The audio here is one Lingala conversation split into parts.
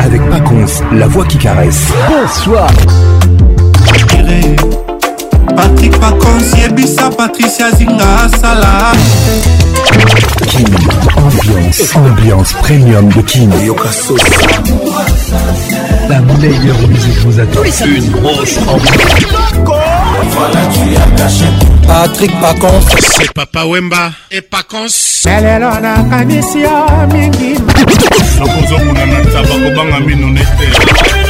avec Pacons, la voix qui caresse. Bonsoir. Patrick Pacons, Yebissa, Patricia Zinga, Salah. Kim, ambiance, ambiance premium de Kim. La meilleure musique vous attend. Une grosse ambiance. Voilà, tu as caché. Patrick Pacons. C'est Papa Wemba et Pacons. lelo nakanisi yo mingi nakozokuna na ntaba kobanga mino nete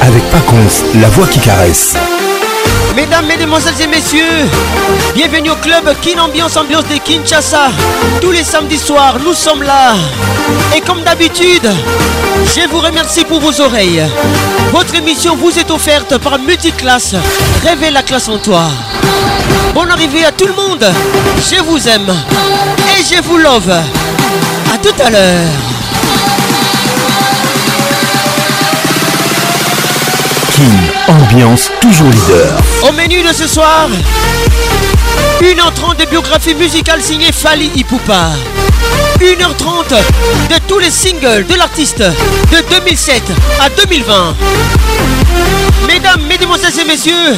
avec Paconce, la voix qui caresse. Mesdames, Mesdemoiselles et Messieurs, bienvenue au club Kin Ambiance Ambiance de Kinshasa. Tous les samedis soirs, nous sommes là. Et comme d'habitude, je vous remercie pour vos oreilles. Votre émission vous est offerte par Multiclass. Réveille la classe en toi. Bonne arrivée à tout le monde. Je vous aime et je vous love. A tout à l'heure. ambiance toujours leader. Au menu de ce soir, une entrante de biographie musicale signée Fali Ipupa. 1h30 de tous les singles de l'artiste de 2007 à 2020. Mesdames, Mesdemoiselles et Messieurs,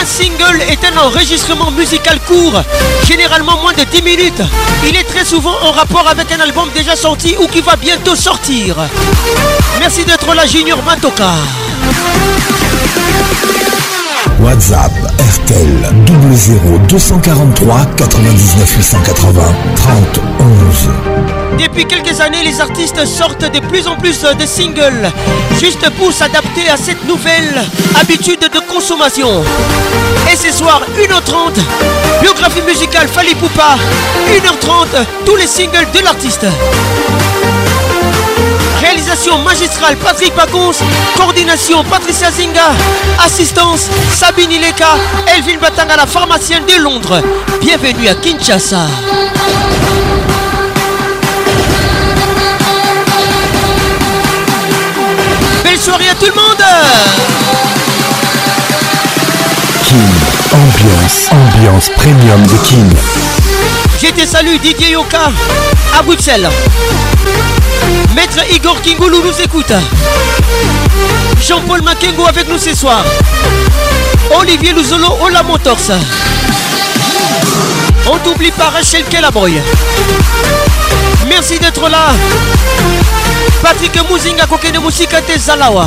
un single est un enregistrement musical court, généralement moins de 10 minutes. Il est très souvent en rapport avec un album déjà sorti ou qui va bientôt sortir. Merci d'être là, Junior Matoka. WhatsApp RTL 00 243 99 880 30 11. Depuis quelques années, les artistes sortent de plus en plus de singles, juste pour s'adapter à cette nouvelle habitude de consommation. Et ce soir, 1h30, biographie musicale Fali Poupa, 1h30, tous les singles de l'artiste. Réalisation magistrale Patrick Pacons. Coordination Patricia Zinga. Assistance Sabine Ileka. Elvin Batanga, la pharmacienne de Londres. Bienvenue à Kinshasa. Belle soirée à tout le monde. Kim, ambiance, ambiance premium de King. J'étais te salue Didier Yoka à Bruxelles. Maître Igor Kingoulou nous écoute. Jean-Paul Makengo avec nous ce soir. Olivier Luzolo, Ola Motorsa. On t'oublie pas Rachel Kellaboy Merci d'être là. Patrick Mouzinga Kokene Moussika Tezalawa.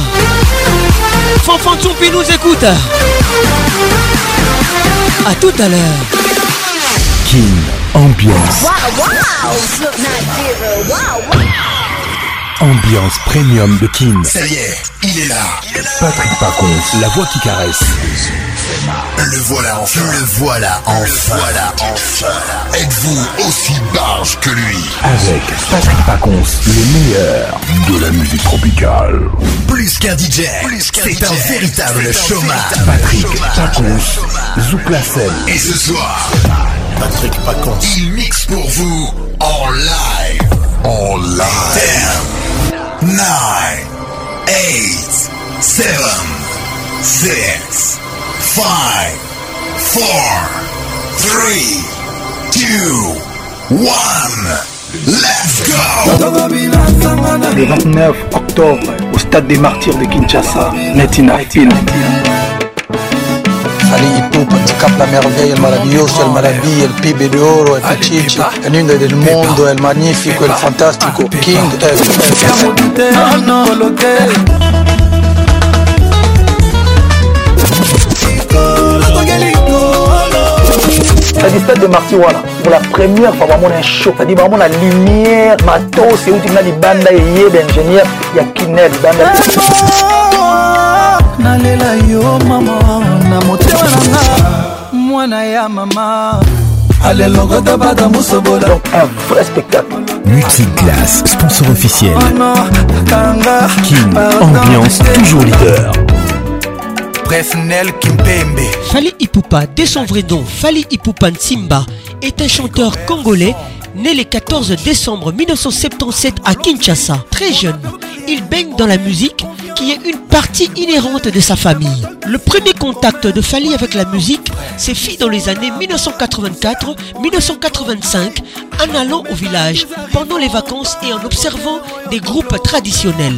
Fanfan Tsumpi nous écoute. A tout à l'heure. King Ambiance. Wow, Ambiance premium de Kin. Ça y est, il est là. Patrick Pacons, la voix qui caresse. Le voilà enfin. Le voilà enfin. Le voilà enfin. Êtes-vous aussi barge que lui Avec Patrick Pacons, le meilleur de la musique tropicale. Plus qu'un DJ, c'est un véritable chômage. Patrick Pacons, Zouk la scène. Et ce soir, Patrick Pacons, il mixe pour vous en live. On live. 10, 9, 8, 7, 6, 5, 4, 3, 2, 1. Let's go! Le 29 octobre, au stade des martyrs de Kinshasa, 1919. 19, hip-hop la merveille, il maravilloso, il oh, maravilloso, eh. il pibe de oro, il pichichi, ah, il unido del mondo, il magnifico, il fantastico, King F. Siamo tutti all'hotel. cest à de Marty voilà. Pour la première fois, vraiment, un show. T'as dit vraiment la lumière, matos, c'est où tu m'as dit, banda, et yé, d'ingénieur, il y a Kinel, banda. Eh, nalela yo mama na motema nanga mwana ya mama alelongo dabada mosobola un vrai spectacle Multiclass, sponsor officiel. Kim, ambiance toujours leader. Bref, Nel Kimpembe. Fali Ipupa, de son vrai nom, Fali Ipupa Nsimba, est un chanteur congolais né le 14 décembre 1977 à Kinshasa. Très jeune, il baigne dans la musique une partie inhérente de sa famille. Le premier contact de Fali avec la musique s'est fait dans les années 1984-1985 en allant au village pendant les vacances et en observant des groupes traditionnels.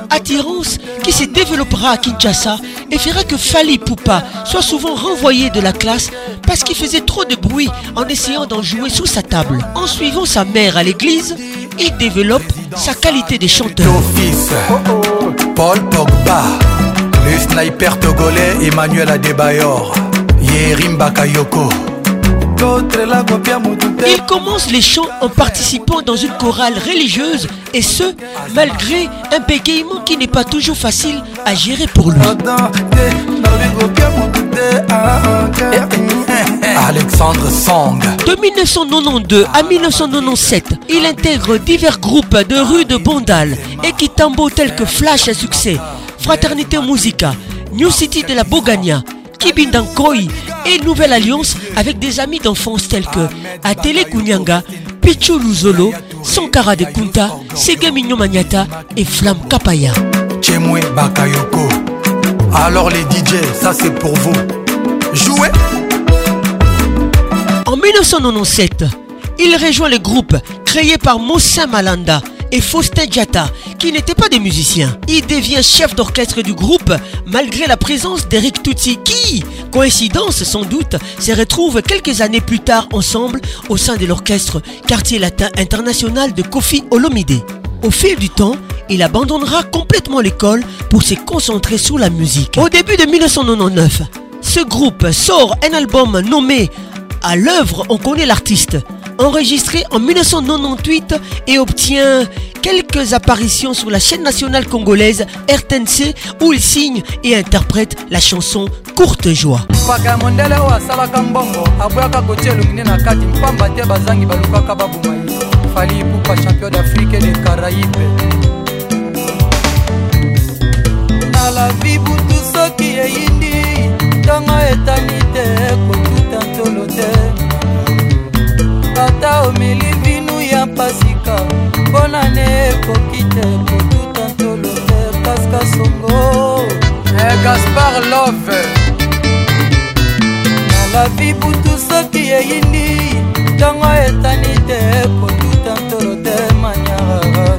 qui se développera à Kinshasa et fera que Fali Pupa soit souvent renvoyé de la classe parce qu'il faisait trop de bruit en essayant d'en jouer sous sa table. En suivant sa mère à l'église, il développe sa qualité de chanteur. Emmanuel Il commence les chants en participant dans une chorale religieuse et ce, malgré un bégayement qui n'est pas toujours facile à gérer pour lui. Alexandre Song. De 1992 à 1997, il intègre divers groupes de rue de Bondal et qui tels que Flash à succès, Fraternité Musica, New City de la Bogania, Kibindankoi et Nouvelle Alliance avec des amis d'enfance tels que Atele Kunyanga, Pichu Luzolo, Sankara de Kunta Sege Mignon Magnata et Flamme Kapaya. Bakayoko. Alors les DJ, ça c'est pour vous. Jouez En 1997, il rejoint le groupe créé par Moussa Malanda et Faustin Djata qui n'était pas des musiciens. Il devient chef d'orchestre du groupe malgré la présence d'Eric Tutsi qui, coïncidence sans doute, se retrouve quelques années plus tard ensemble au sein de l'orchestre Quartier Latin International de Kofi Olomide. Au fil du temps, il abandonnera complètement l'école pour se concentrer sur la musique. Au début de 1999, ce groupe sort un album nommé À l'œuvre, on connaît l'artiste enregistré en 1998 et obtient quelques apparitions sur la chaîne nationale congolaise RTNC où il signe et interprète la chanson Courte Joie. ata omeli vinu ya pasika mpo na ne ekoki te kotuta ntolo te paska songo eh, gaspar love nalavi butu soki eyini ntongo etani te kotuta ntolo te manyara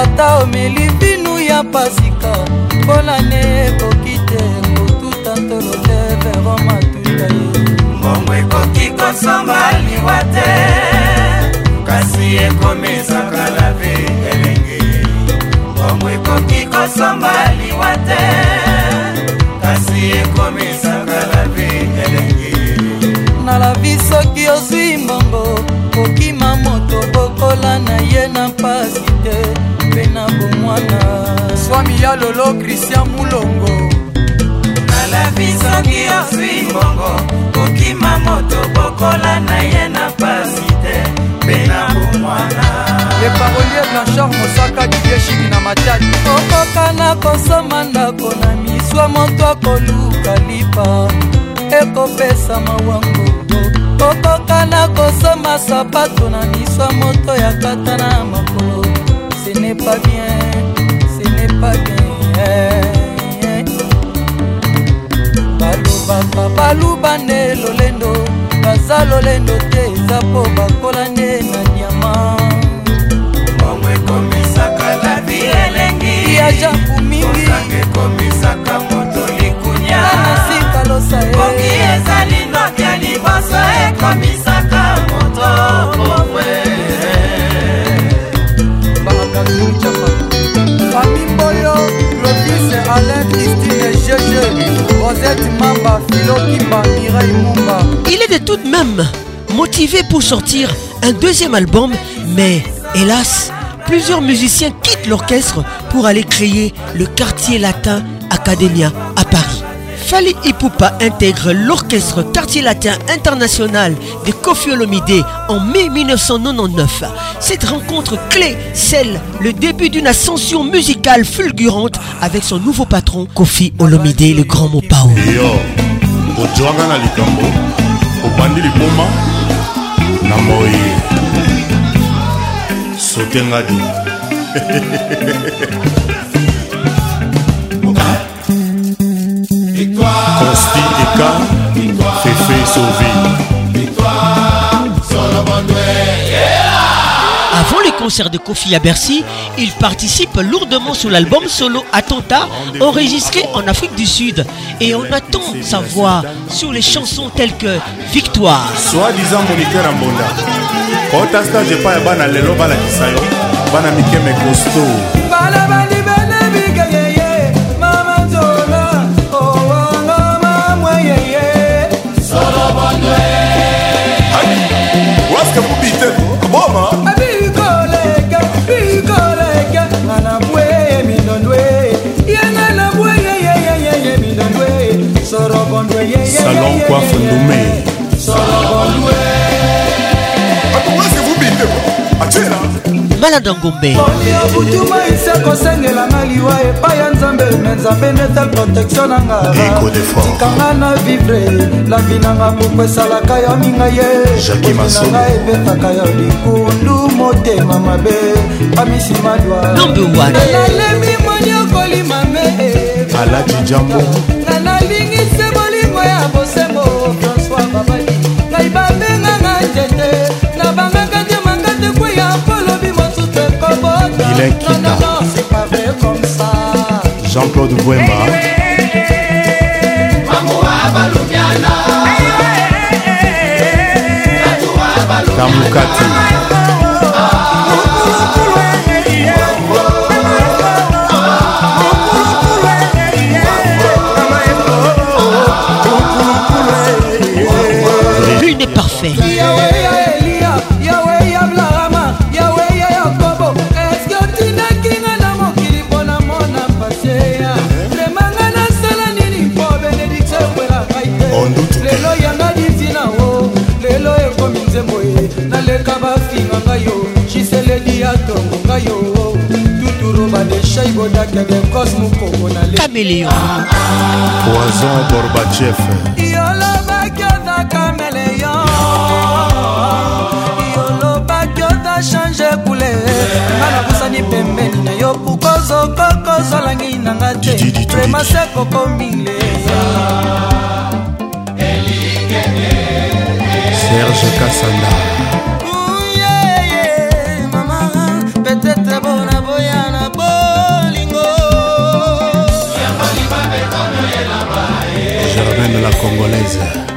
ata omeli vinu ya pasika mpo na ne ekoki te kotuta ntolo te vero matuta ye mbongo ekoki kosomba liwa te kasi ekomesaka lave elenge mbongo ekoki kosomba liwa te kasi ekomesaka lave elenge na lavi soki ozwi mbongo kokima moto bokola na ye na mpasi te mpe na bomwana swami ya lolo kristian mulongo bokola bisoki oswi mbongo kokima moto bokola na ye na pasi te mpe na bomwana leparolier blanchard mosaka divieshini na matadi okoka na kosoma ndako na miswa moto akoluka lipa ekopesa mawango okoka na kosoma sapato na miswa moto ya kata na makolo ce n'est pas bien ce n'est pas bien yeah. balobaka baluba nde lolendo baza lolendo te eza mpo bakola nde na nyama ekomisaka labi elengi yajapu mingiosanga ekomisaka moto likunya nasika losa bongi ezali noki ya liboso ekomisaka Il est de tout de même motivé pour sortir un deuxième album, mais hélas, plusieurs musiciens quittent l'orchestre pour aller créer le quartier latin Academia Fali Ipupa intègre l'orchestre Quartier Latin International de Kofi Olomide en mai 1999. Cette rencontre clé scelle le début d'une ascension musicale fulgurante avec son nouveau patron Kofi Olomide, le grand Mopao. E Avant les concerts de Kofi à Bercy, il participe lourdement sur l'album solo Attentat enregistré en Afrique du Sud et on attend sa voix sur les chansons telles que Victoire. Soit disant moniteur en Salon coiffe Ndoumé. balada ngombe obutuma isi kosengelanga liwa epai ya nzambe me nzambe netel protection nanga tikanga na vivre lambi nanga buku esalaka yo minga yeanga ebetaka yo likundu motema mabe pamisimadwanalemi moni okolima me alaji jambo nga nalingi ndeko ya bosembo françois babadi ngai babenganga tete na bangaka te mangate kweya polobi mosutu ekobota jean-claude bwemba tamukatina eh, eh, eh, parfait. lelo yanga ditina o lelo ekomi nzembo ye naleka bafinga ngai yo ciseledi ya tongo ngai yo tuturu badeshai bodakede kosmukongo nalekabeleyo ah, ah, ah. poison gorbachev kulekule nga nabusani pembeni na yo pukozokokozolangi nanga te remase kokomile serge kasanda Germaine la Congolaise.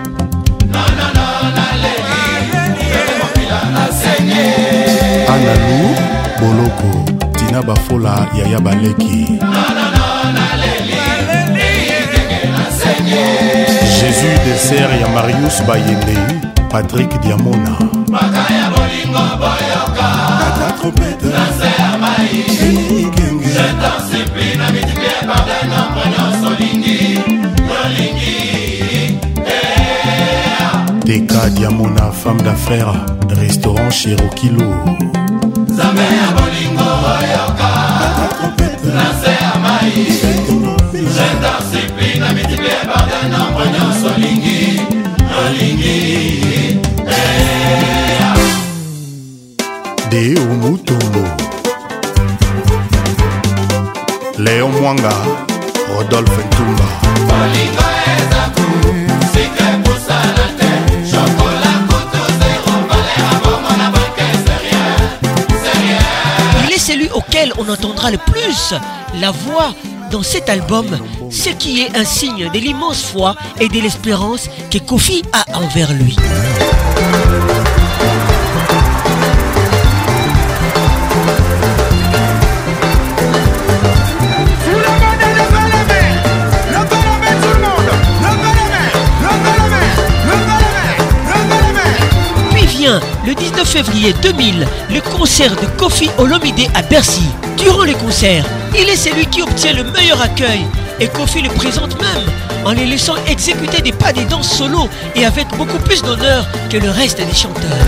boloko tina bafola yaya baleki jésus deser ya marius bayende patrik diamona maka ya bolingo boyoka ata trompete na se ya mai je t'en supplie na multiplie pardon nombre nyonso olingi olingi teka diamona femme d'affaire restaurant chez rokilo nzambe ya bolingo oyoka nase ya mai jetarsipi na mitiplie bardena mbwa nyonso olingi olingi la voix dans cet album, ce qui est un signe de l'immense foi et de l'espérance que Kofi a envers lui. le 19 février 2000 le concert de Kofi Olomide à Bercy. Durant les concerts, il est celui qui obtient le meilleur accueil et Kofi le présente même en les laissant exécuter des pas des danses solo et avec beaucoup plus d'honneur que le reste des chanteurs.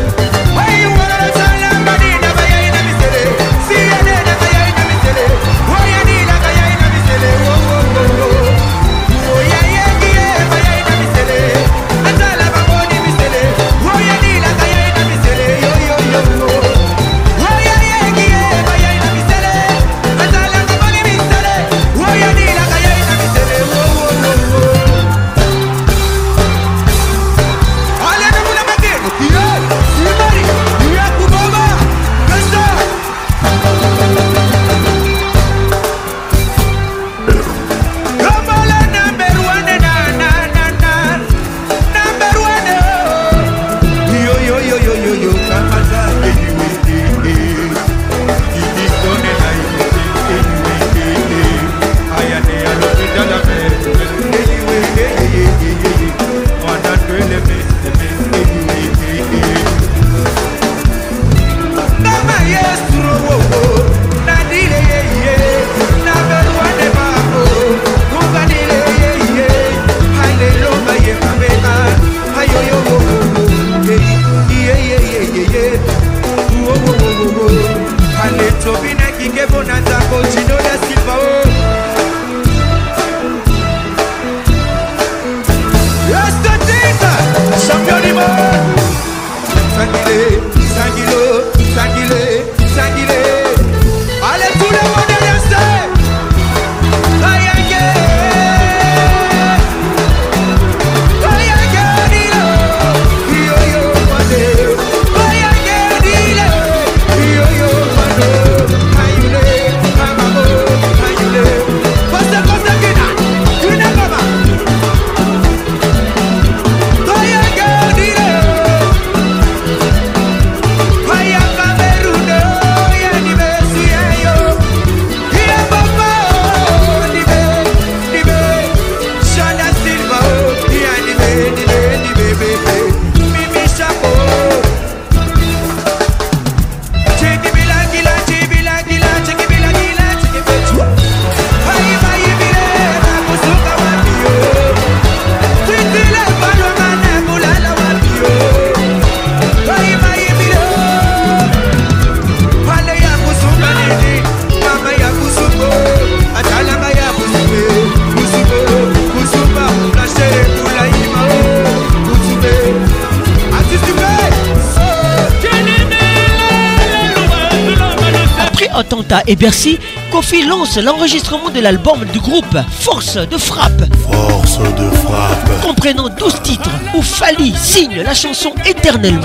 et Bercy, Kofi lance l'enregistrement de l'album du groupe Force de Frappe. Force de Frappe. Comprenant 12 titres où Fali signe la chanson éternellement.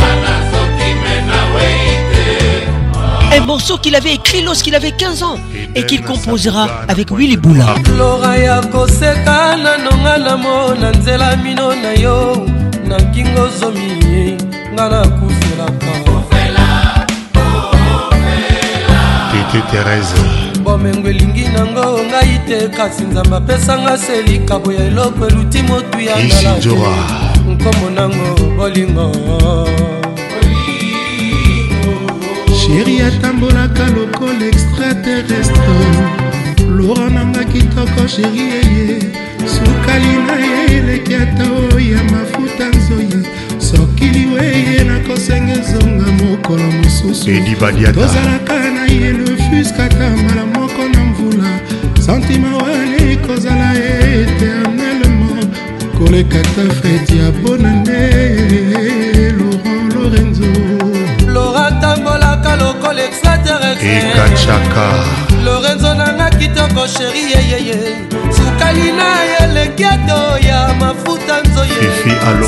Un morceau qu'il avait écrit lorsqu'il avait 15 ans et qu'il composera avec Willy Boula. mike terese bomengo elingi nango ngai te kasi nzambe apesanga selikabo ya eloko eluti motu ya ngalajora nkombo nango bolingo sheri atambolaka lokola extraterrestre lora nanga kitoko sheri eye sukali na ye eleki ata oya mafuta nzoyi sokili weye nakosenge ezonga mokolo mosusu tozalaka soki elufuskaka mbala moko na mvula santima wana ekozala eternellement koleka ta feti ya bonane laurent lorenzo lora tambolaka lokola extraterreekachaka lorenzo nanga kitoko sheri yeyeye sukali na elekiato ya mafuta nzoye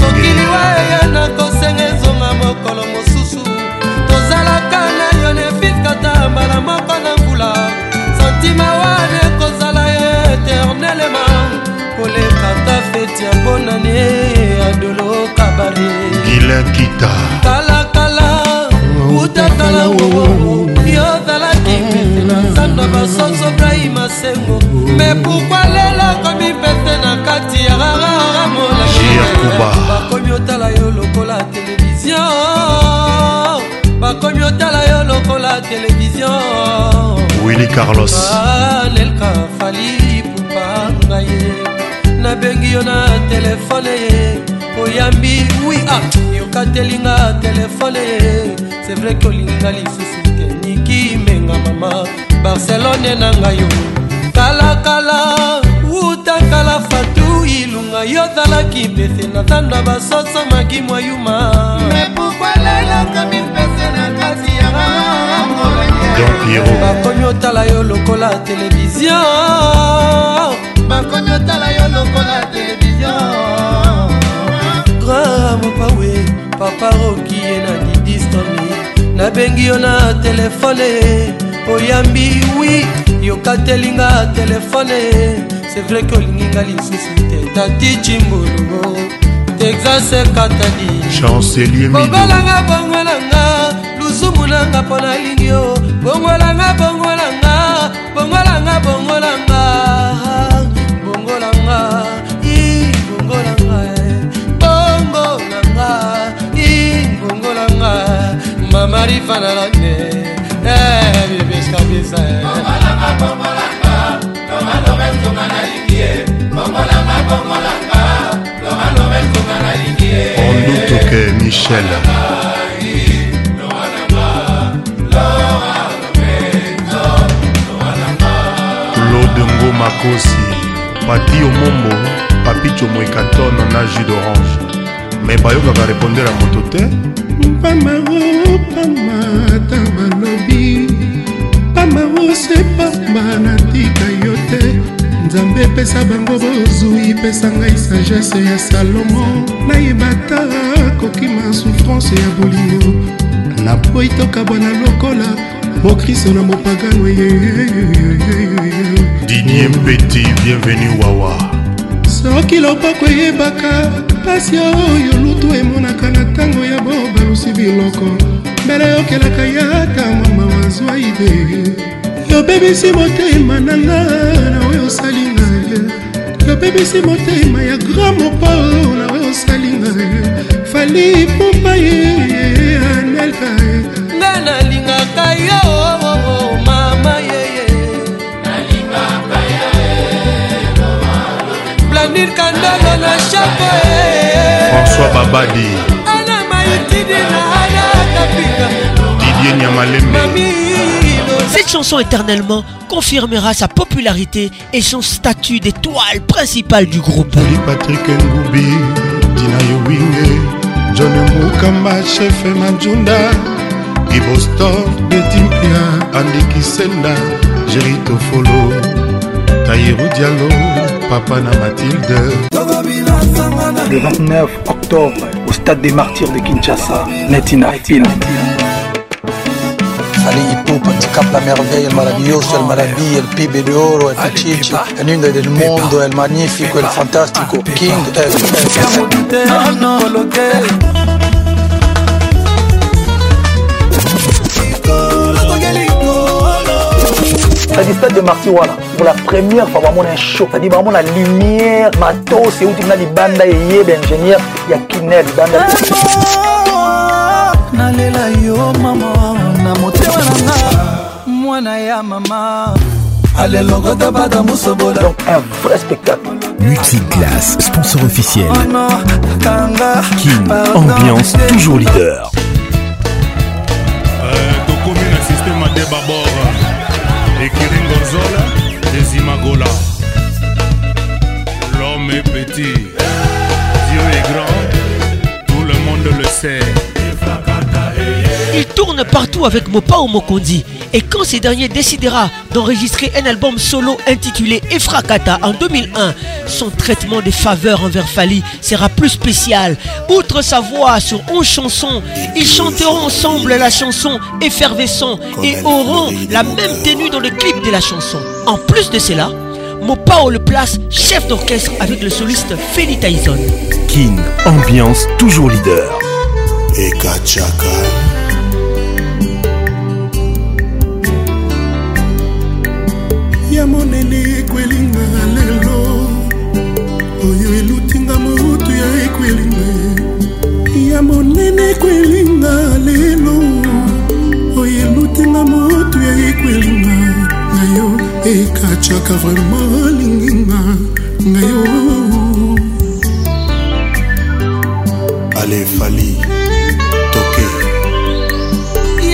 sokiliwa eya nakosenga mbala moko na mbula santima wana ekozala eternelema koleka ta feti ya bonani adolo kabare ilakita kalakala utatala wowowo yozalaki mpesela nzando basoso brahima sengo me pourkua lelo komi mpese na kati ya rarara molaibakomi otala yo lokola televizio bakomi otala yo lokola televizio willi carlos nelka fali pupanga ye nabengi yo na telefone ye oyambi wi a ah, yokatelinga telefone ye c'est vrai ke olinga lisusu te niki menga mama barcelone na ngai yo kalakala utakala fatu ilunga yo ozalaki mbese na zando basoso maki mwayuma bakomi otala yo lokola televizio bakomi otala yo lokola televizio ramopawe papa rokie na didistomi nabengi yo na telefone oyambi wi yokatelinga telefone sevrai ke olinginga lisusu te tati cimbulungo texas ekatadi chanceliermobalanga bongo nanga sumunanga mpo nalingi yo bongolanga bongolanga bongolanga bongolanga bongolanga i bongolanga bongolanga i bongolanga mamarifa na lange eh, biebeska bisa eh. bongolanga bongolanga lomalobe nzonga nalingi ye bongolanga bongolanga lomalobe nzonga nalingi ye ondutuke michel makosi patio mombo papicho moekaton na jus d'orange me bayokaka repondela moto te pamao pama ta balobi pamao se pama natika yo te nzambe epesa bango bozwi epesa ngai sagese ya salomo nayeba ta kokima souffrance ya bolingo napoyi tokabwana lokola mokristo na mopagano yeyeyeyeye dinie mpeti bienvenu wawa soki loboko eyebaka pasi oyo lutu emonaka na ntango ya bo balusi biloko mbele yokelaka yata mama wazwa ide yobebisi motema na nga na oyo osali ngai yobebisi motema ya grand mopo na oyo osali ngai fali pupa ye anelka nga nalingaka yo souvenir kandolo na chapo françois babadi ana maitidi na alakapika didier nyamalembe Cette chanson éternellement confirmera sa popularité et son statut d'étoile principale du groupe. Patrick Ngoubi, Dina Yowinge, John Mukamba, Chef Manjunda, Ibostor, Betimpia, Andy Kisenda, Jerry Tofolo, Taïro Diallo, papa na mathilde le 29 octobre au stade des martyrs de kinshasa netina film Aliy Poupa, la merveille, el maravilloso, el maravilla, el pibe de oro, el pichicho, el lindo del mundo, el magnífico, el fantástico, King, el... cest le stade de Martiwala. pour la première fois vraiment un show c'est-à-dire vraiment la lumière matos c'est où tu as les bandes et yé ben ingénieur il y a Kinel banda eh, oh, donc un vrai spectacle. Multiclass, sponsor officiel. King, ambiance, eh. toujours leader. Eh, ekiringonzola desimagola l'homme est petit Dieu est grand tout le monde le sait Il tourne partout avec Mopao Mokondi. Et quand ces derniers décidera d'enregistrer un album solo intitulé Efrakata en 2001, son traitement des faveurs envers Fali sera plus spécial. Outre sa voix sur 11 chansons, ils chanteront ensemble la chanson Effervescent et auront la même tenue dans le clip de la chanson. En plus de cela, Mopao le place chef d'orchestre avec le soliste Feli Tyson. King, ambiance toujours leader. Et ekwelinga lelo oyelutinga motu ya ekwelinga na yo ekataka vraimen alinginga na yo ale fali toke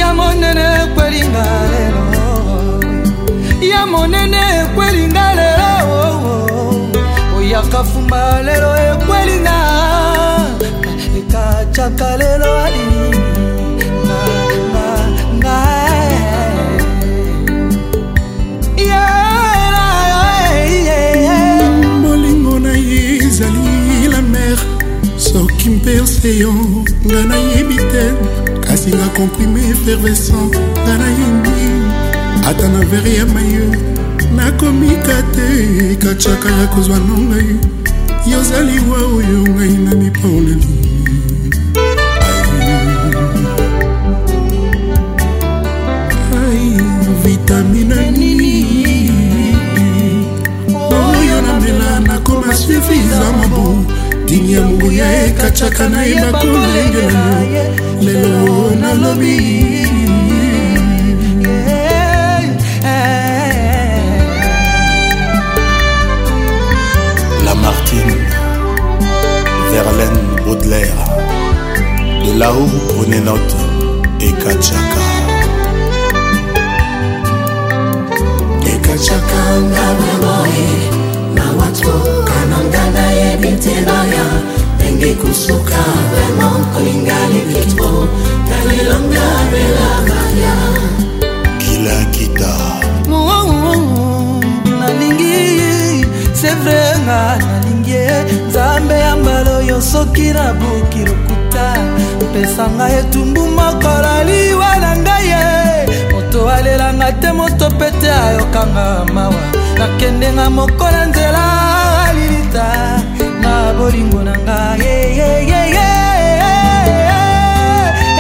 ya monene ekwelinga lelo ya monene ekwelinga lelo oyaka fuma lelo ekwelinga kaka lelo alinga eh. bolingo na ye ezali la mer soki mperse yo nga nayebi te kasi nga komprime efervescent nga nayembi ata na vere ya maye nakomika te kacaka ya kozwa nongai yozali wa oyo ngai na mipaoleli makambi na nini baoyo oh, namela oh, nakoma oh, suifiza mabu dini ya nguya ekacaka na ye bakolengela lelo nalobi Lamartine, Verlaine Baudelaire, de là-haut prenez note et Kachaka. kachaka ngana boye mawatoka na ngana yebi te baya ndenge kosuka vraimen kolinga likito na lilonga bela baya kilakita nalingi sevre nga nalingi nzambe ya mbala oyo soki nabuki lokuta mpesa ngai etumbu moko laliwa na ngai ye asalelanga te moto pete ayokanga mawa nakendenga mokola nzela lilita na bolingo na nga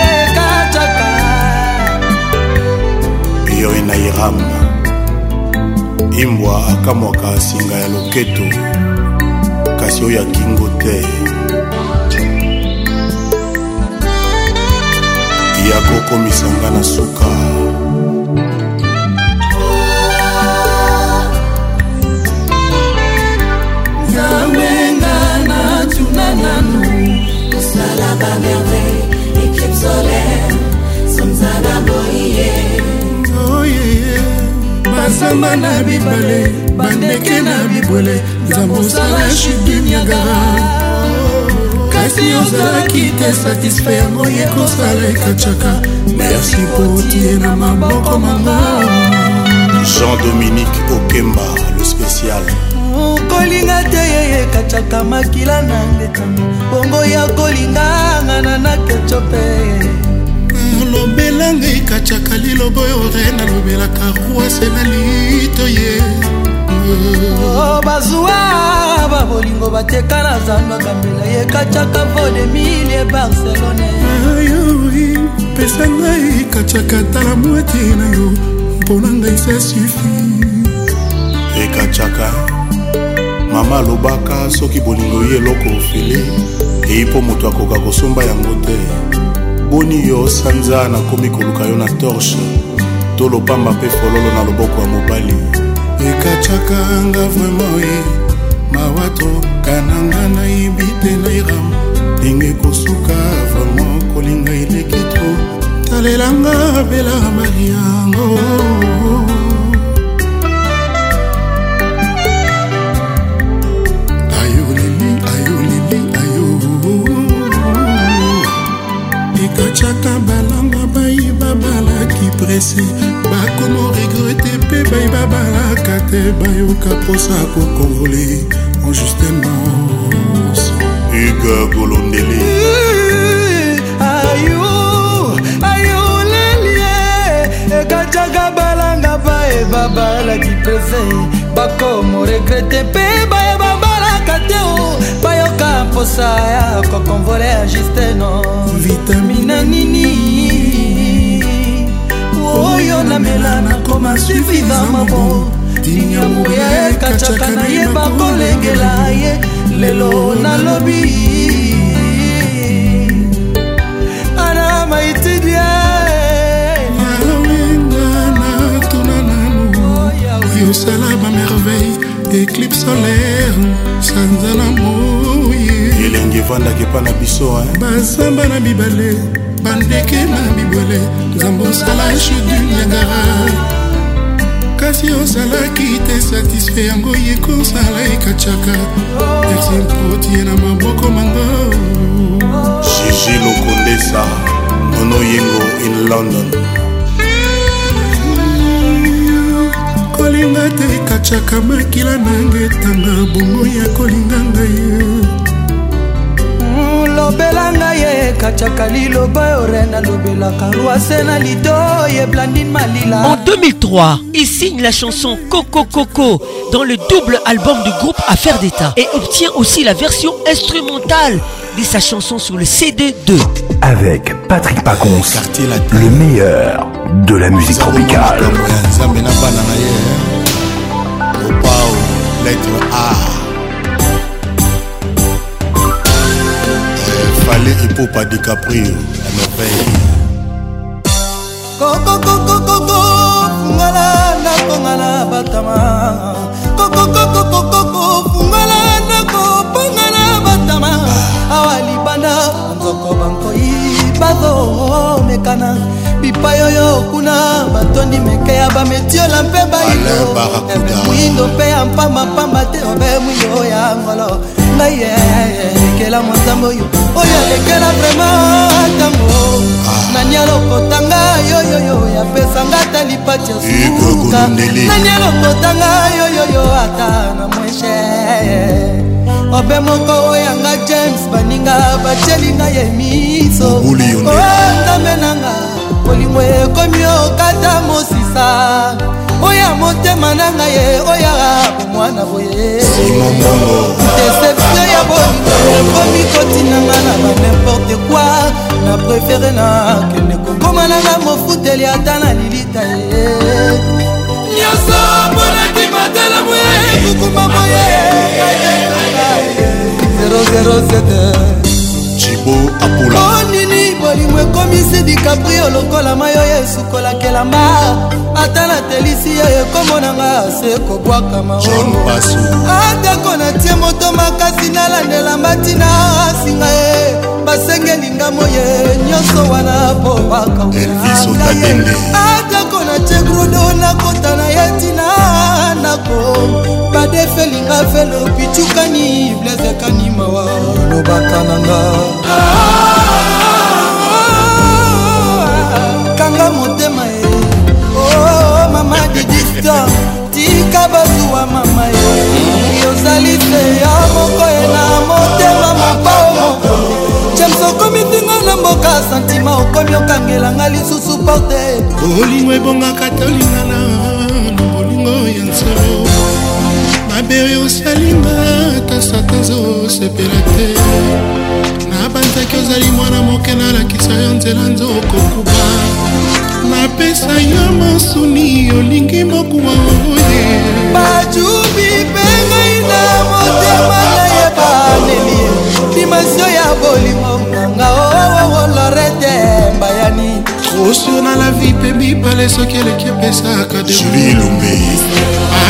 ekataka yoi na iramba imbwa akamwaka singa ya loketo kasi oyo akingo te yakokomisa nga na suka kaka merveille équipe solaire somzala boye bazamba na bibale bandeke na bibwele nzambosala shidiniagara kasi ozalaki te satisfai yango ye kosala ekacaka merci po tie na maboko mama jean-dominique okemba le spécial kolinga te yeye ekataka makila na ngetami bongo ya kolinga ngana na keco mpe lobelanga ekacaka lilobo yo re nalobelaka rwase na lito ye oh, bazwa babolingo bateka na zando kambela yekacaka vodemilie barcelone pesa ngai ekacaka tala mwati na yo mpona ngai sa sufi ekacaka eh, mama alobaka soki bolingo ye eloko ofele eyi mpo moto akoka kosomba yango te boni yo sanza nakomi koluka yo na torshe to lopamba mpe fololo na loboko ya mobali ekatiaka nga vraimen e mawato kananga nayebi te nairam ndenge kosuka vraimen kolinga eleki tro talelanga bela mariango oh, oh, oh. batiaka balanga bayiba balaki presi bakomo regrete mpe bayiba balaka te bayoka mposa kokongole enjustement igagolondeli eh, ayo ayolelie eh, ekatiaka balanga bayeba balaki presi bakomo regrete mpe bayeba balaka te oh, mposa ya kokonvole ya justeno vitamina nini oyo namela nakoma sufida mabo dinyamu ye kacaka nayeba kolengela ye lelo nalobi ana maitidia yosala bamerveille éclipe solaire sanza lamour bangi evandaki epa na biso eh? bazamba na bibale bandeke na bibwele nzambe osala chudu niagara kasi ozalaki te satisfe yango ye kosala ekacaka merci mpotie na maboko mango jiji lokondesa nono yengo in london kolinga te ekacaka makila nanga etanga bongo ya kolinga ngai en 2003 il signe la chanson coco coco dans le double album du groupe affaires d'état et obtient aussi la version instrumentale de sa chanson sur le CD2 avec Patrick Pacons le meilleur de la musique tropicale René et Popa DiCaprio à merveille kokokokokoko fungala nakonga na batama kokokokokoko fungala nakoponga na batama awa libanda banzoko bankoi bazoomekana bipai oyo kuna batondi meke ya bametiola mpe bailo mwindo mpe ya mpambapamba te obe mwindo ya ngolo ngai elekela eh, eh, eh, motambo oyo oyo alekela vraimen ntango ah. nani alokotanga yoyoyo yapesanga ata lipatia suka nani alokotanga yoyoyo ata na mweshe obe moko oyanga james baninga batyelinga ye miso onzambe oh, nanga bolingo ekomi okata mosisa oya motema na ngai ye oya bomwana boye deception ya bolingo ekomi kotinanga na banimporte kua na prefere na kende kokoma nanga mofuteli ata na lilita e. ye nyonso mponaki matalamu ya ekukuma moye 007 jibo apula onini bolingo ekomisi dikaprio lokola mayo ya esukolakela mba ata natelisi ye ekomonanga se kobwakama atako natie moto makasi nalandela mbatina asinga ye basengelinga moye nyonso wana po bakaunaaye atako natie grudo nakota na ye ntina ndako badefelinga felo pitukani blezekani mawa olobaka nanga ah! victor tika bazuwa mama yo yozali te ya moko ye na motema mopao james okomi ntingo na mboka santima okomi okangelanga lisusu porte olingo ebongaka tolingana na bolingo ya nso mabe osalinga ata satanza osepela te nabanzaki ozali mwana moke nalakisa yo nzela nzo okokuba napesa yo mosuni olingi mokuwa oye bajubi mpe ngai na motema na ye baneli dimasio ya bolimo nanga owowo oh, oh, oh, lorete mbayani osio na la vi mpe mibale soki eleki epesaka delumbe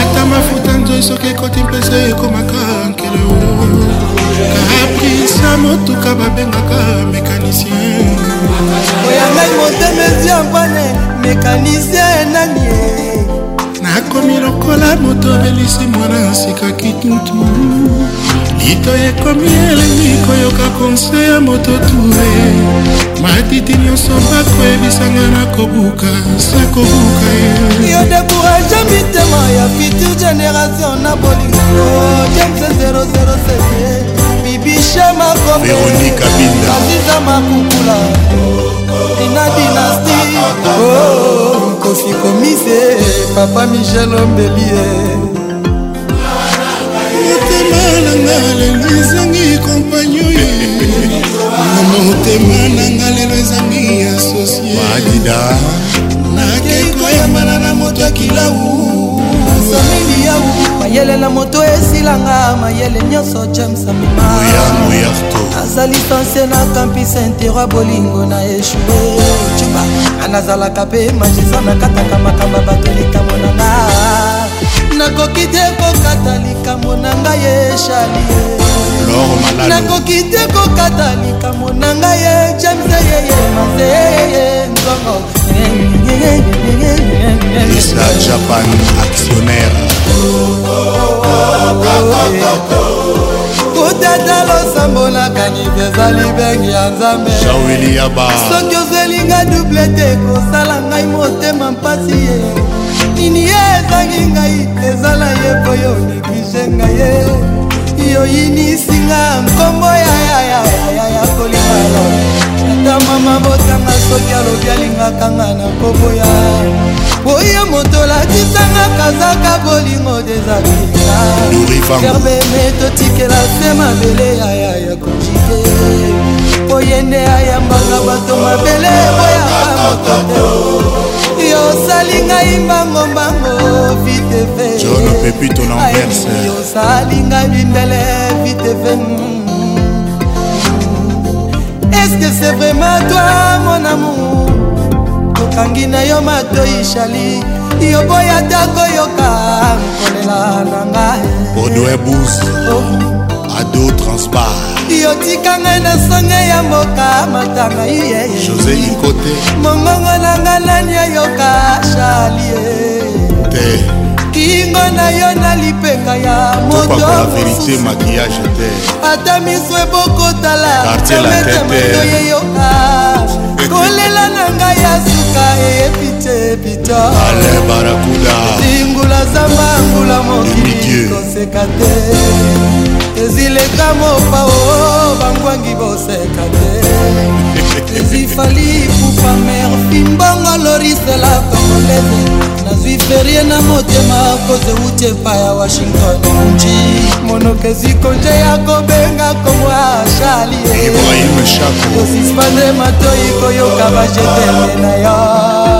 ata mafuta nzoi soki ekoti mpesa ekomaka nkele kaprinsa motuka babengaka mekanisien oyangai motema eziambane mekanisie nani nakomi lokola moto abelisi mwana sika kitutu litoyi ekomi elengi koyoka konse ya moto ture matiti nyonso bakoyebisanga na kobuka sa kobuka ye yo dekourage mitema ya future génération na bolingo james 007 biche makomevéronique abinda aziza makukula ina dinasti oh, kofi komise papa michel ombelie motema nanga lelo ezangi kompagnon motema nanga lelo ezangi asosieadida nakekoyambana na moto ya kilau sameli yau mayele na moto esilanga mayele nyonso james amema aza lisansie na kampi senteroi bolingo na eshue cuba anazalaka mpe magisa nakataka makambo bato likambo na nga nakoki te kokata likambo na ngai eshalie nakoki te kokata likambo na ngai e james yeye mazeyeye nzongo Isla Japan actionnaire kutata losambo na kanisa ezali bengi ya nzambe soki ozelinga duble te kosala ngai motema mpasi ye nini ye ezangi ngai ezala ye boyo neglige ngai ye yoyinisinga nkombo yayayayaya kolinga lobi ata mama botanga soki alobi alingaka nga na koboya oye moto olakisanga kazaka bolingo dezakiaerbeme totikela se mabele aya ya kojike oye nde ayambaka bato mabele boyaka moto te yosali ngai mbangombango vitefe osali ngai bindele vitefe est-ce que c'est vraiment toi mon amour tokangi na yo matoi shali yoboya ata koyoka kolela na ngai bodoebus oh. ado transbar yotika ngai na songe ya mboka matanga josé likote mongongo na ngai nani oyoka shalie te kingo na yo na lipeka ya motoata miso ebokotala omete moto yeyoka kolela na ngai ya suka eyebi pitepita ale barakuda lingula zamba ngula mokili koseka te ezileka mopa o bangwangi boseka te ezifali pupa mer fimbongo lorisela kongolese nazwi ferie na motema kozeuti epa ya washington nji monokezi konje ya kobenga komwa shalie kosuspande matoi koyoka bajetele na yo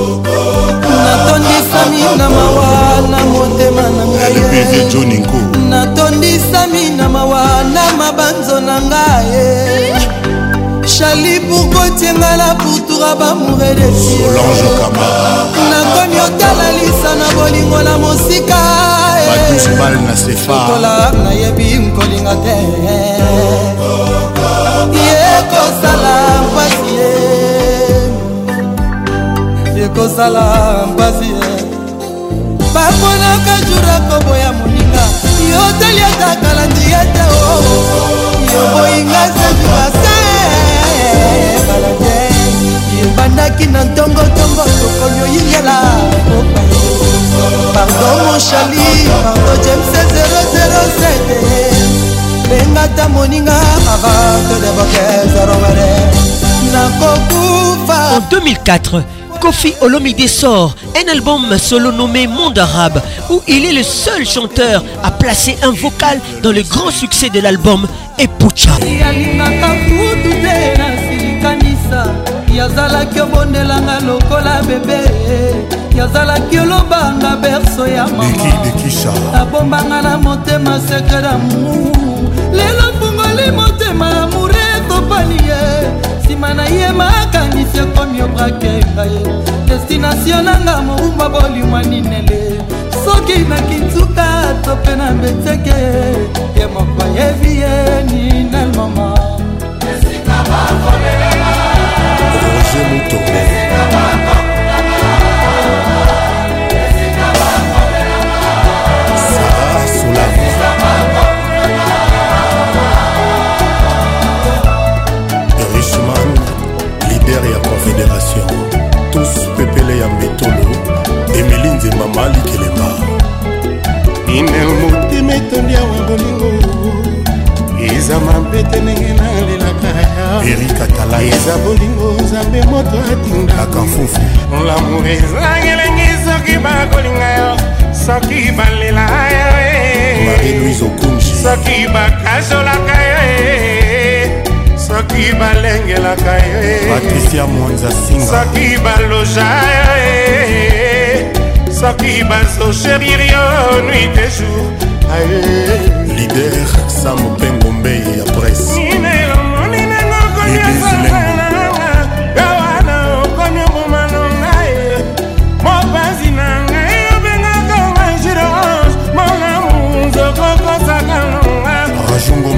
yo na mawa na motema na ngai natondisami na mawa na mabanzo na ngai chali pourkotienga la pourtoura bamoure denakomi otala lisa na bolingo na mosika eh. tola nayebi nkolinga te yekosala mpasi ye ekosala mpasi ye ora koboya moninga yo tali ata kalandie te o oh, oh, oh. yo boyinga zambi mase balade ebandaki na ntongotongo tokoli oyingela pardon mon chali pardon james 007 bengata moninga avant de devoke zorongere nakokufa en 2004 Kofi Olomide sort un album solo nommé Monde Arabe où il est le seul chanteur à placer un vocal dans le grand succès de l'album Epucha. misio nanga mobumba bolimwa ninele soki na kintuka to mpe na beteke ye moko ayebi ye ninel mama roger mutombe Richman, leader et la Confédération. motema etondi awa bolingo eza mabete ndenge nalelaka eza bolingo nzambe moto atindakafufu lamour ezangelengi soki bakolinga yo soki balela yo eh. soki bakasolaka yo eh. soki balengelaka yosoki eh. baloja yo soki bazocherir yo nuit de jour lider samo mpe ngombe ya presse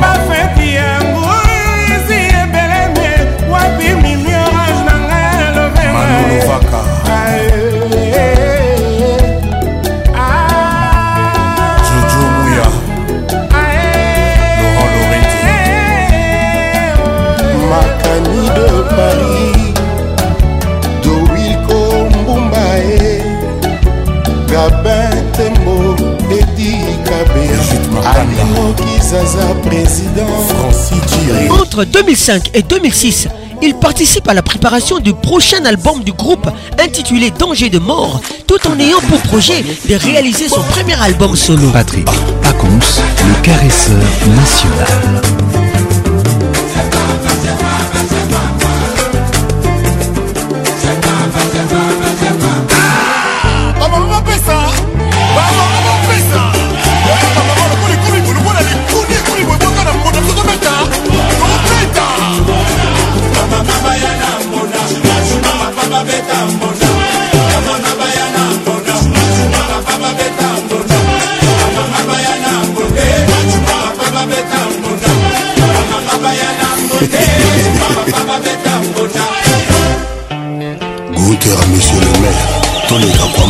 bafeti Entre 2005 et 2006, il participe à la préparation du prochain album du groupe intitulé Danger de mort, tout en ayant pour projet de réaliser son premier album solo. Patrick Pacons, le caresseur national.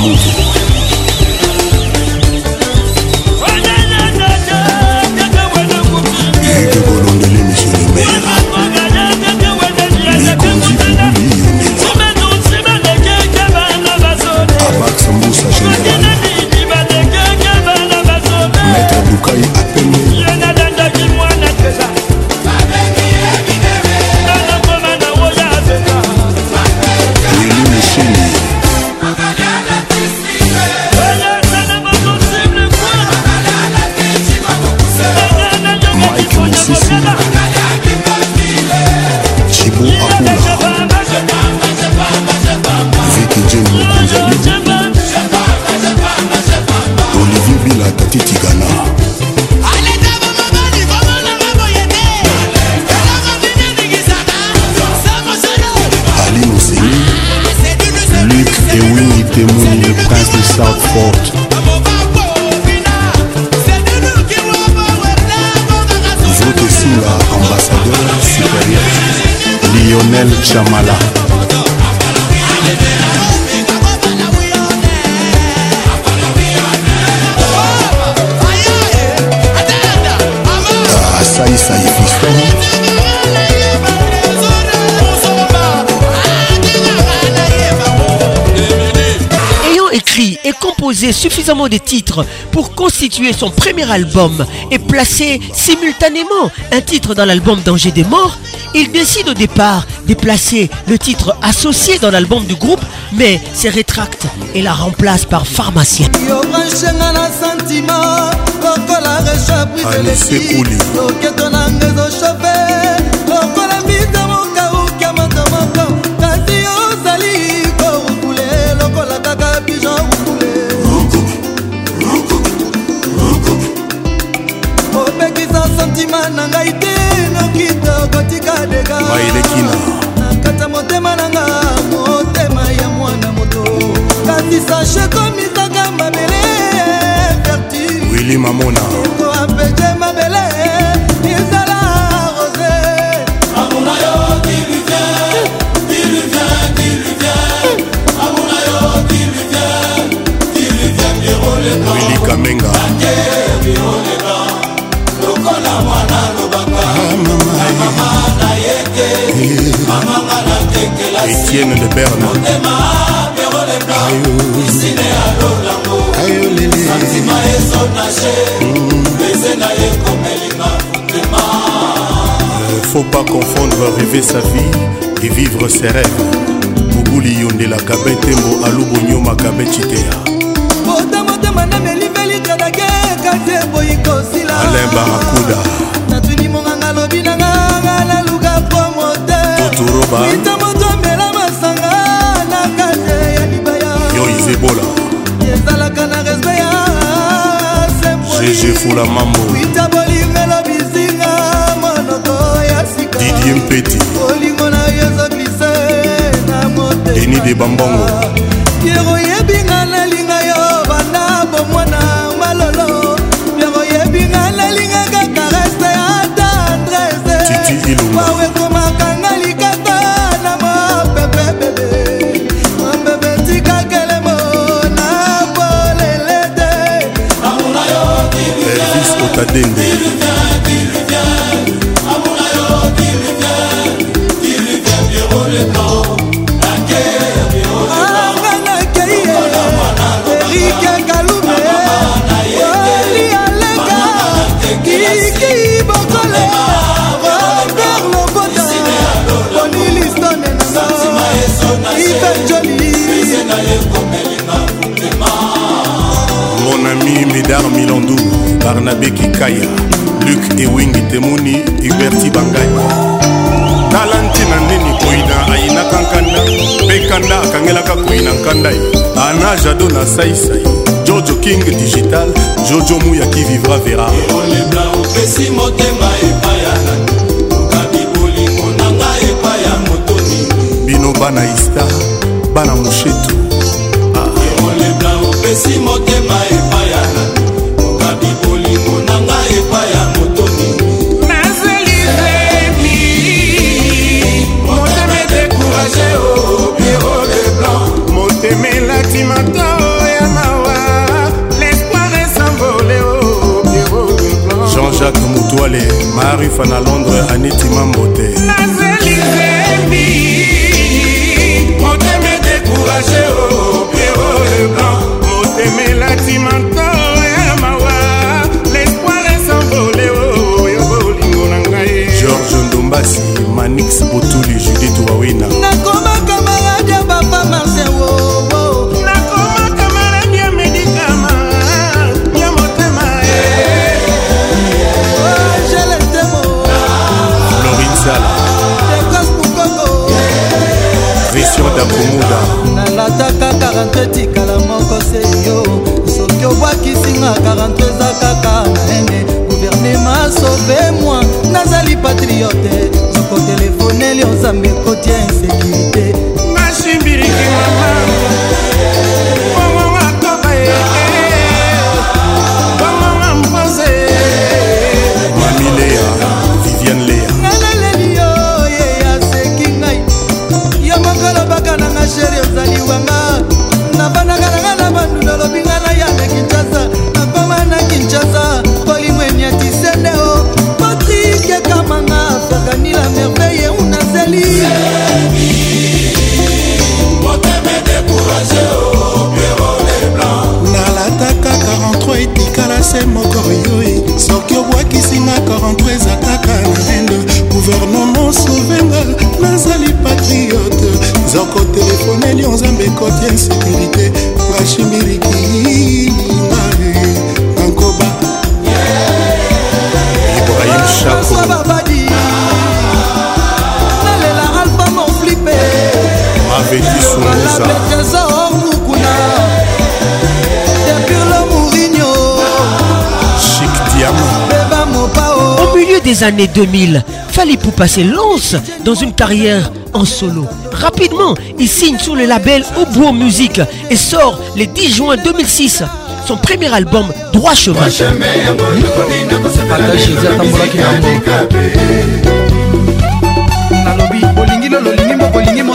music. Ah, Ayant écrit et composé suffisamment de titres pour constituer son premier album et placer simultanément un titre dans l'album Danger des morts, il décide au départ déplacer le titre associé dans l'album du groupe, mais se rétracte et la remplace par Pharmacien. motema na nga motema ya mwana moto kasi sache komisaka mabele vertu wili mamona to apeje ma Etienne de Berne santima ezonage beze na ye komelinga motema faut pas confondre rêver sa vie et vivre ses rêves bobuli yondela gabe ntembo alubonyoma gabe citea botamotema namelivelitanake kate boyi kosila alain barakuda natuni monganga lobi nanga nga naluka po motema moïse ebola ezalaka na respe ya gg fula mambo itabolingelo bizinga monoko ya sika didie mpeti olingo na yo ezoglise na motema deni de bambongo biero yebinga nalinga yo banda bomwana malolo biero yebinga nalingaka karese ya tendrese wawekomaka na dende Ivan Johnny ami médar milandu barnabe kikaya luc ewingi temoni huberti bangani tala ntina ndeni koina ayinaka nkanda mpe kanda akangelaka koina nkanda ye ana jado na saisai jojo king digital jojo muyaki vivra vera olebla opesi motema epaya na okabi bolingo na ngai epaya motoni bino bana ista bana moshetu étoile maarifa na londres aniti mambote nazeli zembi moteme décourage o oh, pero oh, le blanc moteme elati manto ya eh, mawa l'espoir esambole o oh, yo bolingo na ngai george ndombasi manix botuli judith wawina Nako ya komuda nalataka karante tikala moko se yo soki obwakisinga karante eza kaka na ene guvernema sobe mwa nazali patriote nakotelefone lio nzambe kotia insekirité nasimbiriki mama années 2000, pour passer lance dans une carrière en solo. Rapidement, il signe sous le label Obour Music et sort le 10 juin 2006 son premier album Droit Chemin.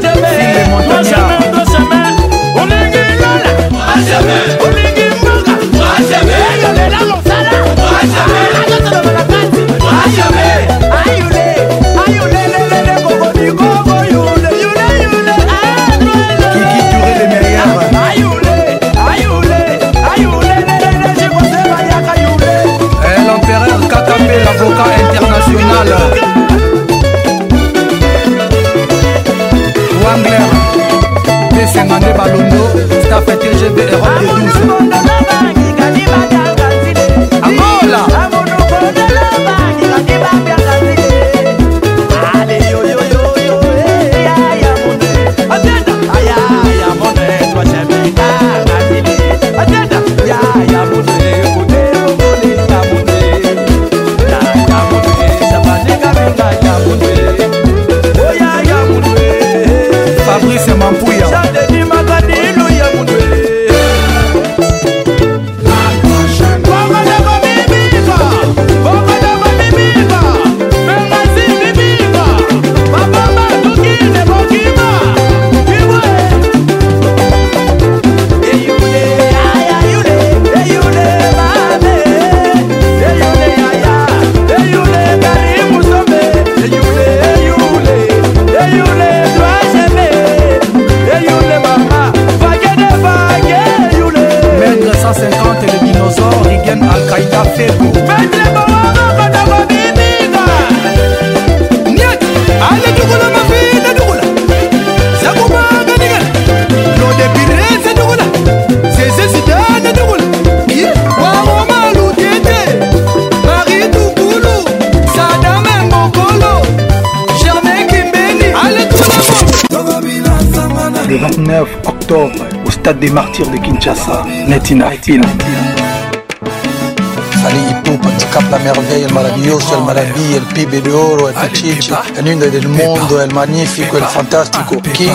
l'avocat international nsenga nde balondo stafete gb europe de 12 stade des martyrs de Kinshasa, Netina Film. tu captes la Merveille, le maravilloso, le maravilla, le pibe de oro, el pichicho, el lindo del mundo, el magnifique, el fantastico. King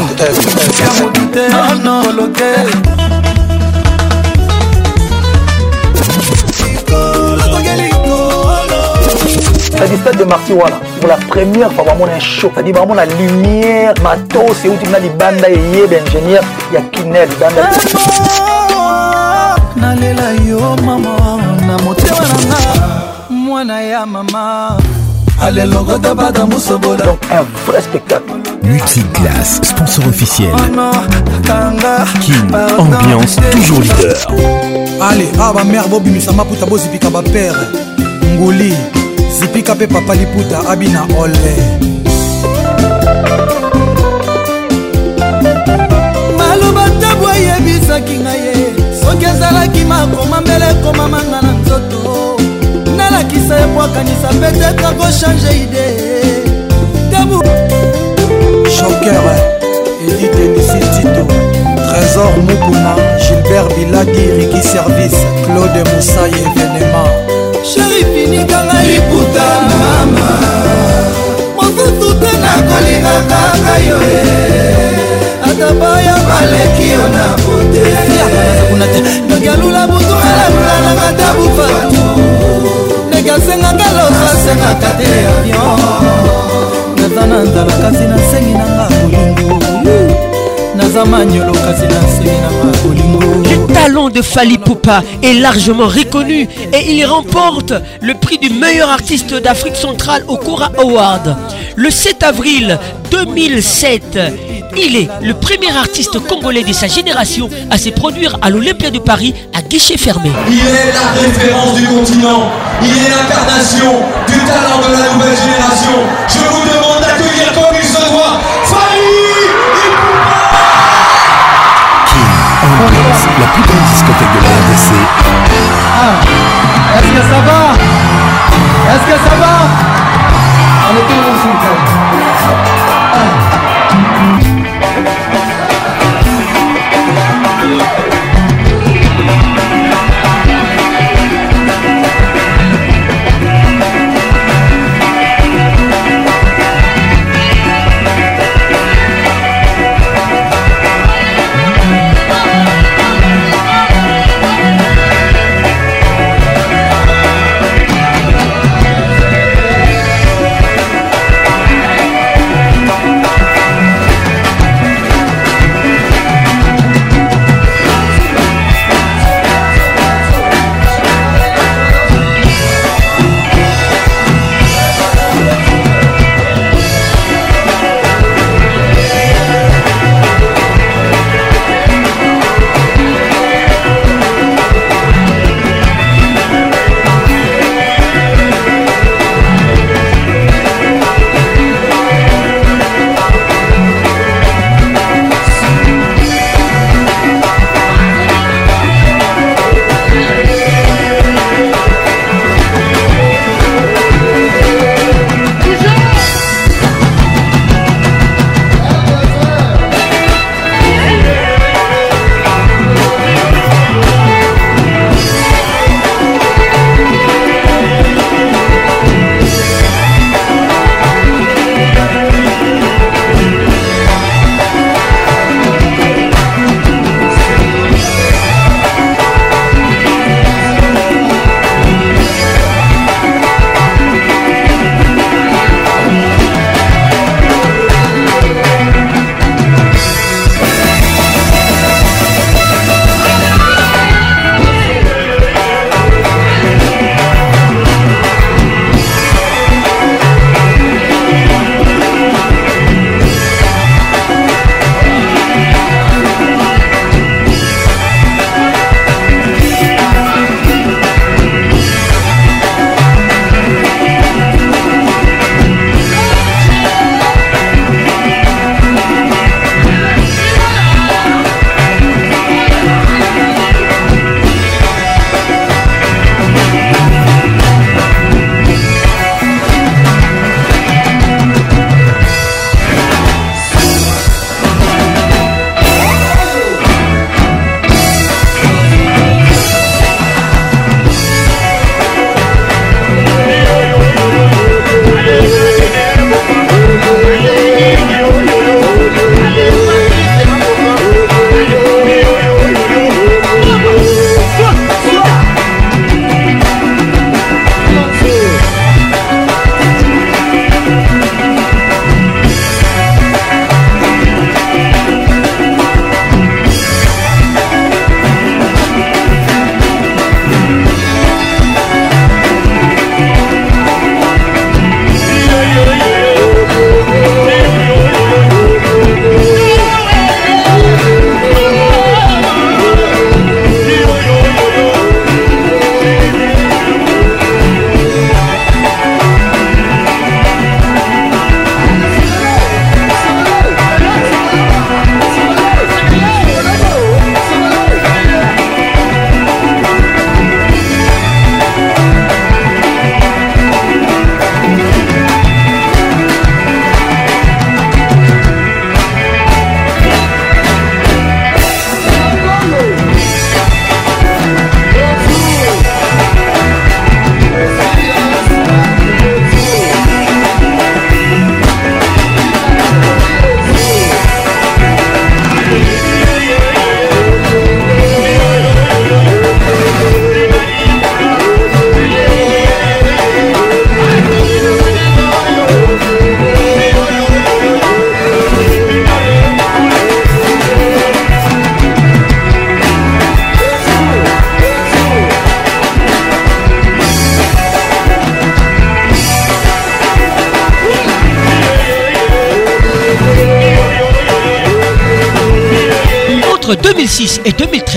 C'est-à-dire stade de Marty voilà. Pour la première fois, vraiment un show. C'est-à-dire vraiment la lumière, matos, c'est où tu Banda des bandes d'ingénieur. ya kinel banda nalela yo mama na motema nanga mwana ya mama Donc un vrai spectacle. Multiclass, sponsor officiel. King, ambiance, toujours leader. Allez, ah ma mère Bobimisa Maputa Bozipika ba père. Ngoli, Zipika pe papa liputa Abina Ole. oyebisaki ngai ye soki ezalaki makoma mbele ekomamanga na nzoto nalakisa ebwakanisa petetre kochange ide tabu shoker editendisidito trésor mukuna gilbert biladi riki service claude mosai evenema sheri finikanga liputa mama mosusu te nakolinga kaka yo e Le talent de Fali Poupa est largement reconnu et il remporte le prix du meilleur artiste d'Afrique centrale au Kora Award. Le 7 avril 2007, il est le premier artiste congolais de sa génération à se produire à l'Olympia de Paris à guichet fermé. Il est la référence du continent. Il est l'incarnation du talent de la nouvelle génération. Je vous demande d'accueillir comme il se doit Fanny la plus grande discothèque de la RDC. Ah, Est-ce que ça va Est-ce que ça va On est tous ensemble.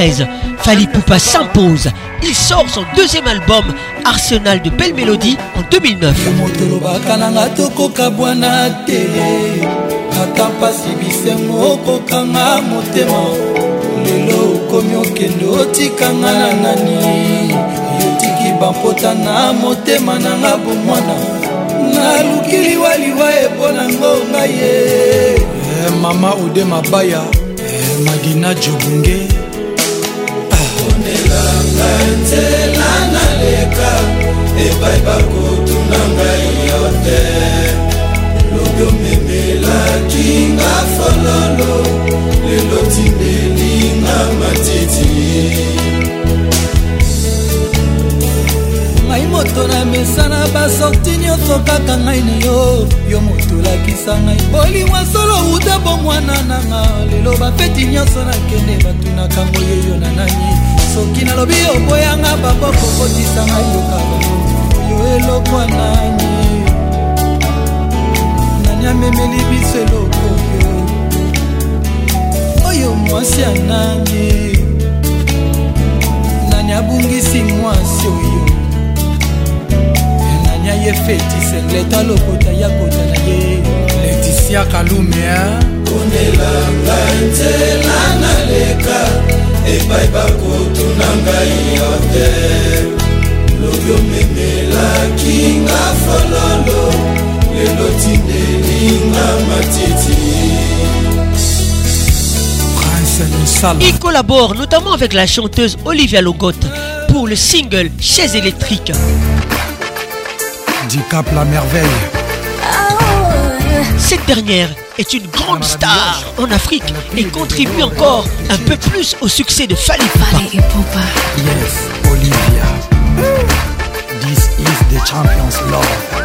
2013, Fali Poupa s'impose. Il sort son deuxième album, Arsenal de Belle Mélodie, en 2009. lelo okomi okende otikanga na nani yotiki bampota na motema nanga bomwana naluki liwaliwa eponango ngai ye eh, mama ode mabaya eh, madina jobunge ngai bakotuna ngai yo te lobi omemelaki nga fololo lelo tindeli nga matiti ngai moto na mesana basorti nyonso kaka ngai na yo yo moto olakisa ngai bolingwa solo uta bomwana nanga lelo bafeti nyonso nakende batunaka ngoyoyo na nani soki nalobi oboyanga baboko kotisa ngai yokaka eloko nani nani amemeli biso eloko oyo mwasi ya nani nani abungisi mwasi oyo nani aye fetise leta lokota ya kota na ye letisia kalumea ponelanga nzela naleka epai bakotuna ngai yo te Il collabore notamment avec la chanteuse Olivia Logote pour le single Chaise électrique. Du la merveille. Cette dernière est une grande star en Afrique et contribue encore un peu plus au succès de Fally Yes, champions love.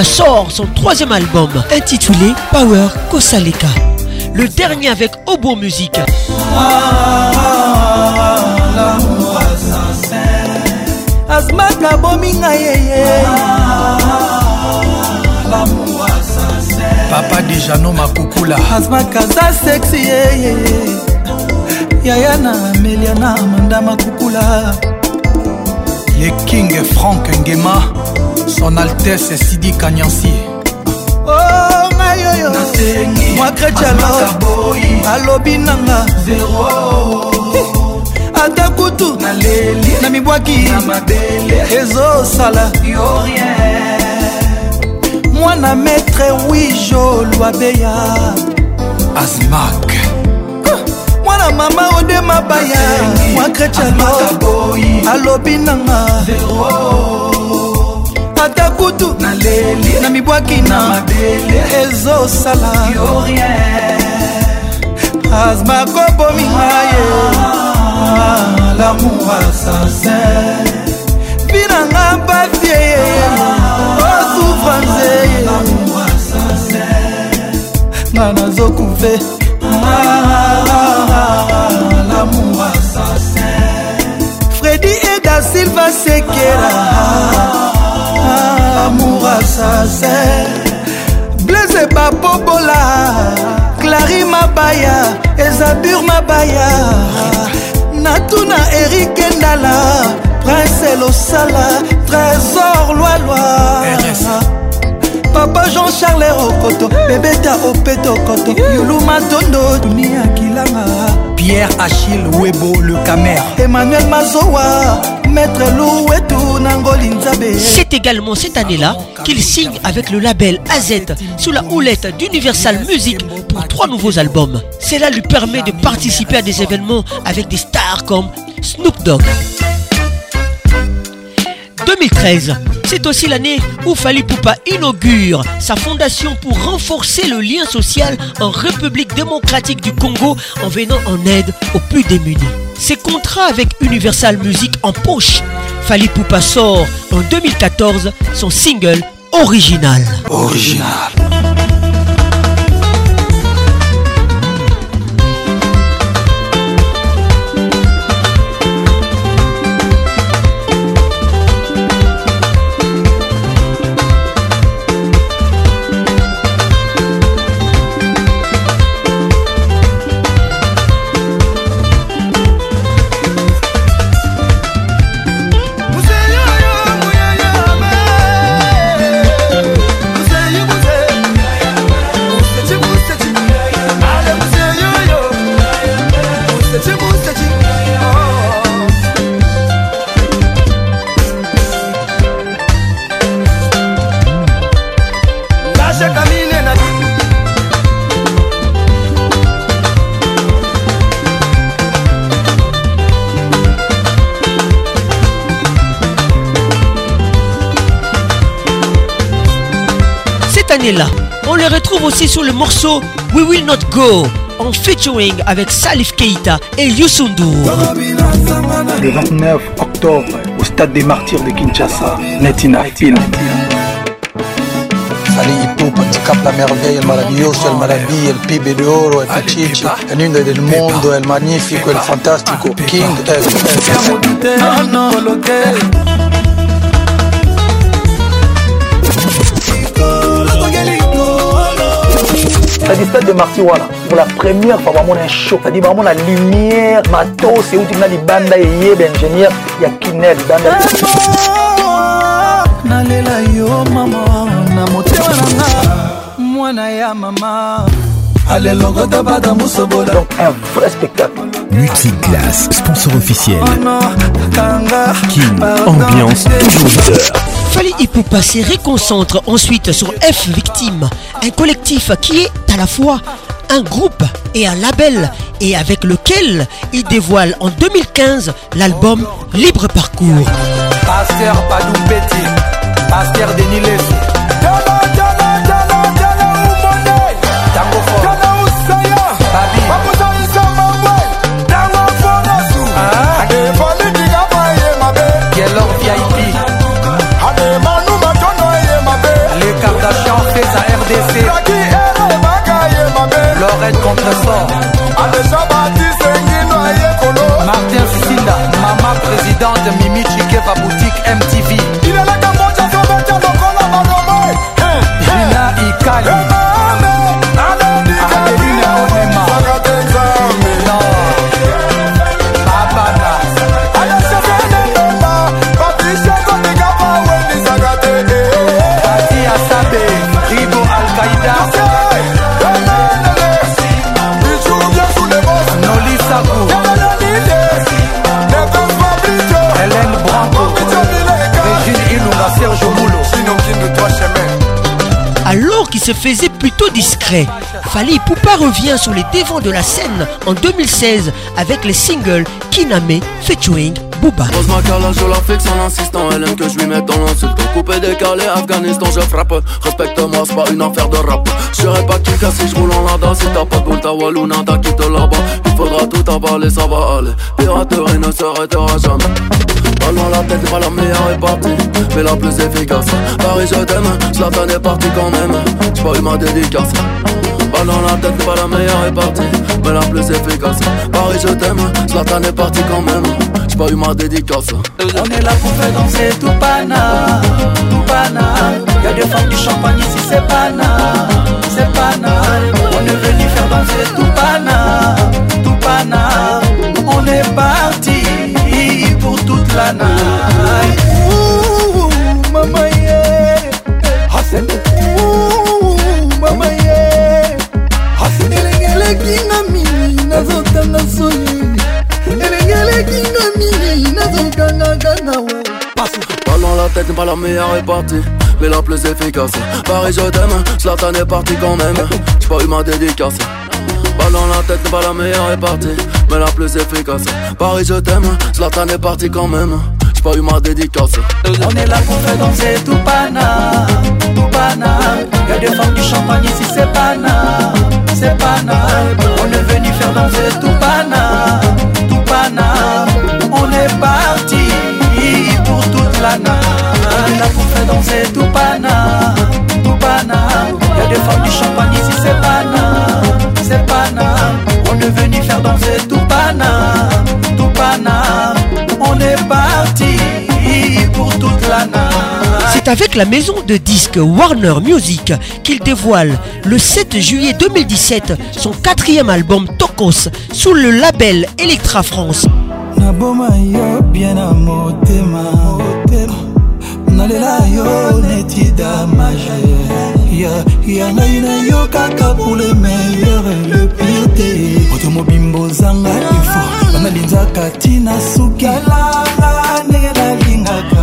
Booba sort son troisième album intitulé Power Kosaleka. Le dernier avec Obo Music. Papa déjà nga yeye papa dejano makukula kaza sexy, yeye yaya na amelia na amanda makukula le king frank ngema Son Altesse Sidi Kanyansi oh, mwa kretialo alobi nanga ata kutu na mibwaki ezosala mwana maître wijo lwabeya asmak mwana mama ode mabaya mwa kretialo alobi nanga ata kutu na mibwaki na ezosala azma kobominga ye ah, lamour assassin mpinanga mpasi eyeye osufra nzeye nga nazokufe fredi eda silva sekera ah, ah, amour assassin blaise babobola clari mabaya ezabur mabaya natuna erike ndala prince losala trésor lwalwa papa jean charles okoto bebeta opetokoto yulu matondo dunia kilanga pierre achille webo le camer emmanuel mazowa C'est également cette année-là qu'il signe avec le label AZ sous la houlette d'Universal Music pour trois nouveaux albums. Cela lui permet de participer à des événements avec des stars comme Snoop Dogg. 2013, c'est aussi l'année où Fali Poupa inaugure sa fondation pour renforcer le lien social en République démocratique du Congo en venant en aide aux plus démunis. Ses contrats avec Universal Music en poche, Fali Poupa sort en 2014 son single original. Original. là. On les retrouve aussi sur le morceau We Will Not Go en featuring avec Salif Keita et Ndour. Le 29 octobre, au stade des martyrs de Kinshasa, Netina peut, tu cap la merveille, el maravilloso, el maravilloso, el pibe de oro, el pichichi, el lindo del mundo, el magnifico, el fantastico, oh, King, el... Ah, el, cest du stade de marti voilà. pour la première fois vraiment un show c'est-à-dire la lumière matos c'est où tu tu ingénieur ya bandes libanda y'a yo mama na motema bandes mwana donc un vrai spectacle Multiclass, sponsor officiel. King, ambiance, toujours leader. Fali Ipupa se réconcentre ensuite sur F Victime, un collectif qui est à la fois un groupe et un label et avec lequel il dévoile en 2015 l'album Libre Parcours. Pasteur Fred Contrefort ah, Martin Sisinda, maman présidente Mimi se faisait plutôt discret. Fali Poupa revient sur les devants de la scène en 2016 avec les singles Kiname featuring Pose ma je la fixe en insistant. Elle aime que je lui mette dans l'insulte. Coupé, décalé, Afghanistan, je frappe. Respecte-moi, c'est pas une affaire de rap. Je serai pas Kika si je roule en lada. Si t'as pas de boule, ta Waluna, t'as quitté là-bas. Il faudra tout avaler, ça va aller. Piraterie ne s'arrêtera jamais. Pas dans la tête, pas la meilleure est partie, mais la plus efficace. Paris, je t'aime, Slatan est parti quand même. J'ai pas eu ma dédicace. Pas dans la tête, pas la meilleure est partie, mais la plus efficace. Paris, je t'aime, Slatan est parti quand même pas eu ma dédicace. On est là pour faire danser tout pana, tout pana. Y'a des femmes du champagne ici, c'est pana, c'est pana. On est venu faire danser tout pana, tout pana. On est parti pour toute la night. Ouh, maman, yeah. Ah, c'est Ouh, maman, yeah. Ah, c'est Nazotanga la tête n'est pas la meilleure répartie mais la plus efficace Paris je t'aime, Slatan est parti quand même J'ai pas eu ma dédicace Ballon, la tête n'est pas la meilleure répartie Mais la plus efficace Paris je t'aime, Slatan est parti quand même J'ai pas eu ma dédicace On est là pour faire danser tout pana Tout pana Y'a des femmes du champagne ici c'est pana C'est pana On est venu faire danser tout pana Tout pana On est parti pour toute la nuit la pour faire danser tout pana, tout Y'a des femmes du champagne ici, c'est pana, c'est pana. On est venu faire danser tout pana, tout On est parti pour toute la C'est avec la maison de disques Warner Music qu'il dévoile le 7 juillet 2017 son quatrième album Tokos sous le label Electra France. nalela yo neti damage ya ngai na yo kaka pour le meilleur le pire te oto mobimba ozanga efo banalinzaka ntina suki alanga ndenge nalingaka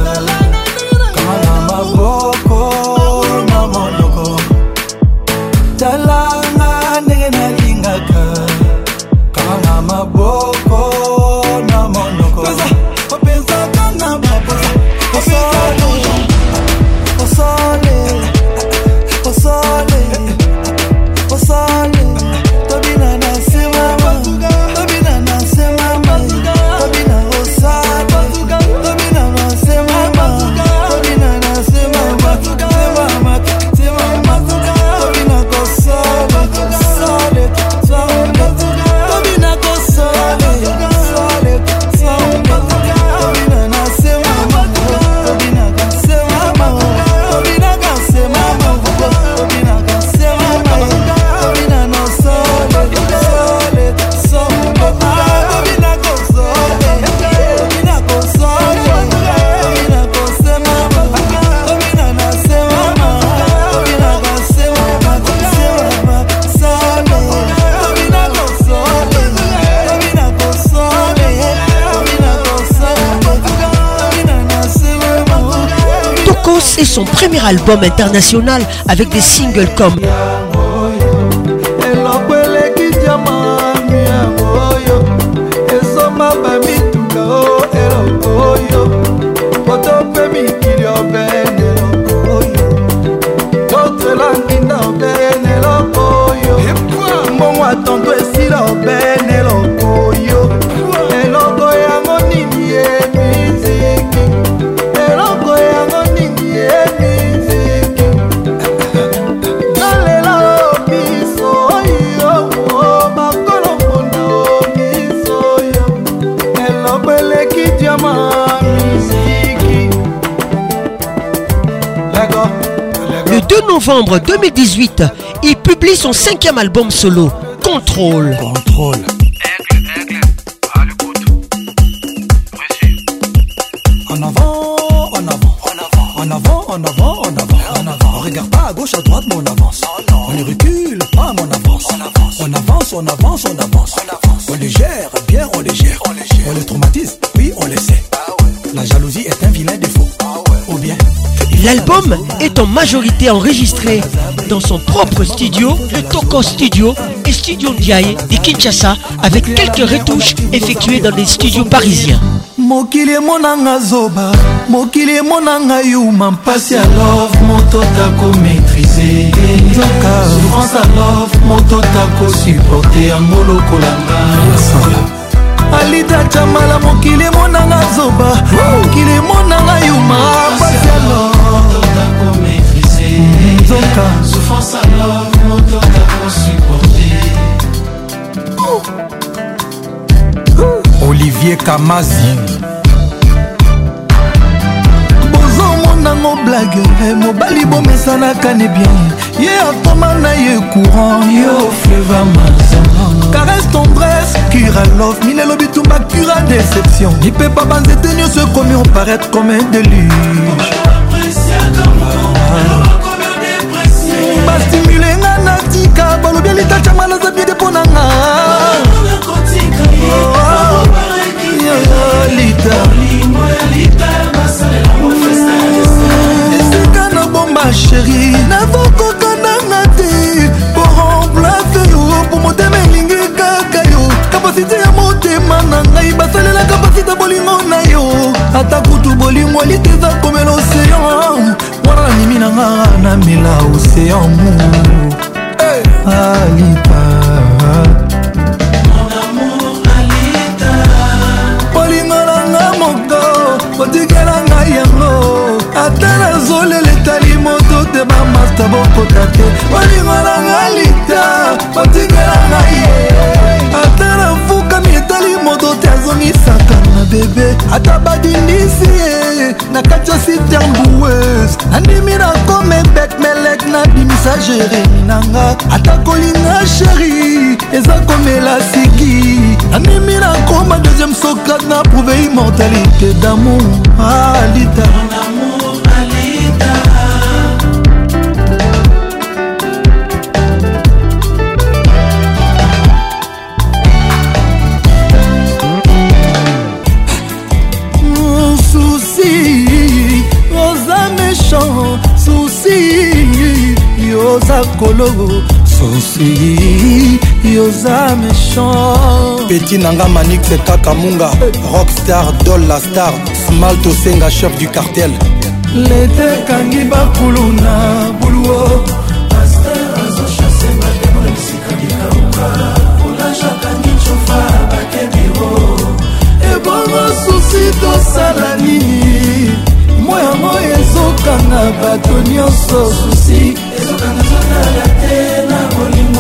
son premier album international avec des singles comme novembre 2018, il publie son cinquième album solo, Contrôle. Contrôle. en majorité enregistré dans son propre studio, le Toko Studio et Studio Ndiaye de Kinshasa, avec quelques retouches effectuées dans des studios parisiens. mokili emonanga zoba mokili emonanga yuma mpasi ya love moto tako maîtrise nzoka souffrance ya love moto tako suporte yango lokolanga alida jamala mokili emonanga zoba mokili emonanga yuma pasi ya love nzoka souffrance alors moto supporter olivier kamazi bozomonango blage eh, mobali bomesanaka ne bien ye atoma na ye courant yo fleva mazongo caresse tendresse curalof minelo bitumba cura déception lipepa banzete nyonso ekomi oparaître comme un déluge bastimule nga natika balobi elitaca malaza bide mpo na nga esika nabomba sheri navokokananga te po remplace yo po motema elingi kaka yo kapasite ya motema na ngai basalelaka pasite bolingo na yo ata kutu bolingo eliteza komela oseyan wana namimi na nga namela osean mu alita kolinga na nga moko otikela ngai yango ata nazolela etali moto te bamasta bokota te kolinga na nga lita otikela ngai ye ata nafukami etali moto te azongisaka na bebe ata badindisi na kati ya sitambueuse nandimi na komebek melek nabimisa jeremi nanga ata kolinga sheri eza komela siki nandimi nakoma deuxième socrate na prouve immortalité damour alita ah, likolo sosi yoza méchant peti na nga manixe kaka munga rockstar dol la star smalt osenga chef du cartel lete ekangi bakulu na buluo paster azochase batemo na bisika likauka kolajaka nchofa bakebiro ebongo susi tosala nini moyango ezokanga bato nyonso susi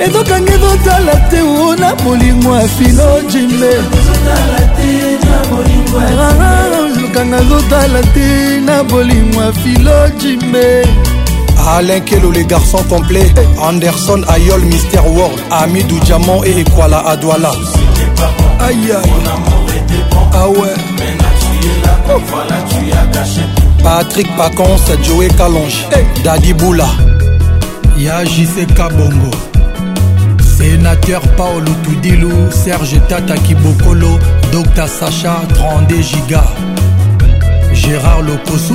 ezokangi ezotala te o na bolingo ya filo jimbe lukanga ezotala te na bolingo ya filo jimbe Alain Kelo, les garçons complets Anderson, Ayol, Mister World Ami du Diamant et Ekwala Adwala Aïe aïe Ah ouais oh. Patrick Pacons, Joey Calonge hey. Eh. Daddy Boula Yajise Kabongo sénateur paolo tudilu serge tata kibokolo dr sacha 32 giga gérard lokosu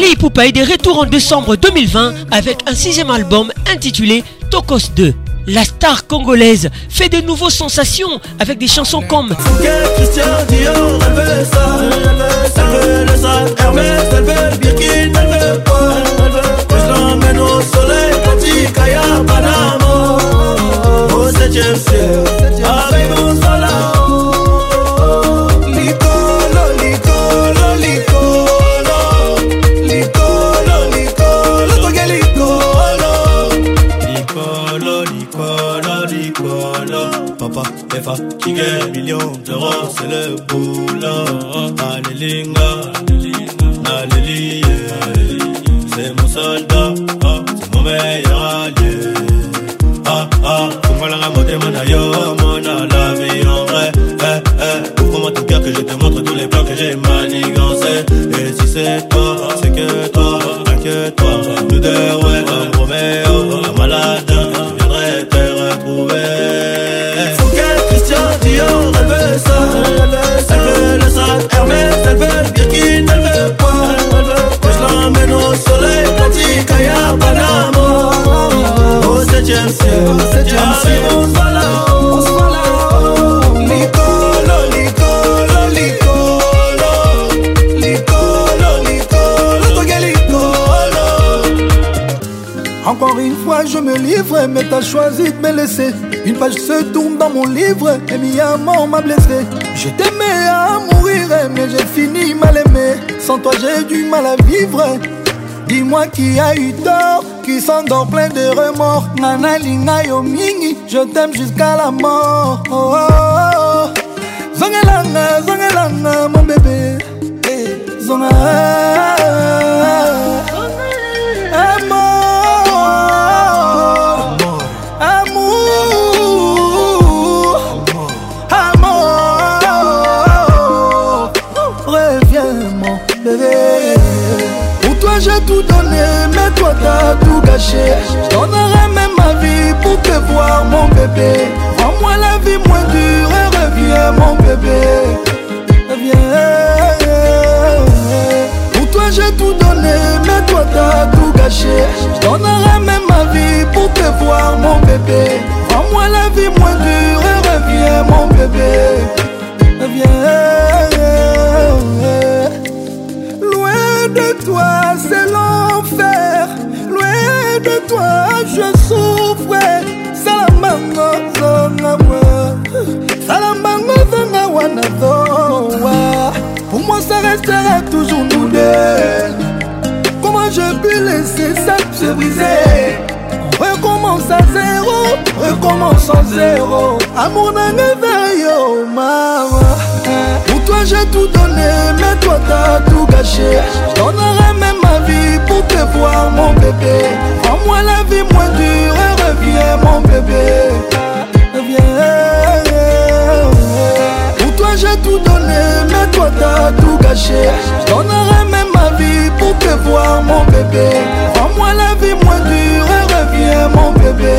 Les Poupa est de retour en décembre 2020 avec un sixième album intitulé Tokos 2. La star congolaise fait de nouveaux sensations avec des chansons comme qui gagne millions d'euros, c'est le boulot. Alléluia, c'est mon soldat, oh, c'est mon meilleur allié. Ah ah, la mon oh, mon en vrai. Eh, eh moi ton cœur que je te montre tous les plans que j'ai manigancé Et si c'est toi Encore une fois, je me livre, mais t'as choisi de me laisser. Une page se tourne dans mon livre, et mi m'a blessé. Je t'aimais à mourir, mais j'ai fini mal aimé. Sans toi, j'ai du mal à vivre. Dis-moi qui a eu tort. qui s'endort plein de remords nana linga yo mingi je t'aime jusqu'à la mort oh, oh, oh. zongelanga zongelanga mon bébé eh, zonga J'donnerais même ma vie pour te voir mon bébé Rends-moi la vie moins dure et reviens mon bébé Reviens Pour toi j'ai tout donné mais toi t'as tout gâché Je même ma vie pour te voir mon bébé Rends-moi la vie moins dure et reviens mon bébé Reviens Loin de toi c'est l'enfer de toi je souffre salambango zonga moi salambango zonga wana zowa pour moi ça restera toujours nous deux comment je peux laisser ça se briser recommence à zéro recommence en zéro amour nanga eza yo mama pour toi j'ai tout donné mais toi t'as tout gâché je donnerai même ma vie pour te voir mon bébé Sans moi la vie moins dure Reviens mon bébé Reviens Pour toi j'ai tout donné Mais toi t'as tout gâché Je donnerai même ma vie pour te voir mon bébé Sans moi la vie moins dure Reviens mon bébé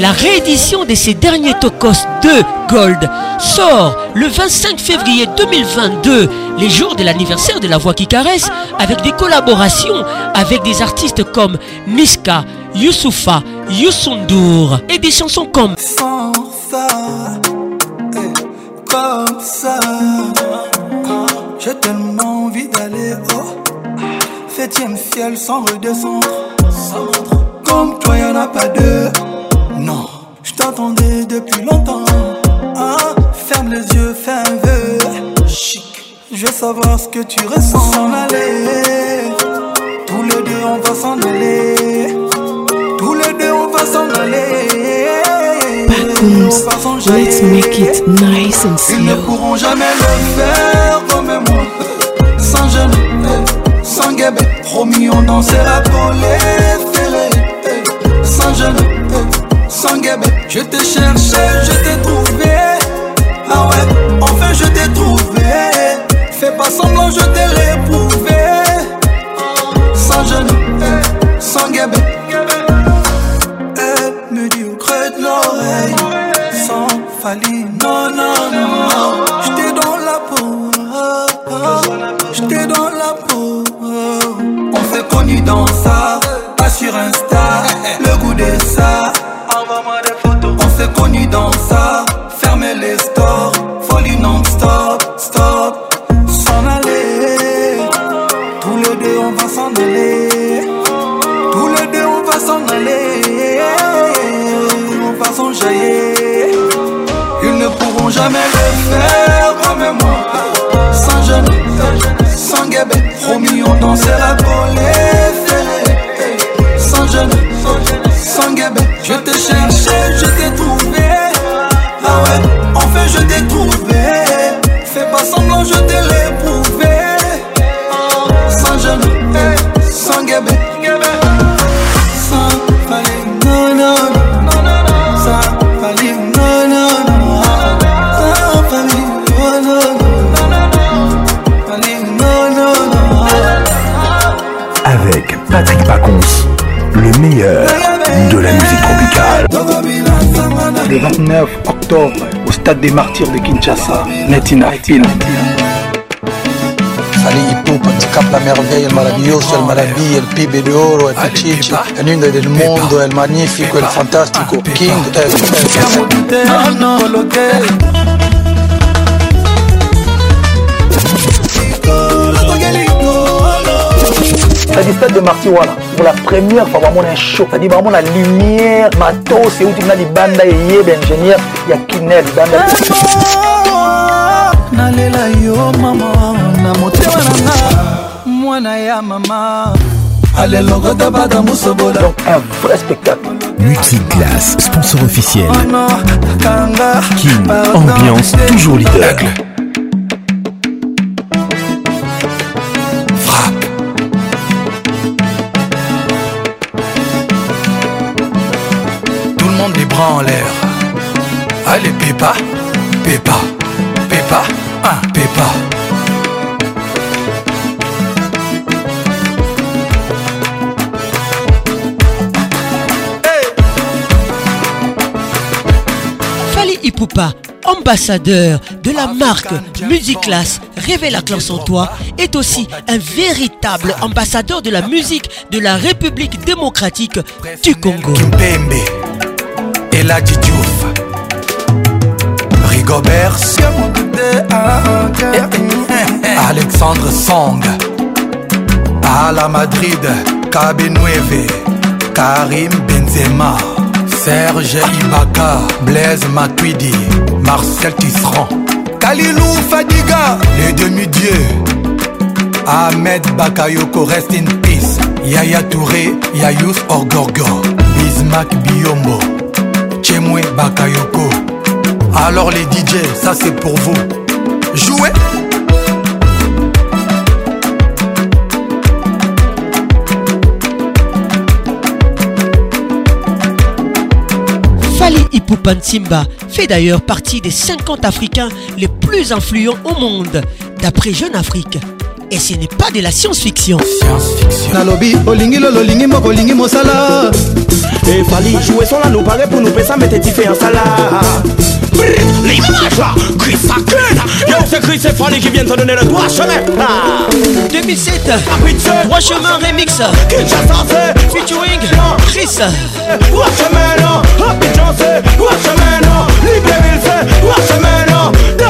La réédition de ces derniers Tocos de Gold sort le 25 février 2022 les jours de l'anniversaire de La Voix qui caresse avec des collaborations avec des artistes comme Niska, Youssoufa, Youssoundour et des chansons comme eh, comme ça, tellement envie d'aller ciel sans Ils ne pourront jamais le faire comme moi. Sans jeûne, sans guébé, promis on dansera pour les Sans genoux, sans guébé, je t'ai cherché, je t'ai trouvé. Ah ouais, enfin je t'ai trouvé. Fais pas semblant, je t'ai réprouvé. Sans genoux, sans guébé. Elle me dit au creux de l'oreille, sans faline. jamais le faire comme moi. Sans jeûne, sans guébé, promis, on dansera pour les saint Sans jeûne, sans guébé, je t'ai cherché, je t'ai trouvé. Ah ouais, enfin je t'ai trouvé. Pacons, le meilleur de la musique tropicale. Le 29 octobre, au stade des martyrs de Kinshasa, Netina tu cap la merveille el maravilloso el maraví el pibe de oro el pichichi el niño del mundo el magnifique, el fantastico. king el, Stade des Martyrs, voilà. pour la première fois bamona un show cest à dire bamona lumière matos euti na libanda eyebe ingénieur ya kinel libanda eh, nalela yo mama na motema nanga mwana ya mama donc un vrai spectacle Multiclass, sponsor officiel. King, ambiance toujours leader. Allez, Pépa, Pépa, Pépa, un hein, Fali Ipupa, ambassadeur de la marque Music la classe en toi, est aussi un véritable ambassadeur de la musique de la République démocratique du Congo. Rigobert Alexandre Song à la Madrid Nueve, Karim Benzema Serge Ibaka Blaise Matuidi Marcel Tisserand Kalilou Fadiga Les demi-dieux Ahmed Bakayoko Rest in Peace Yaya Touré Yayous Orgorgo Bismack Biombo Chemwe Bakayoko. Alors les DJ, ça c'est pour vous. Jouez! Fali Simba fait d'ailleurs partie des 50 Africains les plus influents au monde, d'après Jeune Afrique et ce n'est pas de la science-fiction La lobby olingi lolo olingi moko sala. mosala Fali, jouer son lano pare mpo t'es mete en ala L'image là, Chris Sakuna Yo c'est Chris et Fali qui vient te donner le droit chemin 2007 Trois chemins remix Kinshasa Featuring Chris Trois chemins non, Happy Chance Trois chemins non. Libreville c'est chemins non.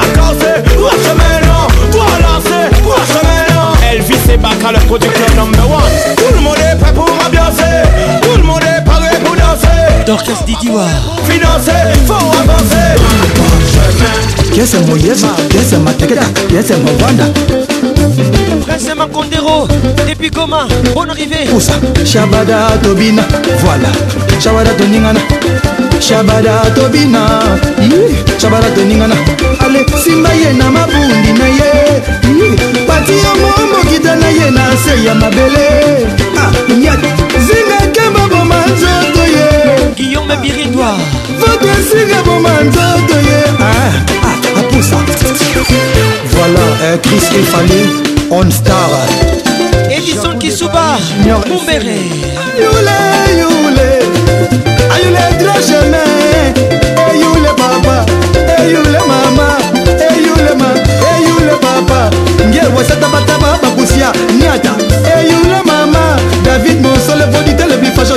Bakal, producteur number one. Tout le monde est prêt pour m'ambiancer. Tout le monde est prêt pour danser. Dorcas Didiwa. Financer, faut avancer. kiese moyeba kiese mateketa kiese mavanda prince makondero depuis goma bon arrivé pousa shabada tobina voilà shabada toningana shabada tobina shabada toningana ale simba ye na mabundi na ye pati yo momokita na ye na se ya mabele ah, zinga kemba boma nzoto ye guillaume biridoi votesika bomanzoto ye apusa voilà chris efali on star edison kisuba mumbere ayule yule ayule drogeme eyule papa eyule mama eyule ma eyule papa ngewesata bataba babusia niata eyule mama david mosole vodite leblifasho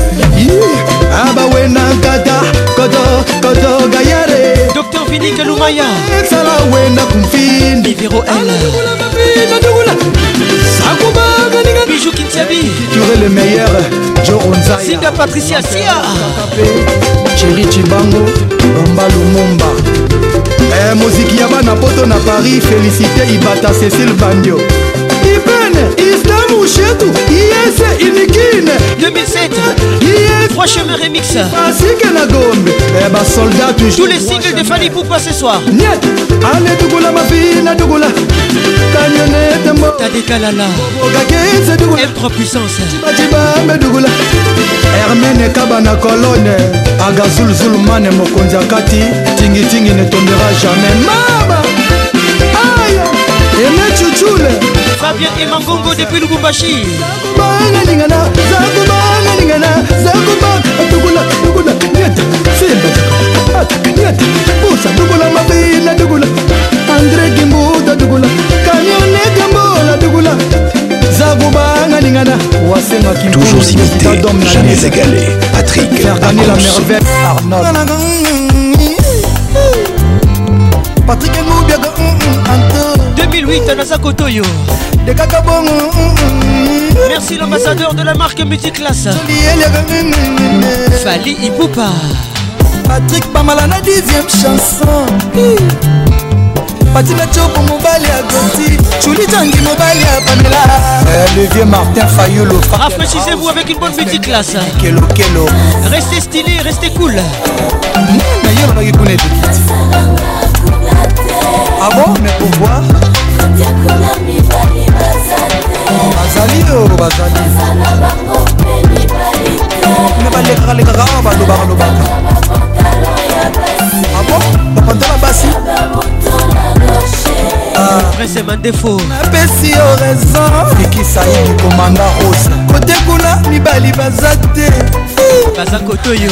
dominique lumaya ezala wenda kumfindi vero bijou kintiabi cure le meilleur joronzasinga patricia sia cheri cibango bomba lumumba eh, moziki ya bana poto na paris félicité ibata cécile bandio Matou Yes Inikine 2007 Yes Trois chemins remix Basike na gombe Eh bah soldat toujours Tous les singles de Fanny Poupa ce soir Niet Allez Dougoula ma fille na Dougoula Camionnette mo Tade Kalala Ogakense Dougoula Impropuissance Tiba Tiba me Dougoula Hermene Kabana Colonne Aga Zul Zulmane Mokonzi Akati Tingi Tingi ne tombera jamais Mama Aïe Et ne tchouchoule Fabien et Mangongo depuis Lubumbashi andré gimbuda dugula kanione gambola dugula zagubanga lingana wasengaki toujours imité jamais égalé patrick fergani la merveille arnold patrick ngubiaga Mm, mm, mm, merci l'ambassadeur de la marque multiclasse Fali Ipupa Patrick Pamala na 10e chanson patina coko mobali à goti juli tangi mobali à pamela eh, le vieux martin Fayoulou. rafraîchissez-vous avec une bonne Multiclasse. restez stylé restez cool nayo balaki kuna ebikiti ah bon mais pourquoi bazali oyo bazali me balekakalekaka awa balobakalobaka abo ah bapantala basi prince ah. mandefo napesi yo raison ekisaidi komanda rose kote kuna mibali baza te baza kotoyo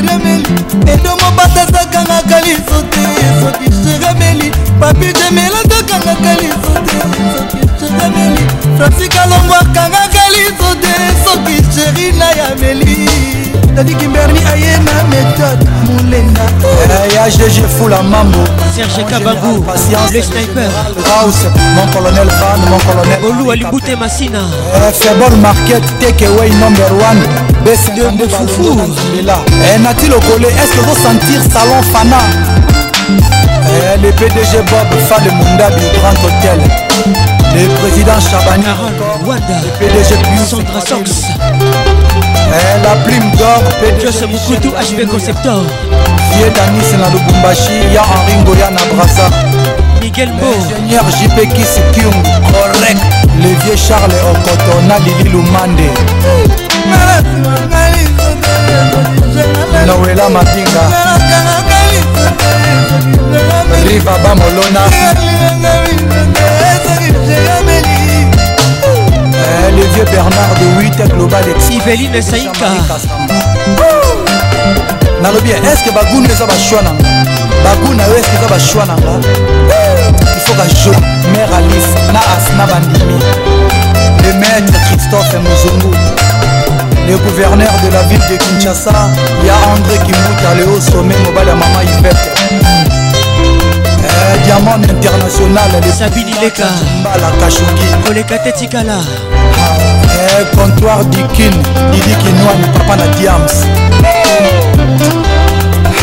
jeremeli edomo batatakangaka liso te soki jeremeli papi jemela takangaka liso te soki jeremeli fransika longo akangaka liso te soki jerina yameli dadi kimberli aye na méthode molenda ya gg fula mambo serge kabangu le sniper raus mon colonel van mon colonel oluwa libute masina eh, febol market take away number one besdio de foufour eh, nati lokole est ce que osentir salon fana eh, le pdg bob fale mondabi grand hôtel le président chabani Wada, le pdg Sandra Sox eh, la plume d'or pdg Moukoutou hp conceptor vie danis na lubumbashi ya henri ngoya na brasa miguel bo ingénieur jp kisikung correct le vieux charles okoto na lili lumande noela matinga rivaba molona eh, le vieux bernard de 8 global iveline saika nalobi ya estce bagune eza bashwa na nga bagune na yo estce eza bashwa na nga ifoka jo mare alice na asna bandimi le maître christophe mozungu le gouverneur de la ville de kinshasa ya andré kimbuta le haut sommet mobali ya mama ivete eh, diamond international sabinileka mbala kashuki koleka te tikala eh, comptoir dikin didi kinwani papa na diams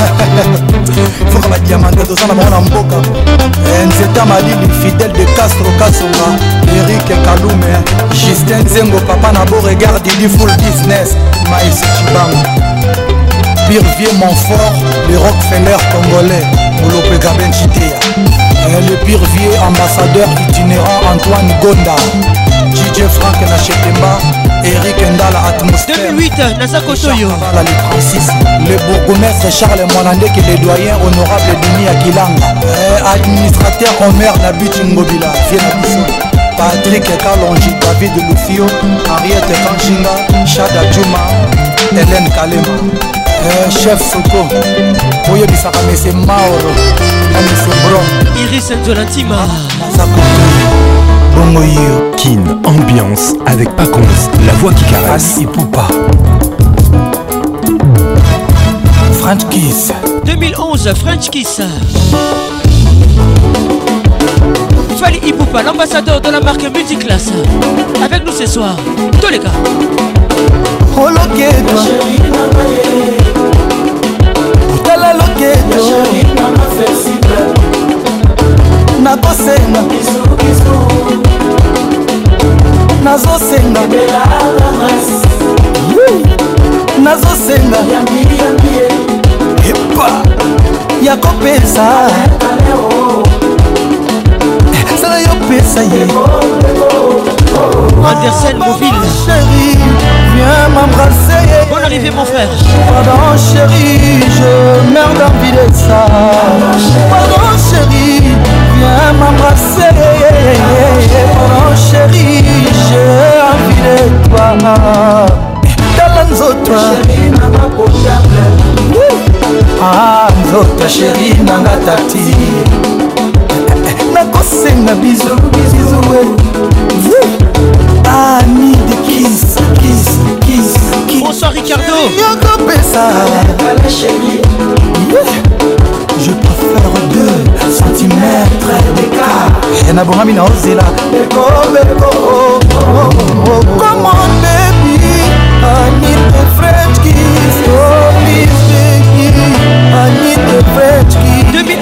foka badiamante toza na bango na mboka eh, nzeta malili fidèle de castro kasonga erik kalume justin zengo papa na bo regard didi full business miles cibango pirvier montfort le rockefeller congolais molope gaben chitea eh, le pirvier ambassadeur itinérant antoine gonda DJ Frank Nachetemba Eric Ndala Atmosphère 2008 Nasa Kotoyo les Francis le bourgmestre Charles Mwanandeke le doyen honorable Denis Akilanga eh, administrateur Omer Nabit Ngobila Vienna Patrick Kalonji David Lufio Henriette Kanchinga Shada Juma Hélène Kalema Eh, chef soko oyebisaka mese maoro na mese bro iris nzolantima ah, Bongo Kin, ambiance avec Pacons, la voix qui caresse. et French Kiss. 2011, French Kiss. Fali Ipupa, l'ambassadeur de la marque Multiclass. Avec nous ce soir, tous les gars. Oh, nakosenga nazosenga nazosenga epa ya kopesa sala yo pesa ye Andersen Mouville Chérie, viens m'embrasser Bonne arrivée mon frère Pardon chérie, je meurs d'envie de ça Pardon chérie m'embrasser Oh chéri, j'ai envie de toi Ah chérie nanga tati nakosenga Annie ah, de kiss kiss kiss Bonsoir Ricardo Yoko pesa Je 2 cm d'écart et nabongami na ozela comment baby I need the French kiss Oh please baby I need the French kiss 2011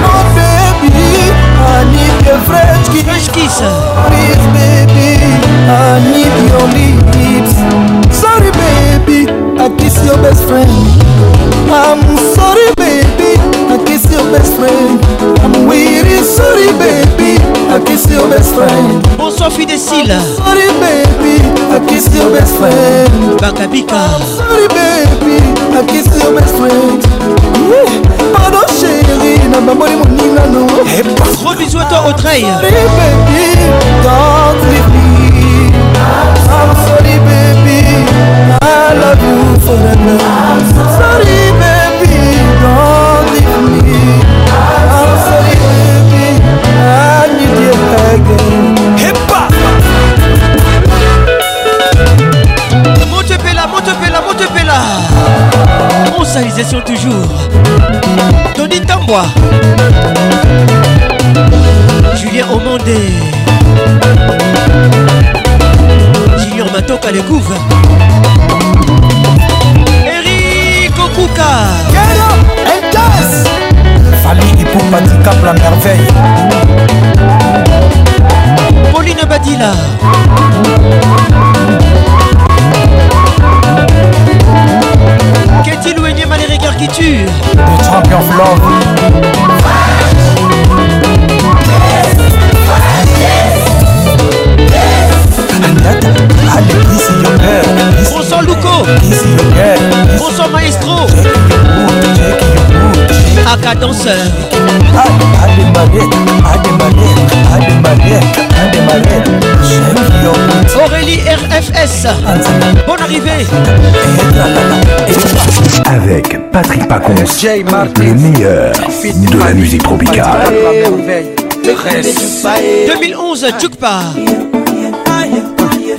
Comment baby I need the French kiss French kiss Please baby I need your lips Sorry baby I kiss your best friend I'm sorry, baby. I kiss your best friend. I'm sorry, baby. I kiss your best friend. Bonsoir Sophie Sorry, baby. I kiss your best friend. Bakabika. Sorry, baby. I kiss your best friend. Pardon, chérie. Na mon eh, bah, Gros bisous à toi, Sorry, baby. Don't leave me. I'm sorry, baby. I love you. personnalisation toujours. Tony Tambois. Julien Omandé. Junior Matoka les couves. Eric Okuka. Famille pour Patika plan merveille. Pauline Badila. Qu'est-il ou mal malgré les qui tuent The Champion Bonsoir Luco. Bonsoir Maestro. Aka danseur. Aurélie RFS. Bonne arrivée. Avec Patrick Pacons, le meilleur de la musique tropicale. 2011, Chukpa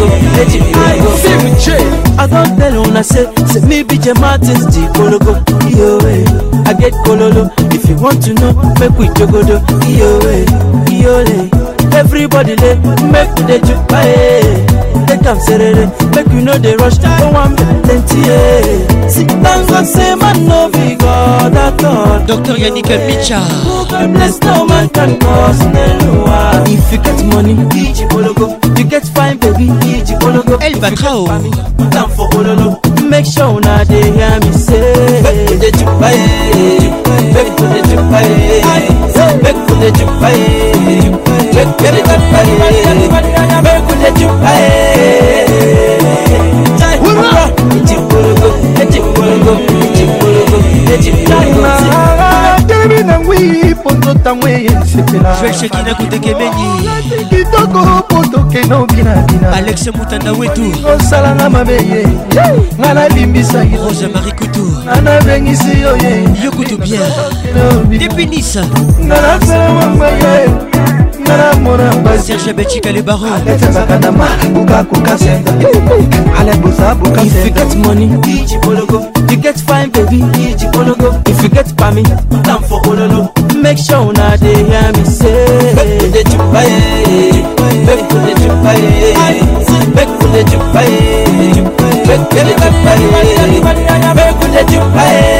go let you be I go see me J I don't tell na say say me be J Martins G Kologo yo way eh. I get kololo if you want to know make we jogodo yo way eh. yo lay eh. everybody lay make we dey juke hey take am serere make you no dey rush no one plenty yeah. kati nazosema novigodato dr yanika micha If you get money, DJ Bologo. You get fine, baby, DJ Bologo. El Batrao. Down for Ololo. Make sure una they hear me say. Back to the Jupai. Back to the Jupai. Back to the Jupai. Back to the Jupai. Back to the Jupai. bolongo telebi na ngwi mpo nzotango eyesekelakitoko mpo tokenda obinabinaalex mutanda wetu osala na mabe ye nga nalimbisa ye rosa marie kutu nga nabengisi yo ye yo kutu bien depinisa nga nasala mama ye tala mona serge betika le baron alex zakadama buka kukase alex busa buka if you get money dj bologo you get fine baby dj bologo if you get pami tam for ololo make sure una dey hear me say make we dey chupa ye make we dey chupa ye make we dey chupa ye make we dey chupa ye make we dey chupa ye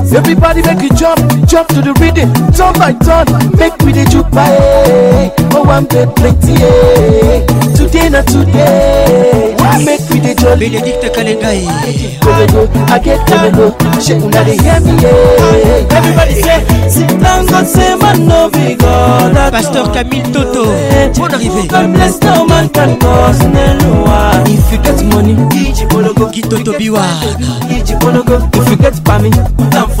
Everybody make a jump, jump to the rhythm. Turn by turn, make we the juke by. Oh, I'm dead plenty. Eh. Today not today. Make we the jolly. Benedicta Kalegai. I get Kabelo. She una de hear me. Eh. Everybody say, sit down, God say, man, no be God. Pastor Camille Toto. Eh, bon arrivée. God bless no man can cause no one. If you get money, Iji Bologo. Gito Tobiwa. Iji Bologo. If you get family, put them for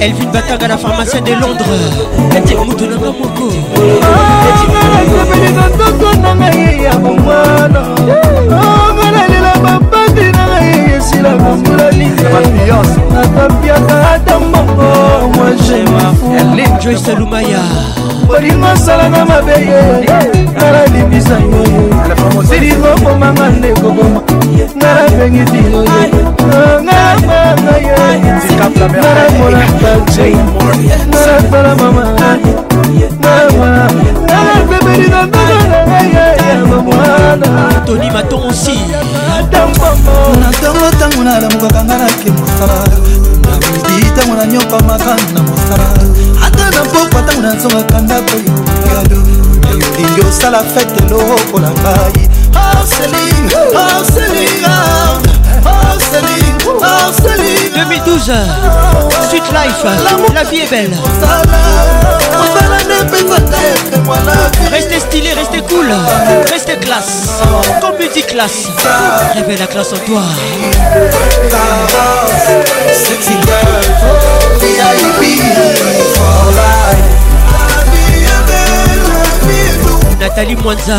Elvin Bataga, la pharmacienne de Londres. Moutonanga Moko. Joyce Lumaya. bolingo osalanga mabe ye nalalimbisa yo silingo komanga ndeko boma nalabengi bino ye ngamanga ye nalamona bace nalakala mama nalapebeli na toni matonsi natongo ntango nalamukaka nga nake mosala namidi ntango nanyoka makanga na mosala ata na pokwa ntango nazongaka ndako yalo olingi osala fete lokola ngai ah. 2012 suite Life La vie est belle Restez stylé, restez cool Restez classe Comme multi classe Réveille la classe en toi Sexy girl VIP est Nathalie Mwanza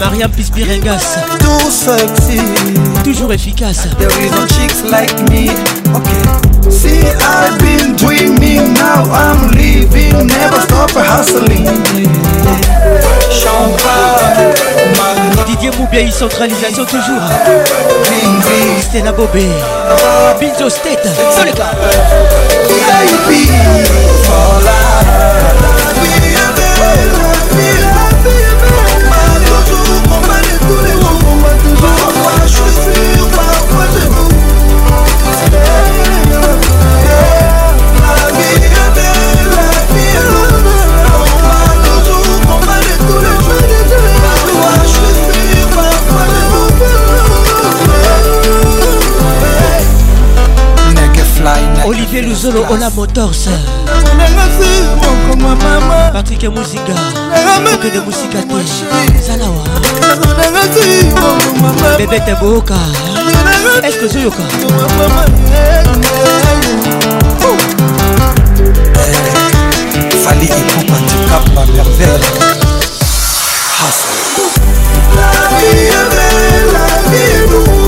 Mariam Pispiringas Too sexy Toujours efficace There is no chicks like me Okay See I've been dreaming Now I'm leaving Never stop hustling Champagne Didier Moubia centralisation toujours Stella Bobé Binzo State Solika VIP olivier luzolo ola motors patrik muzinga oke de musika te zalawa bebete boyoka eske ozoyoka fali ekupa tikapa merveille hasa La vie est belle, la vie est douce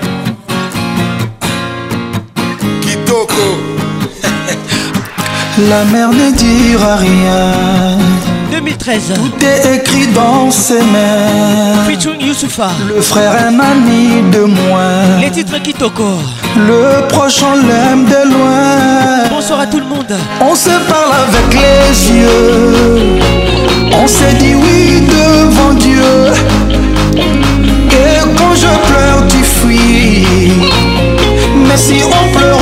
La mer ne dira rien. 2013. Tout est écrit dans ses mains. Le frère est ami de moi. Les titres qui Le proche on l'aime de loin. Bonsoir à tout le monde. On se parle avec les yeux. On s'est dit oui devant Dieu. Et quand je pleure, tu fuis. Mais si on pleure,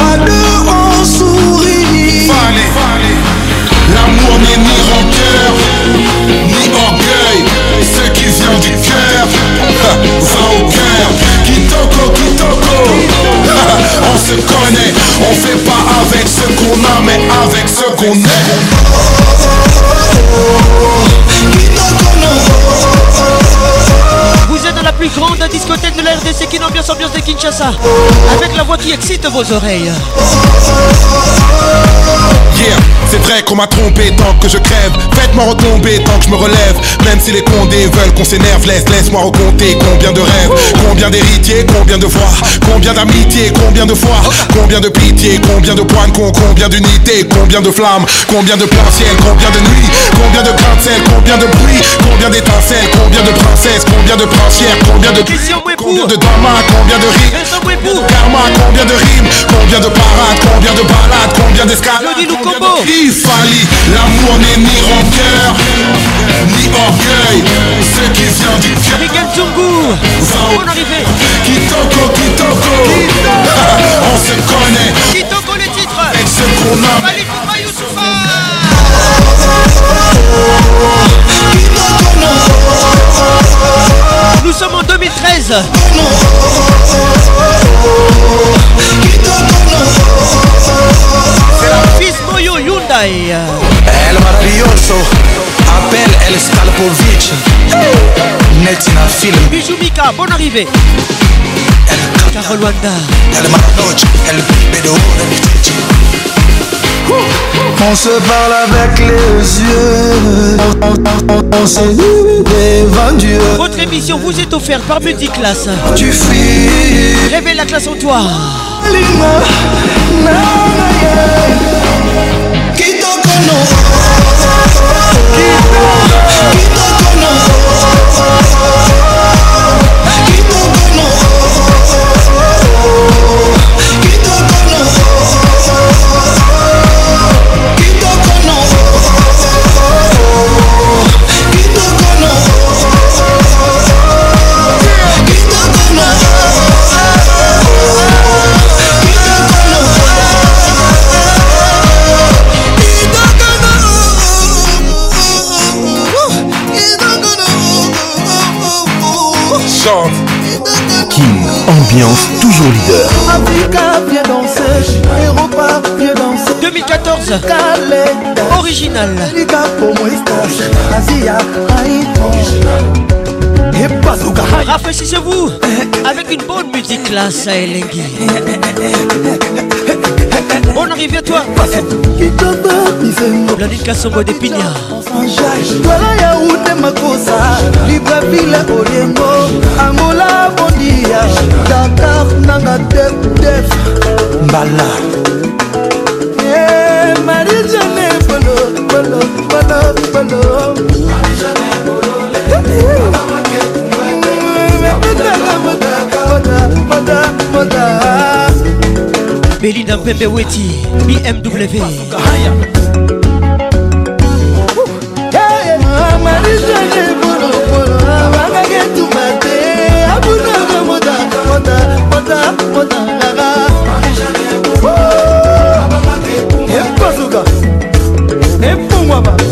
se connaît On fait pas avec ce qu'on a mais avec ce qu'on est Vous êtes dans la plus grande discothèque de la RDC qui ambiance ambiance de Kinshasa Avec la voix qui excite vos oreilles Yeah, c'est vrai qu'on m'a trompé tant que je crève. Faites-moi retomber tant que je me relève. Même si les condés veulent qu'on s'énerve, laisse, laisse-moi recompter combien de rêves, combien d'héritiers, combien de voix, combien d'amitié, combien de fois, combien de pitié, combien de points con, combien d'unités, combien de flammes, combien de plein combien de nuits, combien de grains combien de bruit, combien d'étincelles, combien de princesses, combien de princières, combien de. Combien de dramas, combien de rimes Karma, combien de rimes Combien de parades, combien de balades Combien d'escalades, combien de l'amour n'est ni rancœur Ni orgueil Ce qui vient du cœur Michael Tsungu, bonne arrivé. Kitoko, On se connaît Kitoko les titres. Avec ce qu'on a Kitoko, nous sommes en 2013. Fils Moyo Hyundai. El maravilloso. Appelle El Skalpovic. Netina Film. Bijou Mika, bonne arrivée. El Carolwanda. El Maranoch. El Bedo. El on se parle avec les yeux. On, Votre émission vous est offerte par Class. Tu fuis. Révèle la classe en toi. toujours leader. 2014, original. Rafraîchissez-vous avec une bonne musique classe à Elengi. Bonne arrivée toi Blandine Kassongo de Pigna Voilà ya route makosa Libreville Oliengo Angola Bondia Dakar nanga def def Mbala Marie-Jeanne Bolo Bolo Bolo Bolo Marie-Jeanne Bolo Moda, moda, moda, moda belinda mpembe weti bmw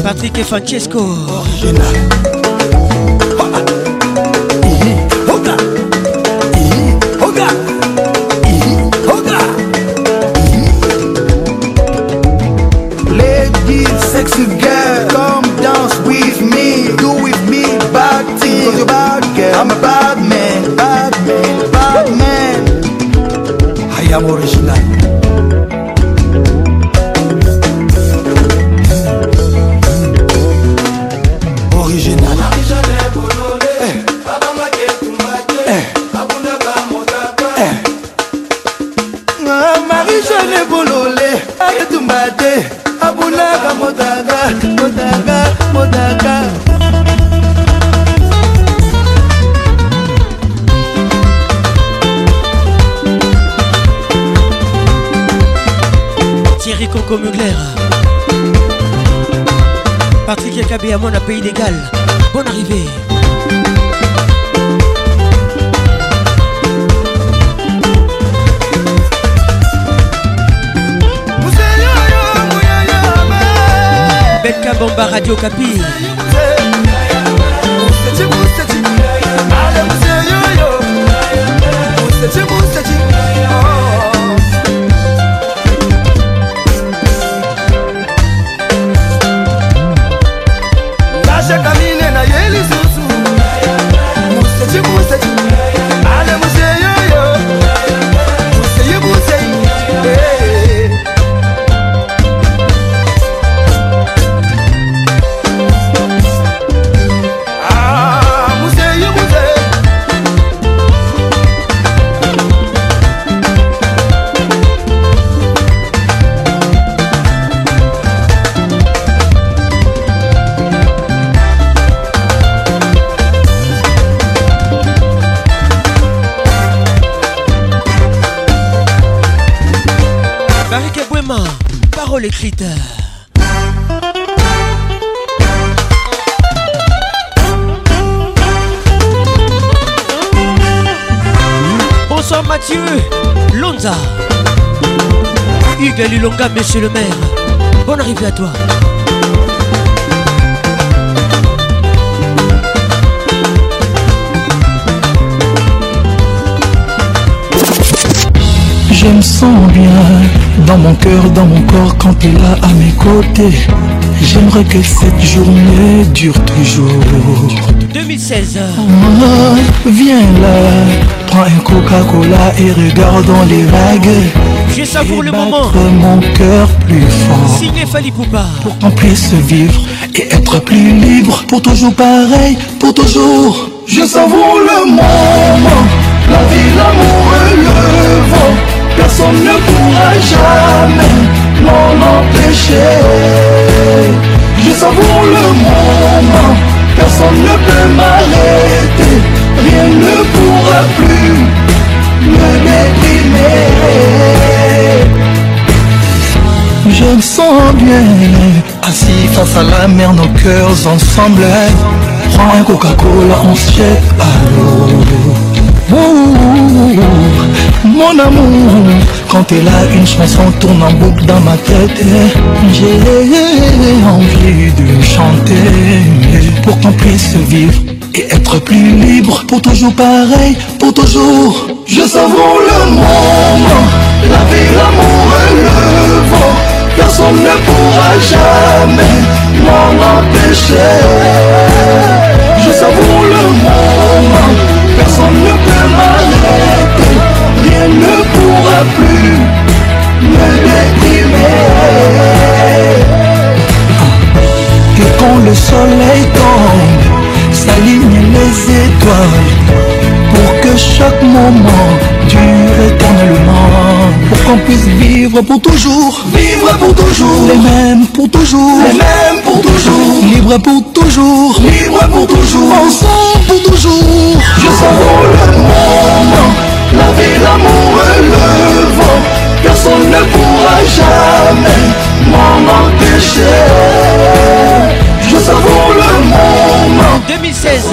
Patrick et Francesco Original. bad girl. I'm a bad man, bad man, bad man. I am original. diamant à pays d'égal. Bonne arrivée. Becca Bomba Radio Capi. Bonsoir Mathieu Lonza Hugues Lulonga, monsieur le maire Bonne arrivée à toi Je me sens bien dans mon cœur, dans mon corps, quand t'es là à mes côtés J'aimerais que cette journée dure toujours 2016 ah, Viens là, prends un Coca-Cola et regardons les vagues Je savoure le moment mon cœur plus fort Signé Pour qu'on puisse vivre et être plus libre Pour toujours pareil, pour toujours Je savoure le moment La vie, l'amour et le vent personne ne pourra jamais m'en empêcher. Je savoure le moment, personne ne peut m'arrêter, rien ne pourra plus me déprimer. Je me sens bien, assis face à la mer, nos cœurs ensemble. Prends un Coca-Cola, on se jette à l'eau. Mon amour, quand t'es là, une chanson tourne en boucle dans ma tête. J'ai envie de chanter pour qu'on puisse vivre et être plus libre. Pour toujours pareil, pour toujours. Je savoure le moment la vie, l'amour et le vent. Personne ne pourra jamais m'en empêcher. Je savoure le moment personne ne peut m'arrêter elle ne pourra plus me déprimer. Que quand le soleil tombe, s'alignent les étoiles pour que chaque moment dure éternellement. Pour qu'on puisse vivre pour toujours, vivre pour toujours, les mêmes pour toujours, les mêmes pour toujours, libre pour toujours, libre pour toujours, ensemble pour toujours. Je sens le monde l'amour le vent, personne ne pourra jamais m'en empêcher. Je savoure le moment 2016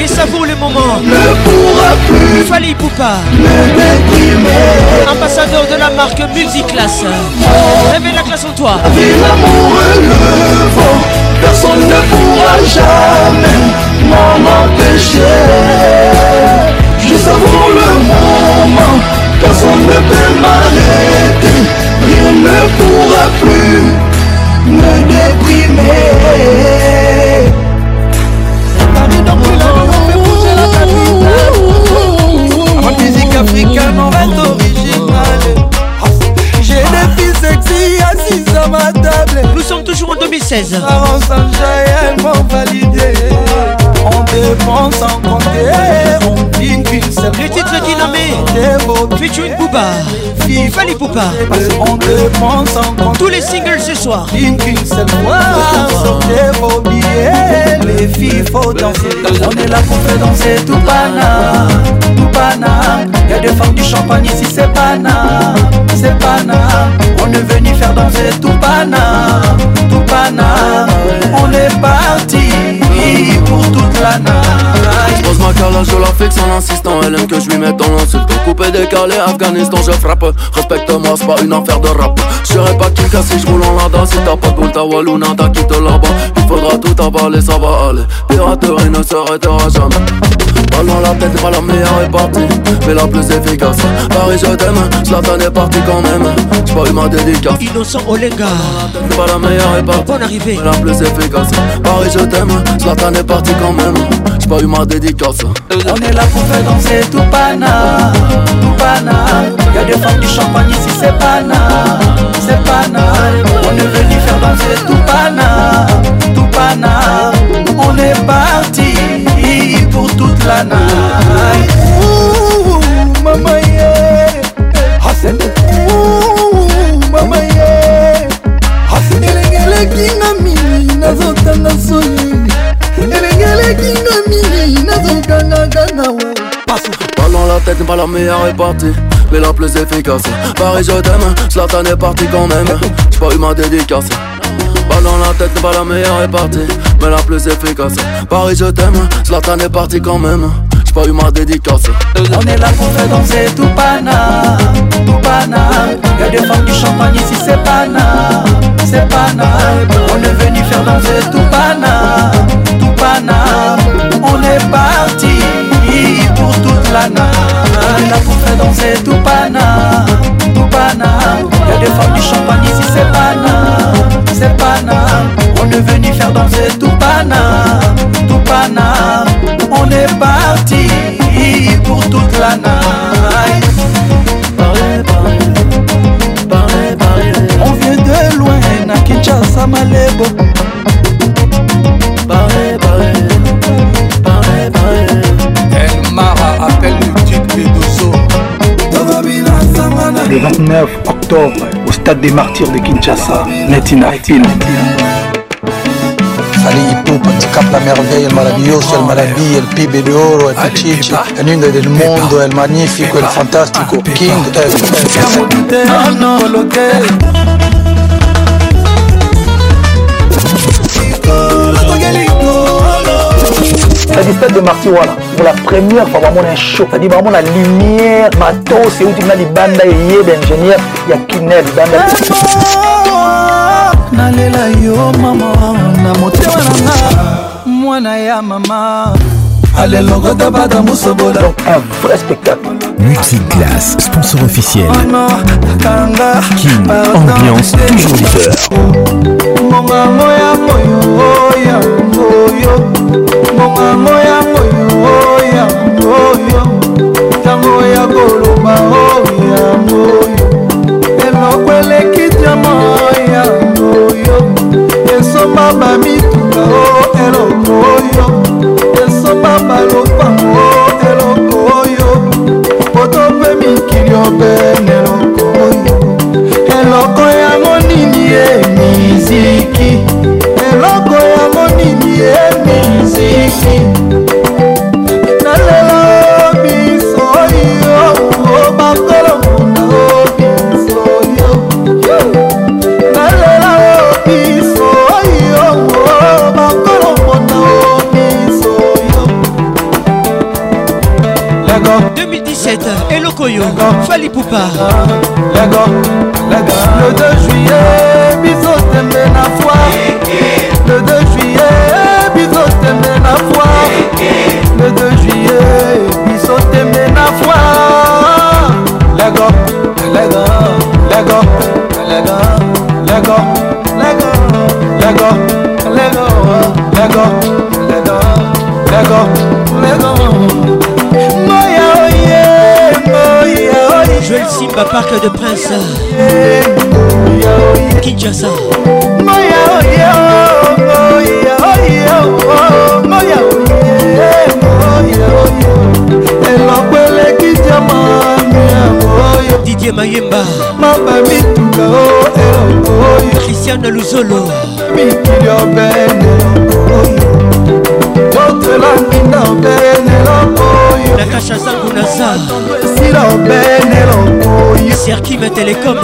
Je savoure le moment Ne pourra plus Fali Poupa Ambassadeur de la marque Music Réveille la classe en toi Ville amour l'amour le vent Personne ne pourra jamais m'en empêcher Juste avant le moment, personne ne peut m'arrêter, rien ne pourra plus me déprimer. 2016. On défend sans compter, on dit qu'une seule Le titre une Fali Poupa. On défend sans compter, tous les singles ce soir. Une qu'une seule fois, sortez vos billets, les filles faut danser. On est là pour danser tout pana, tout Y'a des femmes du champagne ici, c'est pana, c'est pana. On est venu faire danser tout Pana, tout On est parti pour toute la night. J'pose ma calage, je la fixe en insistant. Elle aime que je lui mette dans l'insulte. Coupé, décalé, Afghanistan, je frappe. Respecte-moi, c'est pas une affaire de rap. serai pas Kika si roule en lada. Si t'as pas de boule, ta Waluna, t'as quitté là-bas. Il faudra tout avaler, ça va aller. Piraterie ne s'arrêtera jamais. Pas dans la tête, hein, pas la meilleure répartie, mais la plus efficace. Paris, je t'aime, Slatan est parti quand même. J'ai pas eu ma dédicace. Innocent Olegar, c'est hein, pas la meilleure partie Bonne arrivée, mais la plus efficace. Paris, je t'aime, Slatan est parti quand même. J'ai pas eu ma dédicace. On est là pour faire danser tout pana, tout pana. Y'a des femmes du champagne ici, c'est pana, c'est pana. On est venu faire danser tout pana. la tête n'est pas la meilleure répartie mais la plus efficace Paris je t'aime, Slatan est parti quand même J'ai pas eu ma dédicace Ballon la tête n'est pas la meilleure répartie mais la plus efficace. Paris, je t'aime, t'en est parti quand même. J'ai pas eu ma dédicace. On est là pour faire danser tout pana, tout pana. Y'a des femmes du champagne ici, c'est pana, c'est pana. On est venu faire danser tout pana, tout pana. On est parti pour toute la nappe. On est là pour faire danser tout pana, tout pana. Y'a des femmes du champagne ici, c'est pana, c'est pana. On est venu faire danser Tupana, Tupana On est parti pour toute la night. Paré, On vient de loin, à Kinshasa, Malebo. paré, paré, paré El Mara appelle le type Le 29 octobre, au stade des martyrs de Kinshasa, Netina علي توب la merveille, el maravilloso, el maravilloso, el pibe de oro, el pichichi, el niño del mundo, el magnífico, el fantástico, King La distance de Marty voilà. Pour la première fois, vraiment, un show. C'est-à-dire vraiment la lumière, matos, c'est où tu mets les bandes et les ingénieurs, il y a Kinel, bandes. Oh, oh, oh, Nalela yo maman na motema na nga mwana ya mama alelogota bata mosobola un vrai spectacle Multiclass, sponsor officiel. King, ambiance toujours leader. Tango ya koloba oya oya esomba mituka o oh, eloko oyo esomba balokwango o oh, eloko oyo poto mpe mikili obene eloko oyo eloko yango nini ye miziki eloko yango nini ye miziki Et le Fali Poupa. Le 2 juillet, bisous tembe la foi, Le 2 juillet, bisous tembe la foi, Le 2 juillet, biso tembe gars, foi Lego, lego, lego, lego, lego, lego, lego, lego, lego, lego, lego, lego, lego. Simba Parc de Prince Kinshasa eloko eleki jamamiao didie mayemba maba mituka o eloko oyo christiane luzolo mikili obene eloko oyo totelangi na obene eloko yaka shazangu nazar serkime telekom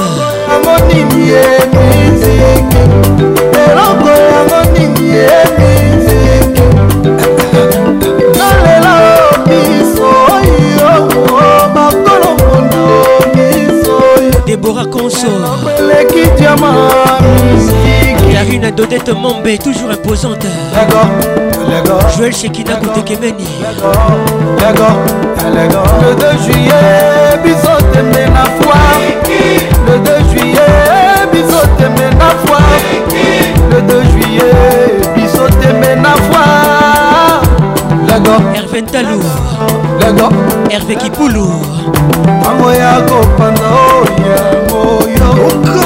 amoni nie miziki eloko yamoni nie miziki nalela bisoi makolo mondo bisoi debora konso eleki diama miziki La Darine d'Odette Mambé, toujours imposante. D'accord, d'accord. Joël Shekina Kote Kemeni. D'accord, d'accord. Le 2 juillet, bisous, t'aimé na foi. Le 2 juillet, bisous, t'aimé na foi. Le 2 juillet, bisous, t'aimé na foi. D'accord. Hervé Ntalou. D'accord. Hervé Kipoulou. Amoya Kopano, yo.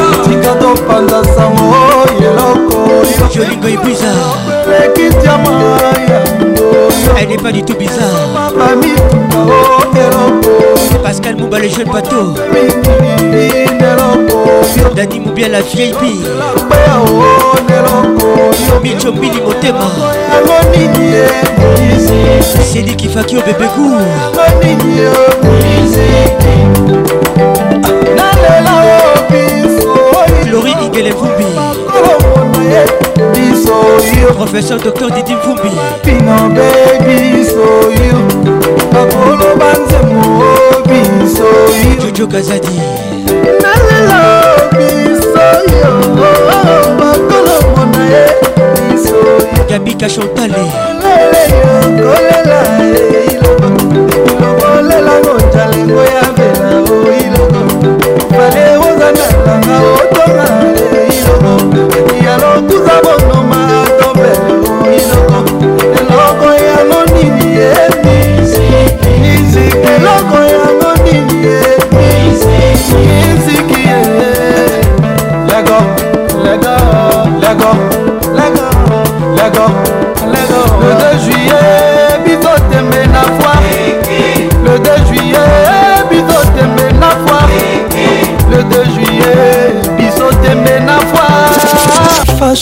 nyonso topanza sango Elle n'est pas du tout bizarre Pascal Mouba le jeune bateau Dani Moubia la vieille pire Micho Mili Motema Cédric Kifaki au bébé court Nalela Opi Laurie Igele Fumbi Professeur Dr Didi Fumbi Pino baby so you Akolo banzemo biso you Jojo Kazadi Nalelo biso you Akolo mona e biso you Gabika Chantale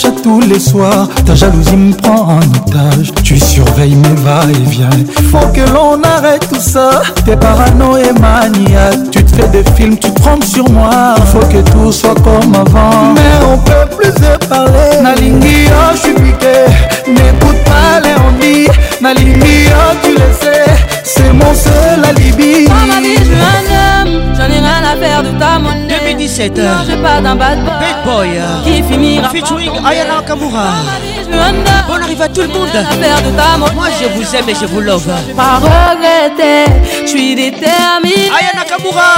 cherche tous les soirs. Ta jalousie me prend en otage. Tu surveilles mes va-et-vient. Faut que l'on arrête tout ça. T'es parano et maniaque. Tu te fais des films, tu te trompes sur moi. Faut que tout soit comme avant. Mais on peut plus se parler. Nalingi, oh, je suis piqué. N'écoute pas les envies. Nalingi, oh, tu le sais. C'est mon seul alibi. Dans ma vie, je suis un homme. J'en ai rien à faire de ta monnaie. 2017 h je pas d'un bad boy Bad boy euh. Qui finira Featuring Ayana Kamura Bon arrive à tout le monde Moi je vous aime et je vous love Je pas regretter Je suis déterminé Ayana Kamura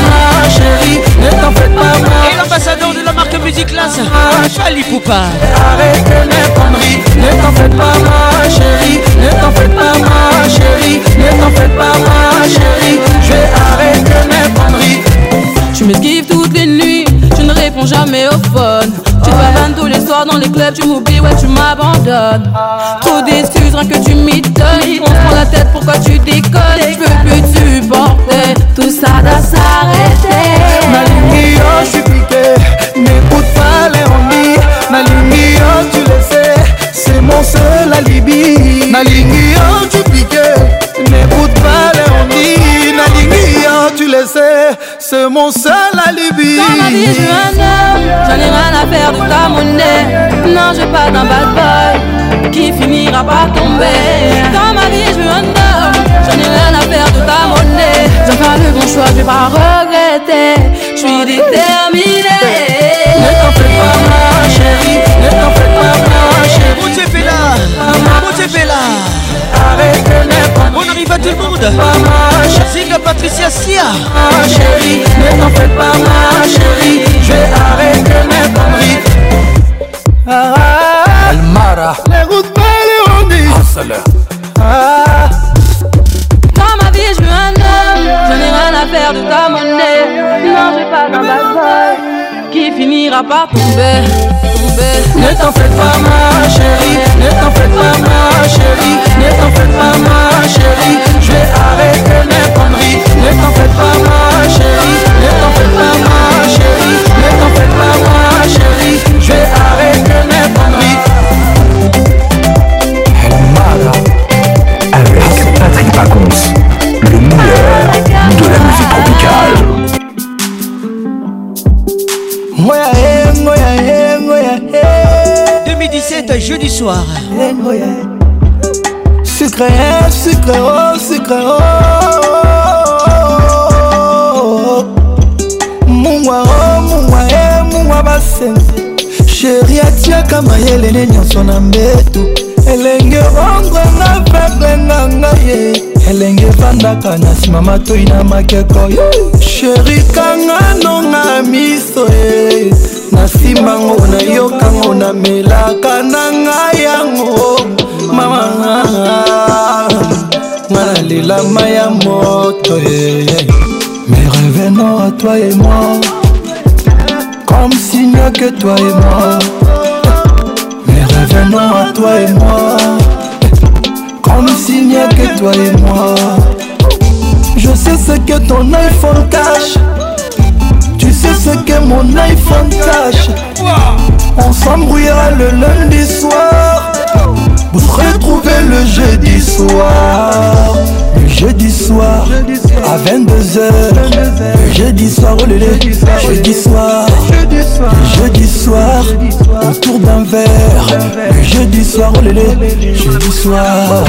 Ne t'en chérie Ne t'en fais pas mal Et l'ambassadeur de la marque Music Classe Ali Poupa Arrête prendre conneries Ne t'en fais pas ma chérie Ne t'en fais pas ma chérie Ne t'en fais pas ma chérie Je vais arrêter mes conneries tu m'esquives toutes les nuits, tu ne réponds jamais au phone. Tu te ouais. tous les soirs dans les clubs, tu m'oublies, ouais, tu m'abandonnes. Ah. Trop d'excuses, rien que tu donnes, On prend la tête, pourquoi tu décolles Je peux plus te supporter, tout ça doit s'arrêter. lumière, je suis piqué, n'écoute pas les envies. lumière, tu le sais, c'est mon seul alibi. Maligno, tu laisse mon seul alibi. Dans la vie, je suis un homme, j'en ai rien à faire de ta monnaie. Non, je pas d'un bad boy qui finira par tomber. Dans ma vie, je suis un homme, j'en ai rien à faire de ta monnaie. Je ferai le bon choix, je vais pas regretter. Je suis déterminée. Ne t'en fais pas, ma chérie, ne t'en fais pas, ma chérie. Moutefela, Moutefela. Avec les On arrive à tout le monde. la Patricia Sia. Ma chérie, ne t'en fais pas, ma chérie. Je vais arrêter mes conneries. Ah, Almara. Les routes pas les rondis Ah. Dans ma vie, je veux un homme. Je n'ai rien à faire de ta monnaie. Non, j'ai pas d'un bad boy finira par tomber. tomber. Ne t'en fais pas ma chérie, ne t'en fais pas ma chérie, ne t'en fais pas ma chérie, je vais arrêter mes conneries. Ne t'en fais pas ma chérie, ne t'en fais pas ma chérie, ne t'en fais pas ma chérie, je vais arrêter mes conneries. Elle m'a avec Patrick Pacons, le meilleur. 17 jeudi soir. Sucre F, sucre O, oh, sucre O. Oh. Mungwa O, oh, mungwa E, eh, mungwa basenze. Chéri atiaka mayelele nyonso na mbetu. elenge rongonga peple na ngai elenge evandaka na nsima matoi na makeko sheri kanga nonga miso e nasimbango nayokango namelaka na ngai yango mama nga nalelama ya moto eh, eh. mais revenons à toi et moi comme signe que toi et moi mais revenons à toi et moi comme signe que toi et moi je sais ce que ton iPhone cache que mon iPhone tâche On s'embrouillera le lundi soir Vous retrouvez le jeudi soir Le jeudi soir à 22h Le jeudi soir au oh lélé Jeudi soir Le jeudi soir Autour d'un verre Le jeudi soir au oh Jeudi soir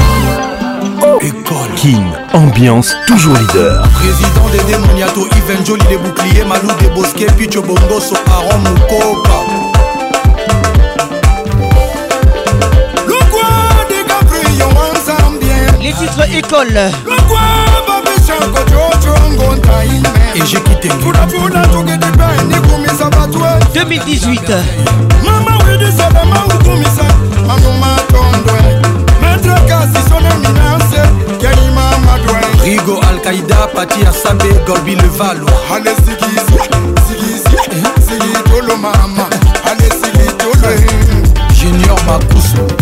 ambiance toujours leader. Président des démoniato, Yves Njoli, les boucliers, Malou des bosquets, Picho Bongo, Soparon, Moukoka. Le quoi des caprions en Zambien. Les titres écoles. Le quoi, Babé Chango, Tchongo, Taïn. Et j'ai quitté. Fouda, Fouda, Tchongo, Dibay, Nikou, Misa, Batoué. 2018. Maman, Rédu, Sadama, Moukou, Misa, Maman, rigo alkaïda pati asambe golbi levalo ale sigizi sigizi sigi tolo mama ale sigi tolo junior makusu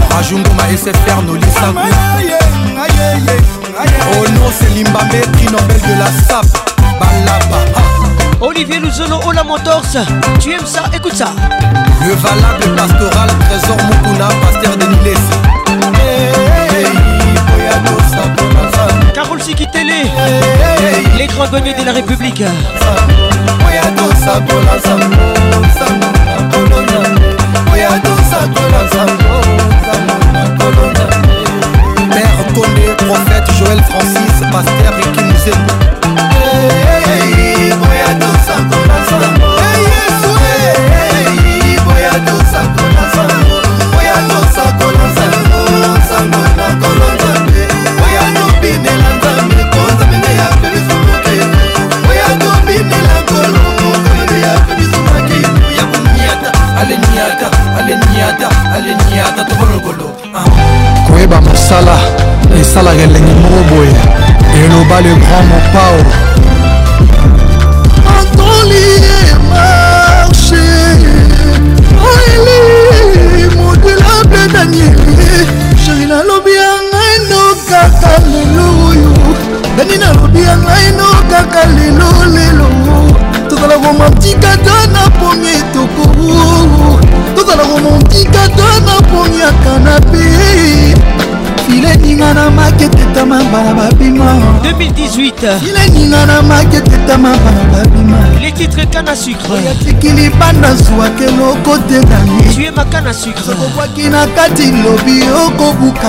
bajunguma esfr nolisa ono selimba metri nobel de la sap balaba Olivier Luzono, Ola Motors, tu aimes ça, écoute ça. Le valable pastoral, trésor Mukuna, pasteur de Niles. Hey, hey, hey, Carole Sikitele, les grands douaniers de la République. Père Condé, prophète Joël Francis, pasteur Ricky Mouzembo Alléluia Ah. koyeba mosala esalaka elenge moko boye eloba le grand mopao antolie marche oeli modelable daniele sheri nalobi ya ngai no kaka lelo oyo dani nalobi ya ngai no kaka lelo lelo tozala romantika ta na pomi etoko ozala romantika to makomi ya kanape fileninga na maketetama bana babima 2018fileninga na maketetama bana babima les titres kana sucreoyatiki libanda zwwaka eloko te nanimakana sucreobwaki na kati lobi okobuka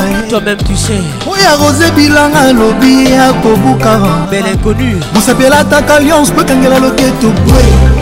oya rose bilanga lobi akobuka bele inconnue mosapela ataka lyonce mpe kangela loketo bwe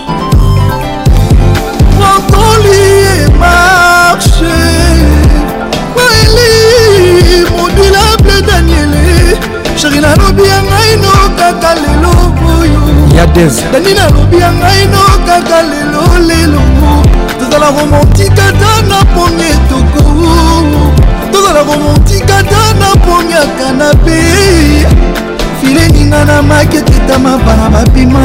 mokoli emarche maeli modulable daniele sheri nalobi ya ngai no kaka lelo oyo dani nalobi ya ngai no kaka lelo lelo tozala romantika ta na pongi etoko tozala romantika ta na pongi ya kanape fileninga na makete tama bana babima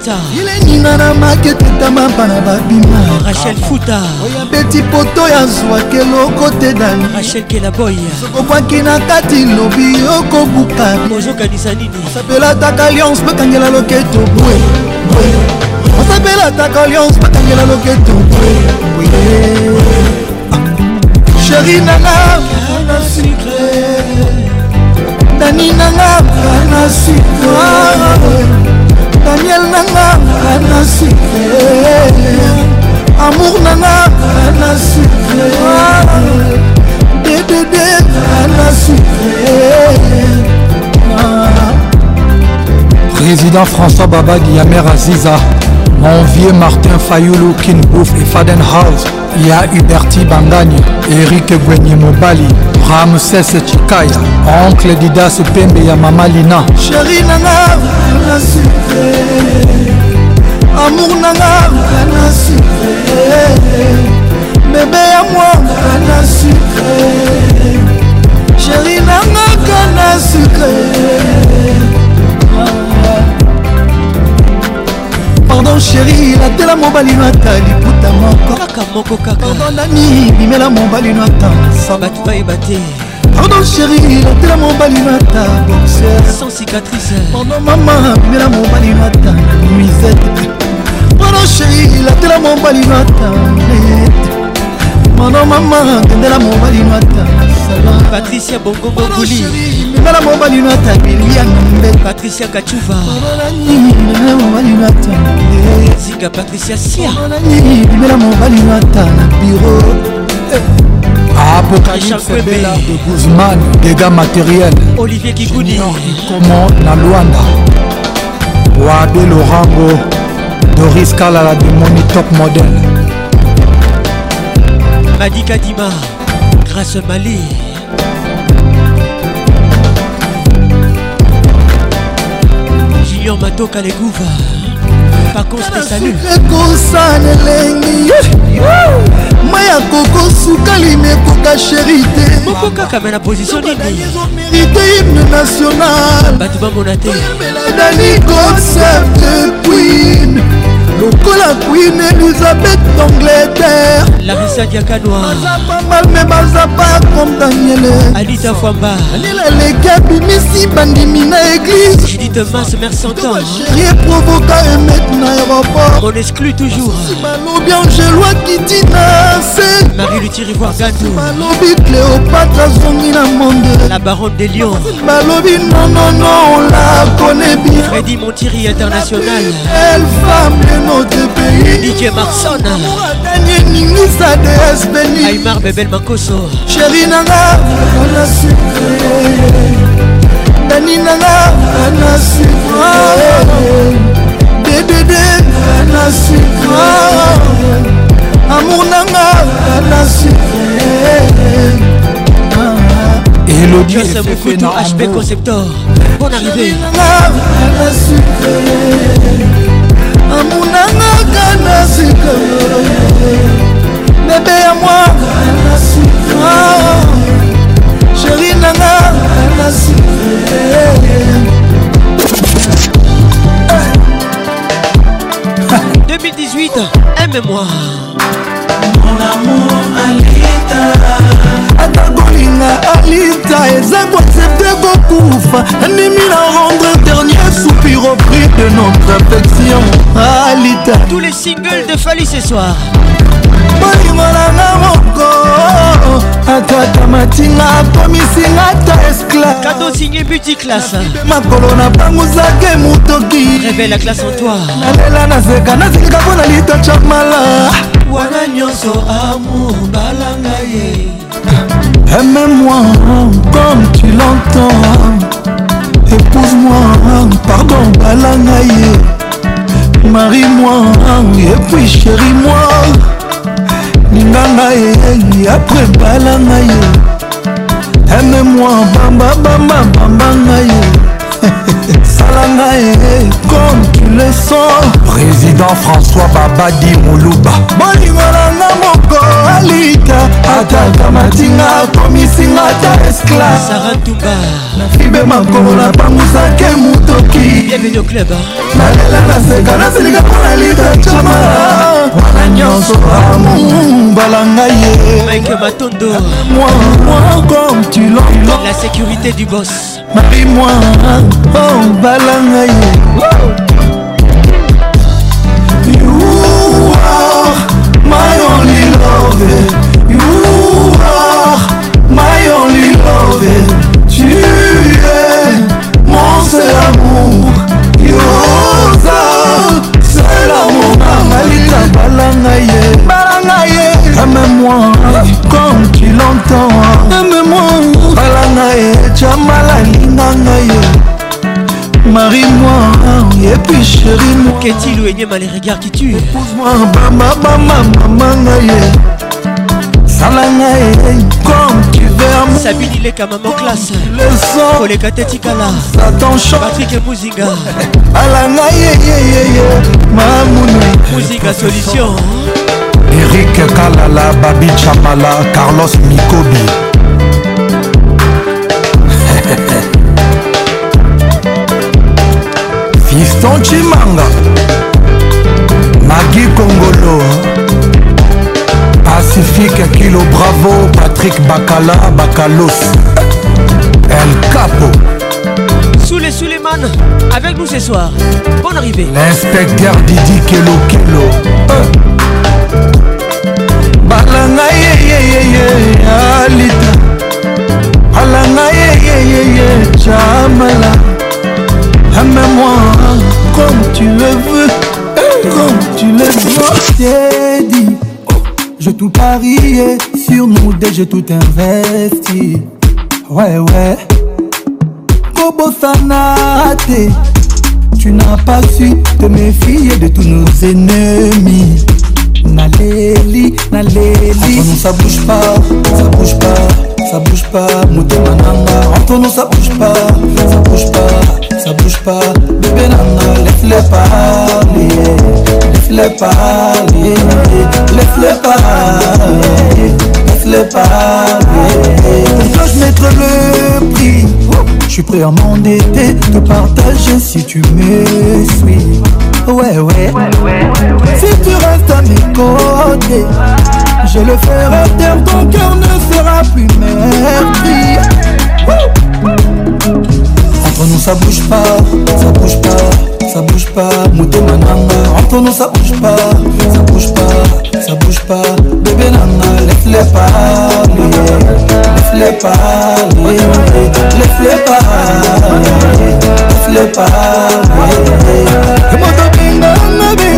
futa ileninga na maketutama bana babima rachel futa oya beti poto ya zwaki eloko te dani rachel kelaboy sokokwaki na kati lobi okobuka ozokanisa nini osapelataka lions bakangela loketo bwe bwe osapelataka lions bakangela loketo bwe bwe sheri nanga na sucre nani nanga na sucre daniel nanga kana sucre amour nanga kana sucre ddd kana sucre président françois babagi yamer aziza mon vieux martin fayoulou kinbouf et fadenhouse ya huberti bangagne eric gwenye mobali ramses chikaya oncle didas pembe ya mama lina sheri nanga na sucre amour nanga nga na sucre bebe ya mwanga na sucre sheri nanga ka na sucre pardon sheri latela mobali no ata liputa moko kaka moko kaka pardon nani bimela mobali no ata bato bayeba te pardon chéri lotela mobali mata boxer sans cicatrice pardon mama bimela mobali mata misete pardon chéri lotela mobali mata nete pardon mama tendela mobali mata sala patricia bongobokuli mimela mobali mata bilianambe patricia kachuva bimela mobali mata zika patricia sia bimela mobali mata na biro Apocalypse Bay de Guzman, dégâts matériels. Olivier Kikoudi. Comment na Luanda. Wade Lorango. Doris Kalala de Moni Top Model. Madika Dima. Grâce Mali. Gillian Mato Kalegouva. pakostesalukosa nelengi mai ya koko sukalini ekoka sheri te moko kaka me na position ninimerite hymne national bato bamona te dani concept queen lokola queen elizabeth d'angleterre larisa diakanoazapambal me bazapa comme daniele anita fwamba alila eleki abimisi bandimi na église judith mas mercentansheri eprovoka emet na aéroport on exclut toujours balobi angeloa kiti na se marie lutirivoir gado balobi cléopatre azongi na monde la baronne de lion balobi nonono on la connaît bien fredi montiri international belle femme le notre pays DJ Marson gagné ningisa de sbeni Aymar Bebel Makoso chéri nanga ana sucre dani nanga ana sucre dedede ana sucre amour nanga ana sucre Elodie FFN HP Conceptor Bonne arrivée namunangaka na sika bebe ya mwa sheri nanga Deux mille dix-huit, un mémoire. Mon amour, Alita. ata kolinga alita eza koaccepte kokufa andimi na rendre dernier soupir au prix de notre affection alita tous les singles de fali ce soir bolingo nanga moko atata matinga akomisinga ata esclavekadosinye buti classe makolo na banguzake motoki rebela classe antoire nalela nazeka nazingaka mpona lita chapmala wana nyonso amour balanga ye Aime-moi comme tu l'entends Épouse-moi, pardon, balangaye Marie-moi et puis chérie-moi Ninganga et après balangaye Aime-moi, bamba, bamba, bamba ngaye Salangaye comme leçon président françois babadi moluba bolingo nanga moko alika atata matinga akomisinga ta esclavesaratumba nafibe makolo napangusake motoki nalela naseka nasilika mpona litacama wana nyonso amombala ngai ye matondo moi comme tu l'entends la sécurité du boss marie moi ombala oh, ngai ye epuis chéri moi Qu'est-il ou énième à les regards qui tuent Épouse-moi, bama, bama, maman, naïe Sala naïe, comme tu veux Sabine, il est qu'à maman classe Le sang Koleka Tetikala Satan chante Patrick Mouzinga Ala naïe, yé, yé, yé Mamoune Mouzinga Solution Eric Kalala, Babi Chamala, Carlos Mikobi gaston cimanga magi kongolo pacifique kilo bravo patrik bakala bakalos el capo Soule Suleiman avec nous ce soir. Bonne arrivée. L'inspecteur Didi Keloke t'ai dit oh, Je tout parié sur nous dès j'ai tout investi Ouais ouais Bobo Sanate Tu n'as pas su te méfier de tous nos ennemis naleli naleli entre nous ça bouge pas ça bouge pas ça bouge pas Moudé nanga entre nous ça bouge pas ça bouge pas ça bouge pas bébé Nana, laisse-les parler Laisse-le parler, laisse-le parler, laisse-le parler. toi, je mettrai le prix. Je suis prêt à m'endetter, te partager si tu me suis. Ouais, ouais. Si tu restes à mes côtés, je le ferai taire, ton cœur ne sera plus merdi. Entre nous, ça bouge pas, ça bouge pas. ça bouge pas, motema nanga Antono ça bouge pas, ça bouge pas, ça bouge pas Bébé nanga, laisse-les parler, laisse-les parler Laisse-les parler, laisse-les parler Et moi t'as bien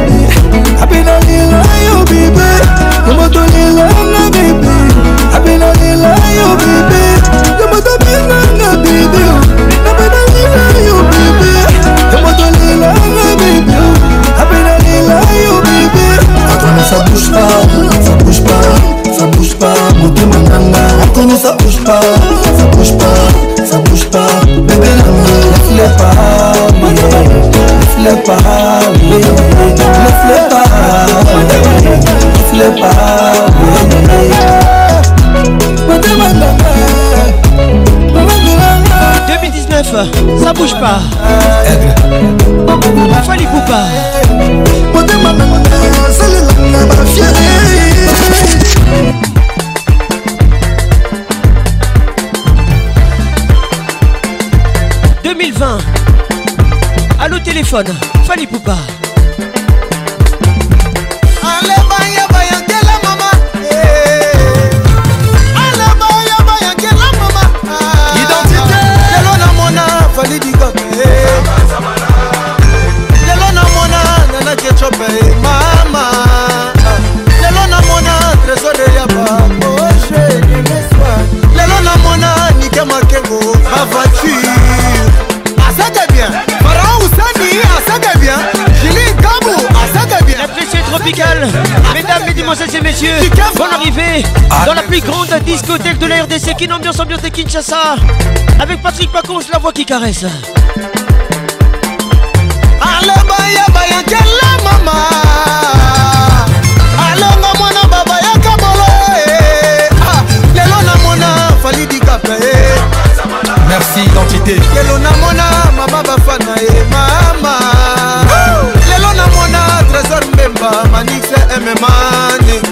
bouge pas, ça bouge pas, ça bouge pas, motema nanga Kono ça bouge pas, ça bouge pas, ça bouge pas Bébé nanga, ne fais pas, ne fais pas, ne fais pas, ne fais pas Motema nanga 2019, ça bouge pas eh Fali Poupa na bafiere Allô téléphone, Fanny Poupa plus grande discothèque de la RDC, qui Ambiance Ambiance de Kinshasa. Avec Patrick Paco, la voix qui caresse. mama Merci identité. Lelo namona eh, mama fana e mama. Lelo namona trésor mbemba manix mmani.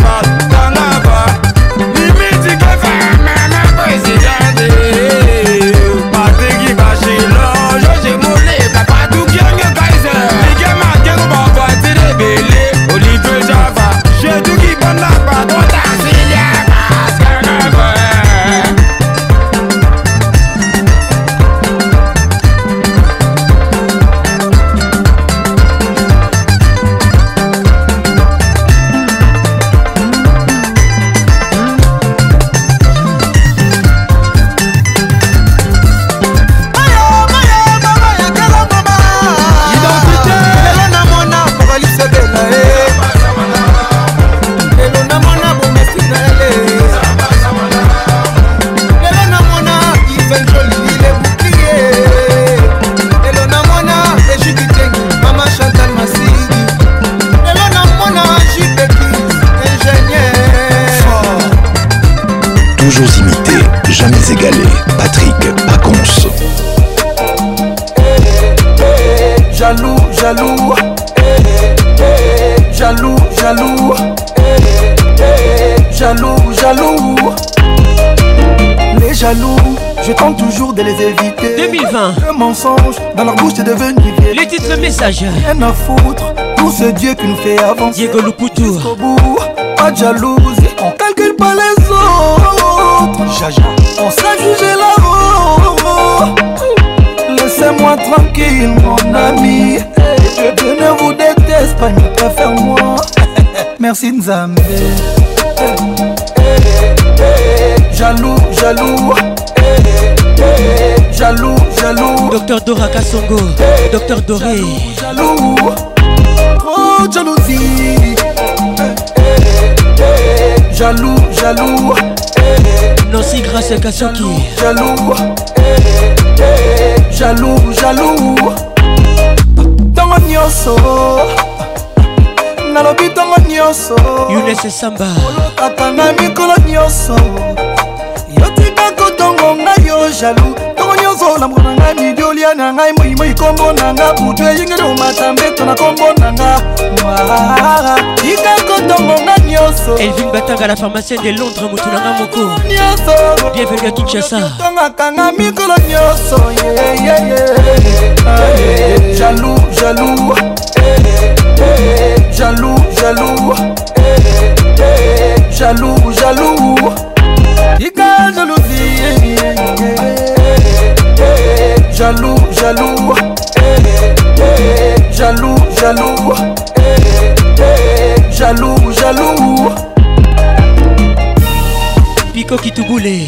jaloux, jaloux. Eh, eh. Jaloux, jaloux. Eh, jaloux, jaloux. Les jaloux, je tente toujours de les éviter. 2020. Le mensonge dans leur bouche est devenu Les titres messagers, Rien à foutre, tout ce Dieu qui nous fait avancer. Diego bout, pas de On calcule pas les autres. On sait la Laissez-moi tranquille, mon ami. Je ne vous déteste pas, mais préfère-moi. Merci Nzambe. Jaloux, jaloux. Jaloux, jaloux. Docteur Dora Kassongo. Docteur Doré. Jaloux. Oh, jalousie. Jaloux, jaloux. Nancy Grasse Kassoki. Jaloux. Eh, jaloux jaloux ntongo nyonso nalobi ntongo nyonso yunese samba olotata na mikolo nyonso yotika kotongo ngai yo jaloux nyonso na mboka na ngai midiolia na ngai moimoi kombo na nga motu eyingeli omata mbeto na kombo na nga tika kotongo nga nyonso elvin batanga la pharmacien de londres motu na nga moko nyonso bienvenu ya kinshasa tongakanga mikolo nyonso jalou jalou jalou jalou jalou jalou tika jalousie jaloux, jaloux, eh, eh. jaloux, jaloux, eh, jaloux, jaloux. Pico qui tout boulait.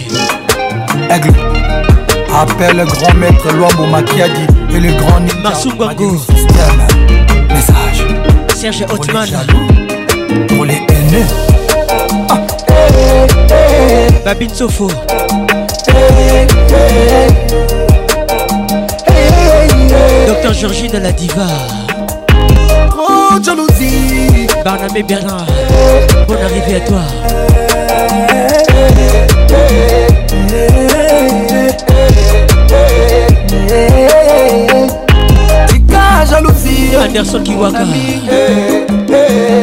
Aigle. Appelle le grand maître Loambo Makiadi et le grand ninja Masungongo. Message. Serge Hotman. Pour les haineux. Ah. Babine Sofo. Hey, hey, hey. Georgie de la diva Oh jalousie Barnabé Bernard Bonne arrivée à toi Tika jalousie Anderson Kiwaka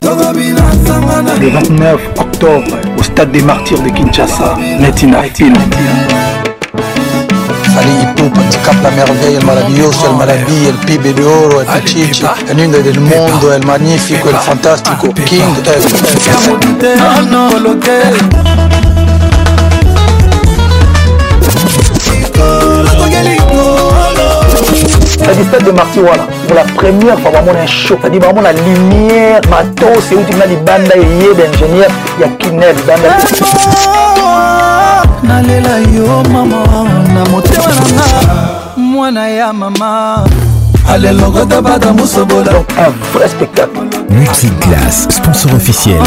Le 29 octobre au stade des martyrs de Kinshasa Netina Film la merveille, il maravilloso, il maravilla, il pibe de oro, il pacifico, il lindo del mondo, il magnifico, il fantastico, king, Ça disette de Marty voilà. Pour la première fois, vraiment, un show. chaud. cest vraiment la lumière, matos, c'est où tu m'as dit, banda, yé, d'ingénieur, ben, il y a Kinel, banda. Oh, oh, oh. nalela yo mama na motema nanga mwana ya mama alelogodabada mosobola vrai spectacle Multiclass, sponsor officiel.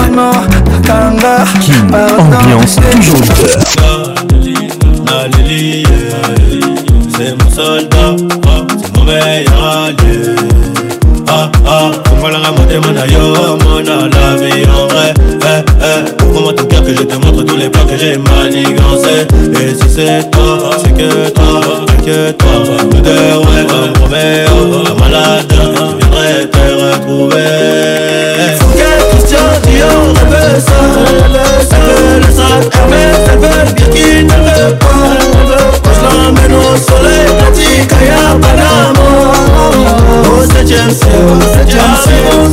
King, ambiance toujours leader. C'est mon soldat, c'est mon meilleur ah Comprends-la motema na mon à la vie en vrai Eh eh Ouvre-moi ton cœur que je te montre tous les plans que j'ai manigancé Et si c'est toi, c'est que toi que toi nous deux ouais Comme Roméo, oh, la malade Je viendrai te retrouver Dior, elle veut ça, elle veut ça, elle veut le sac elle veut le Birkin, elle veut pas, elle veut pas, je l'emmène au soleil, a pas Panama Oh, c'est James, c'est James,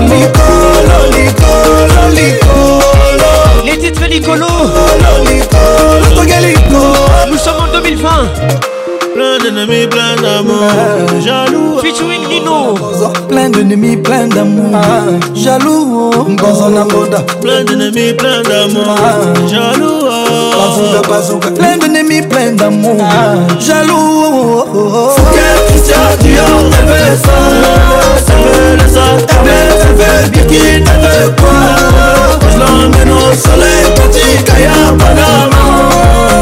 Nicolo, Nicolo, Nicolo. Les titres Nicolo. Nicolo, Nicolo. Nous sommes en 2020. d'ennemis, plein d'amour. Jaloux. Featuring Nino. Plein d'ennemis, plein d'amour. Jaloux. Plein d'ennemis, plein d'amour. Jaloux. Plein d'ennemis, plein d'amour. Jaloux. Christian tu elle veut ça. Elle veut le ça. Elle veut, elle veut Birkin, elle veut quoi? Je l'emmène au soleil, petit Kaya Panama.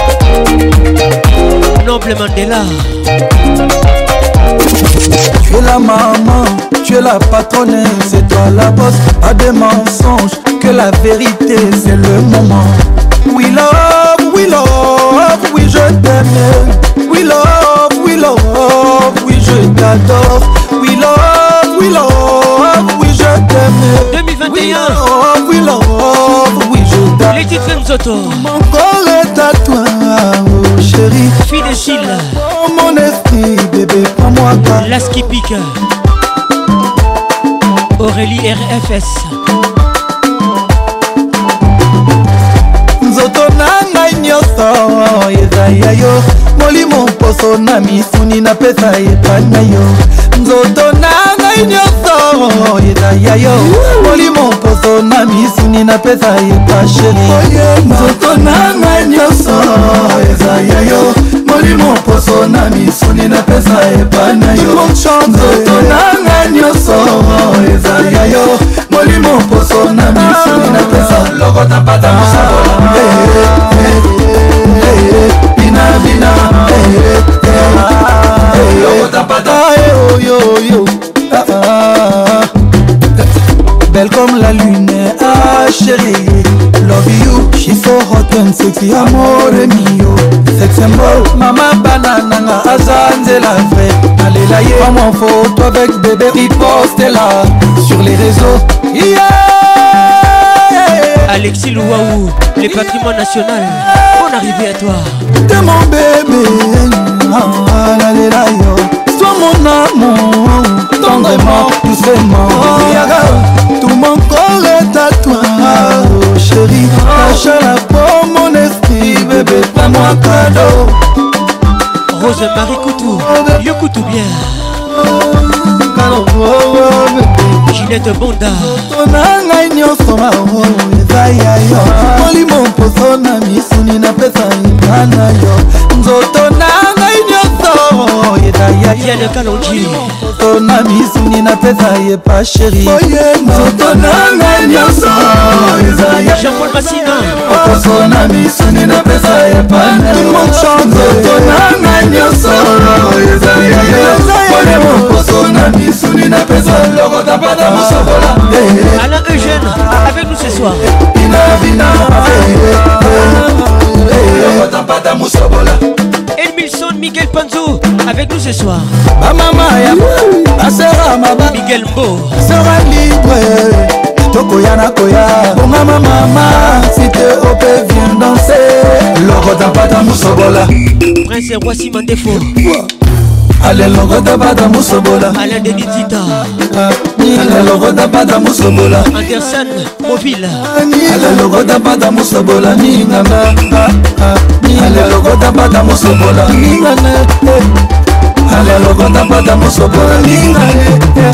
Noble Mandela. Tu es la maman, tu es la patronne, c'est toi la bosse. À des mensonges, que la vérité c'est le moment. We love, we love, oui je t'aime. We love, we love, oui je t'adore. We love, we love, oui je t'aime. 2021. We love, we love, oui je t'adore. Les titres Mon corps est à Achille Oh mon esprit bébé pas moi pas Laski Pika Aurélie RFS nzoto na ngai nyonso eza ya yo molimo mposo na misuni napesa epai na yo nzoto na ngai nyonso eza ya yo molimo mposo na misuni napesa epai sheri nzoto na ngai nyonso eza ya yo molimo poso na misuni napesa epana yo nzoto nanga nyonso oh, ezali ya yo molimo poso na misuni napesa lokota pata mosabola binabina lokota pata yoyoyo belle comme la lune ah chérie love you Come sexy amore mio Sexembo mama banana nga aza nzela vrai Alela ye pas mon photo avec bébé riposte là Sur les réseaux Yeah Alexis Louaou, le patrimoine national On arrivé à toi T'es mon bébé ah, ah, Alela yo Sois mon amour Tendrement, doucement Tout mon corps est à toi Oh chérie, lâche la peau bébé, pas moi cadeau. Rose Marie Coutou, Yo Coutou bien. Oh, oh, ginete bonda tona ngai nyonso mao oh, eza ya yo molimo mposo na misuni napesa ima na yo nzoto na yane kalongi tona misuni napesa ye pa sheri nzoto nanga nyonso jean-paul basina okoso na misuni napesa ye panzoto nanga nyonso pone mokoso na misuni napesa lokota pata mosokola eh, eh, eh. alain eugène avec nous ce soir bina bina lokota pata mosokola Edmilson Miguel Panzo avec nous ce soir. Ma maman ya ma sœur ma Miguel Mbo sera libre. tokoya na koya bongama mama site ope vien danse lokota mpata mosobola prince roi simandefo alelongo tabata mosobola alelongo tabata mosobola anderson mobile alelongo tabata mosobola ningana alelongo tabata mosobola ningana alelongo tabata mosobola ningane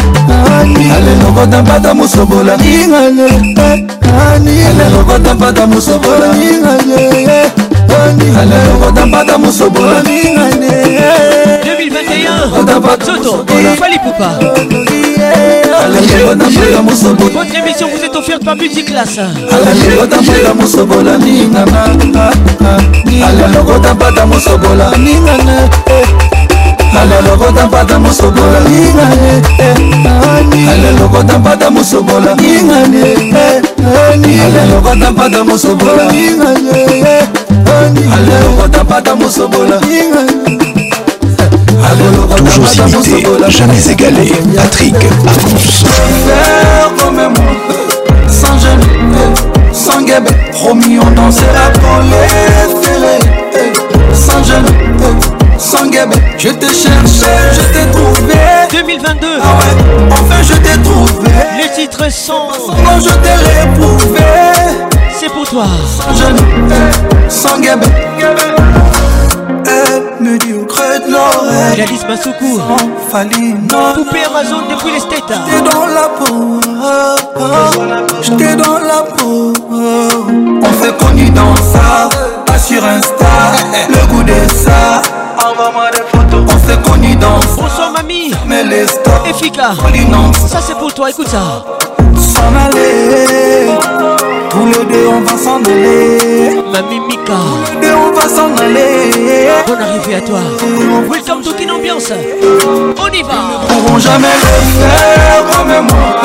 alelongo tabata mosobola ningane alelongo tabata mosobola ningane otampada mosoboloningane 2021 soto falipupa Votre émission vous est offerte par Multiclasse. alelokota mpata mosobola ingane eh, alelokota mpata mosobola ingane eh, alelokota mpata mosobola ingane eh, alelokota mpata mosobola ingane Toujours imité, jamais égalé. Patrick Pacons. comme un sans gêne, sans guêpe, promis on dansera pour les ferrés, sans gêne, Sangebe, je t'ai cherché, je t'ai trouvé. 2022. Ah ouais, enfin je t'ai trouvé. Les titres sont. Sans je t'ai réprouvé. C'est pour toi. Sans jeune, eh, eh, sans Elle me dit au creux de l'oreille. Jadis faline. Poupée Amazon depuis les States. J'étais dans la peau. J'étais dans la peau. On fait connu dans ça. pas sur Insta Le goût de ça Envoie-moi des photos On s'est connus dans Bonsoir mamie Mais les stars Efficace Ça c'est pour toi, écoute ça S'en aller Tous les deux, on va s'en aller. Mamie Mika. Tous les deux, on va s'en aller. Bonne arrivée à toi. Welcome to Kin Ambiance. On y va. Nous ne pourrons jamais le faire comme moi.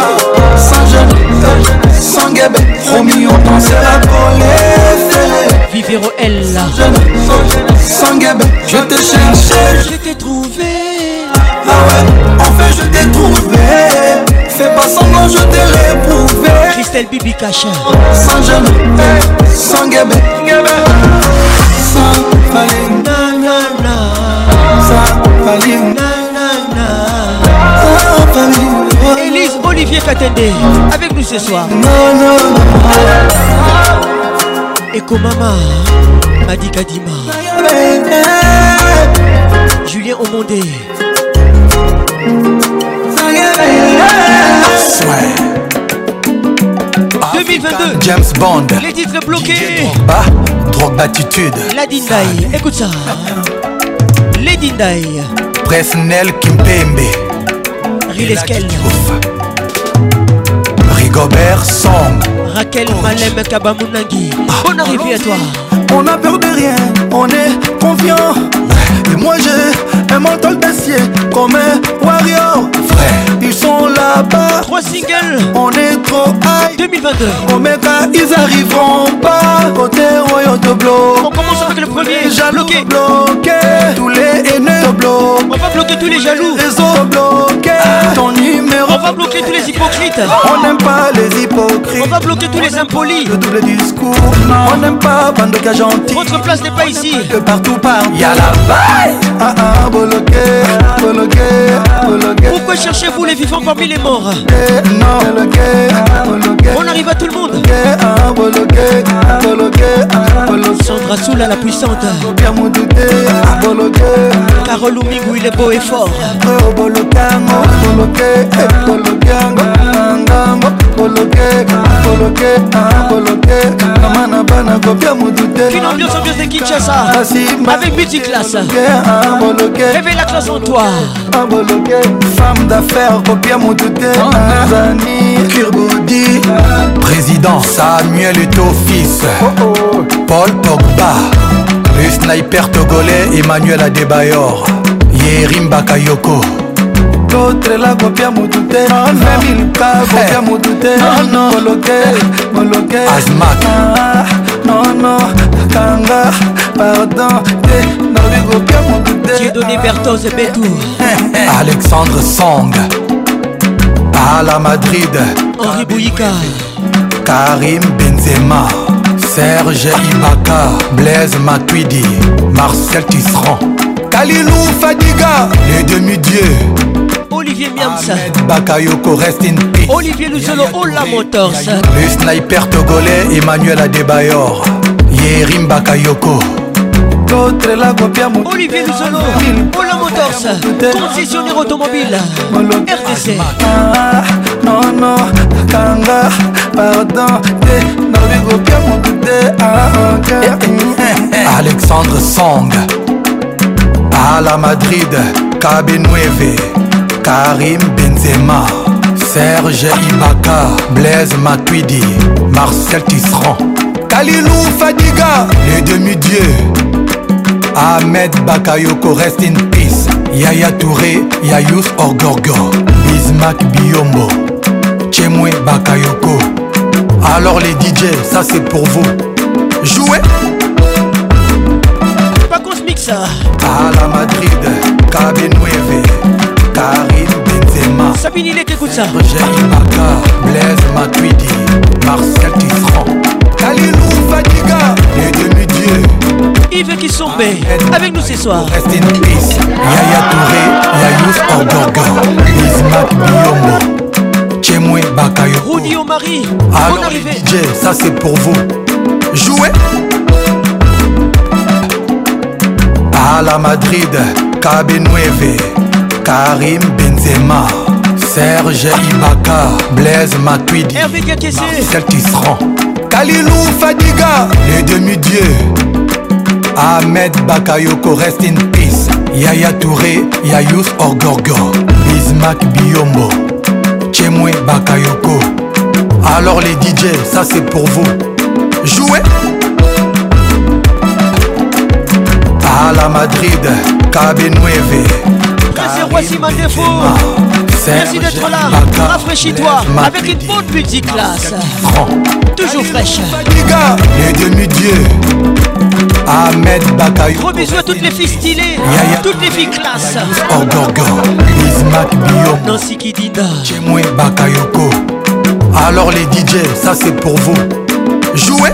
Sans jeunesse, sans guébé. Promis, on pensera pour les faire. Vivero L. Sans guébé, je te cherchais. Je t'ai trouvé. Ah ouais, enfin je t'ai trouvé. fais pas semblant, je t'ai réprouvé. Christelle Bibi Cachin Sans jamais, sans Sans faline. Sans Sans oh. Élise Olivier Katende avec nous ce soir. Non, Eko Mama, Madi Kadima. Julien Omondé. 2022 James Bond Les titres bloqués Bah, drogue d'attitude La Dindai, écoute ça Les Dindai Presnel Kimpembe Rileskel Rigobert Song Raquel Malem Kabamunangi ah. On arrive à toi on a peur de rien, on est confiant. Et moi j'ai un mental d'acier comme un warrior. ils sont là-bas. Trois singles, on est trop high. 2022. Omega, ils arriveront pas. Côté royaume de bloc. On commence avec le premier. Jaloux bloqué. Tous les haineux bloc. On va bloquer tous les jaloux. Les autres bloqués. Ah. Ton numéro. On va bloquer tous les hypocrites. On n'aime pas les hypocrites. On va bloquer tous les impolis. Le double discours. On n'aime pas cage gentil. Votre place n'est pas ici. De partout, partout. Y'a la vaille. Ah ah, bloqué, bloqué, bloqué. Pourquoi cherchez-vous les vivants parmi les morts Non, bloqué, bloqué. On arrive à tout le monde. Ah, bloqué, bloqué, ah, Sandra Soula la puissante. Bien mon douté, ah, bloqué. Carole Oumigou, il est beau et fort. Oh, bloqué, ah, bloqué, bloqué, bloqué, bloqué, bloqué, bloqué. Kama na bana kopia mudute avec une ambiance, ambiance de Kinshasa Avec classe ah, Réveille la classe en toi ah, Femme d'affaires, papier mon douté ah, Kirbodi Président Samuel est fils oh, oh. Paul Pogba Le sniper togolais Emmanuel Adebayor Yerim Bakayoko kotrela la motu te femiluka kopia motu mon moloke moloke nono kanga pardon te nalobi kopia motu te bertose betu alexandre song ala madrid henri bouyika karim benzema serge ibaka blaise matuidi marcel tisserand kalilou fadiga les demi-dieux Olivier Miamsa Bakayoko rest in peace Olivier Luzolo Ola oh, Motors Le sniper togolais Emmanuel Adebayor Yerim Bakayoko Olivier Luzolo Ola oh, Motors Concessionnaire automobile RTC ah, Non non Kanga Pardon eh, ah, Alexandre Song à la Madrid, Cabe Nueve. Karim Benzema Serge Ibaka Blaise Matuidi Marcel Tisserand Kalilou Fadiga Les demi-dieux Ahmed Bakayoko Rest in Peace Yaya Touré Yayous Orgorgo Bismack Biombo Chemwe Bakayoko Alors les DJ, ça c'est pour vous Jouez Pacos Mix à la Madrid, KB 9 Karim Benzema Sabine il est écoute ça Jerry Maga Blaise Matuidi Marcel Tisserand Kalilou Fadiga Les demi-dieux Yves Kissombe Avec nous ce soir Restez in peace Yaya Touré Yayous Orgoga Ismac Biomo Tchemwe Bakayoko Rudy Omari Alors les DJ ça c'est pour vous Jouez à la Madrid, Cabe 9 Karim Benzema Serge Ibaka Blaise Matuidi Marcel Tisserand Kalilou Fadiga Les demi-dieux Ahmed Bakayoko Rest in Peace Yaya Touré Yayous Orgorgo Bismack Biombo Chemwe Bakayoko Alors les DJ, ça c'est pour vous Jouez à la Madrid, KB 9 c'est Merci d'être là. Rafraîchis-toi avec une bonne petite classe. Toujours fraîche. Les demi-dieux. Ahmed Bataille. Gros bisous à toutes les filles stylées. Toutes les filles classe. Orgogan. Ismac Bio. Nancy Kidida. Chemwe Bakayoko. Alors les DJ, ça c'est pour vous. Jouez.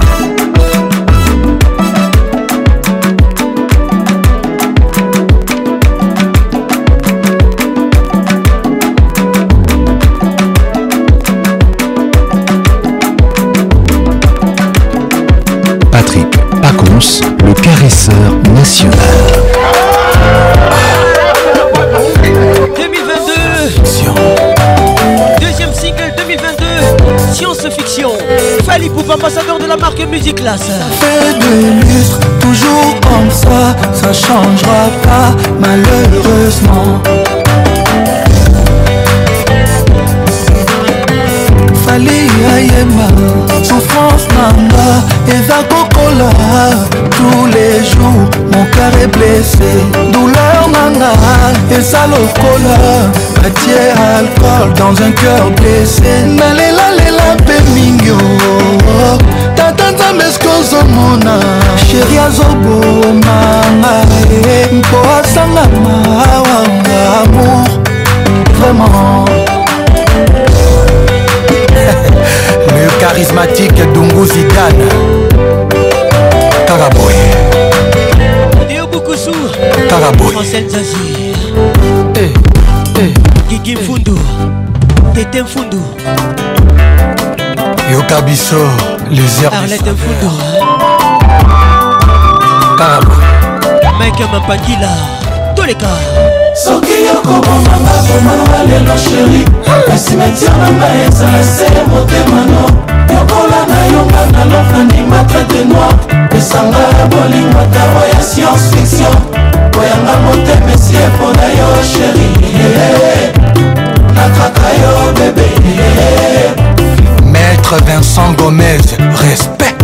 national. 2022 Fiction. Deuxième single 2022 Science Fiction Fali Pouf, ambassadeur de la marque Musique Classe Fait de lustre, toujours comme ça Ça changera pas malheureusement Fali Ayema Souffrance mama, Eva Coca-Cola tous les jours mon cœur est blessé douleur nanga eza lokola batie alcool dans un cœur blessé nalelalela mpe mingi tata nzambe eske ozomona sheri azobomanga eh, eh. mpo asangama awanga amour vraiment le charismatique Dungu Zidane kaka boye kaka boye gigi eh. mfundu tete mfundu yoka biso les arlete mfundu kaka boye mike mampangila toleka soki yokobomanga bomanga lelo sheri esimetiananga eza se motema no lokola nayonga naloka ndima traite noir esanga ya bolingo tawa ya science fiction koyanga motema esi epona yo sheri nakaka yo bebe maître vincent gomez respect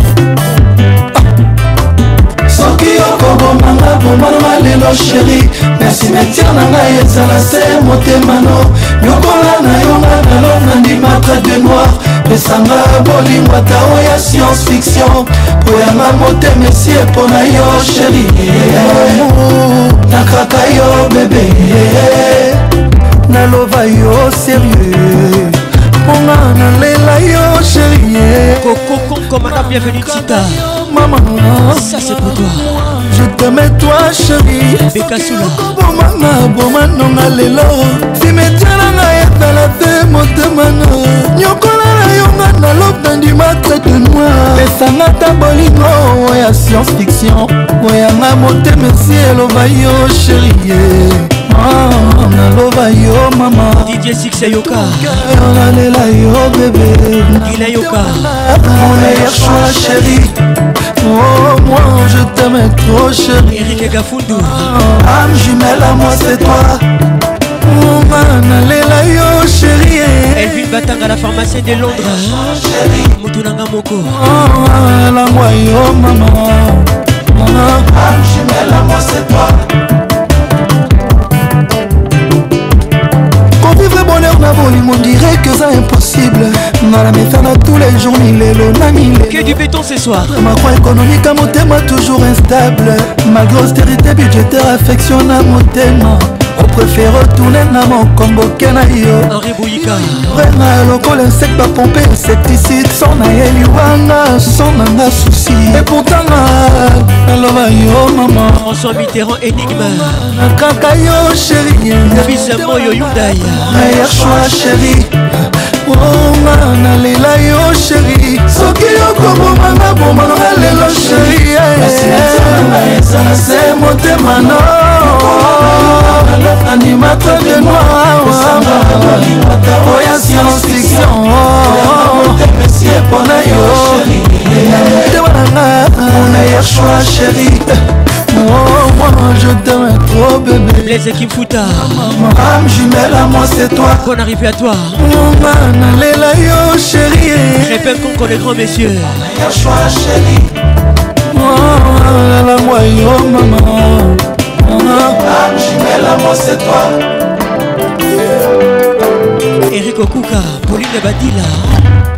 soki okobomanga bomananga lelo sheri na simetiare na ngai ezala se motemano nyokola na yonga nalona ndimatre de noir apesanga bolingo ata oya science fiction oyanga motema esie mpo na yo sheri nakaka yo bebe naloba yo sérieux mponga nalela yo sheri kokokomanda bienvenu tika mama ça c'est pour toi je t'aime toi sheri bekasula bomanga bomanonga lelo simete naloba te de na science fiction yo Oh, moi je t'aime trop chérie Eric ah, jumelle à moi c'est toi elle vit Elvin à la pharmacie de Londres beaucoup. Moko oh, la yo maman Âme jumelle à moi c'est toi Vivre bonheur na bolingo dirait que ça impossible la nalamefana tous les jours il est le milelo que du béton ce soir Ma croix économique à moi toujours instable Ma grosse austérité budgétaire à mon motema opréfére retourne oh, na mokongo ke na yo vrema lokola insecte bapompe insecticide so na yeli wanga eh. so nanga susi eportanga naloba yo mama na kaka yo sherimeilleur choix sheri onga nalela yo sheri soki okobomanga bomanga lelo sheri se motema no animateur de noiroya science fiction oh, oh, oh. mpona yo tewa nanga monayershoi chéri Les équipes fouta Mam jumelle à moi c'est toi Bonne arrivée à toi Mama nalela yo chérie Répète contre les grands messieurs Choix chérie Oh la la moi yo maman Ah, Eric Okuka, Pauline Badila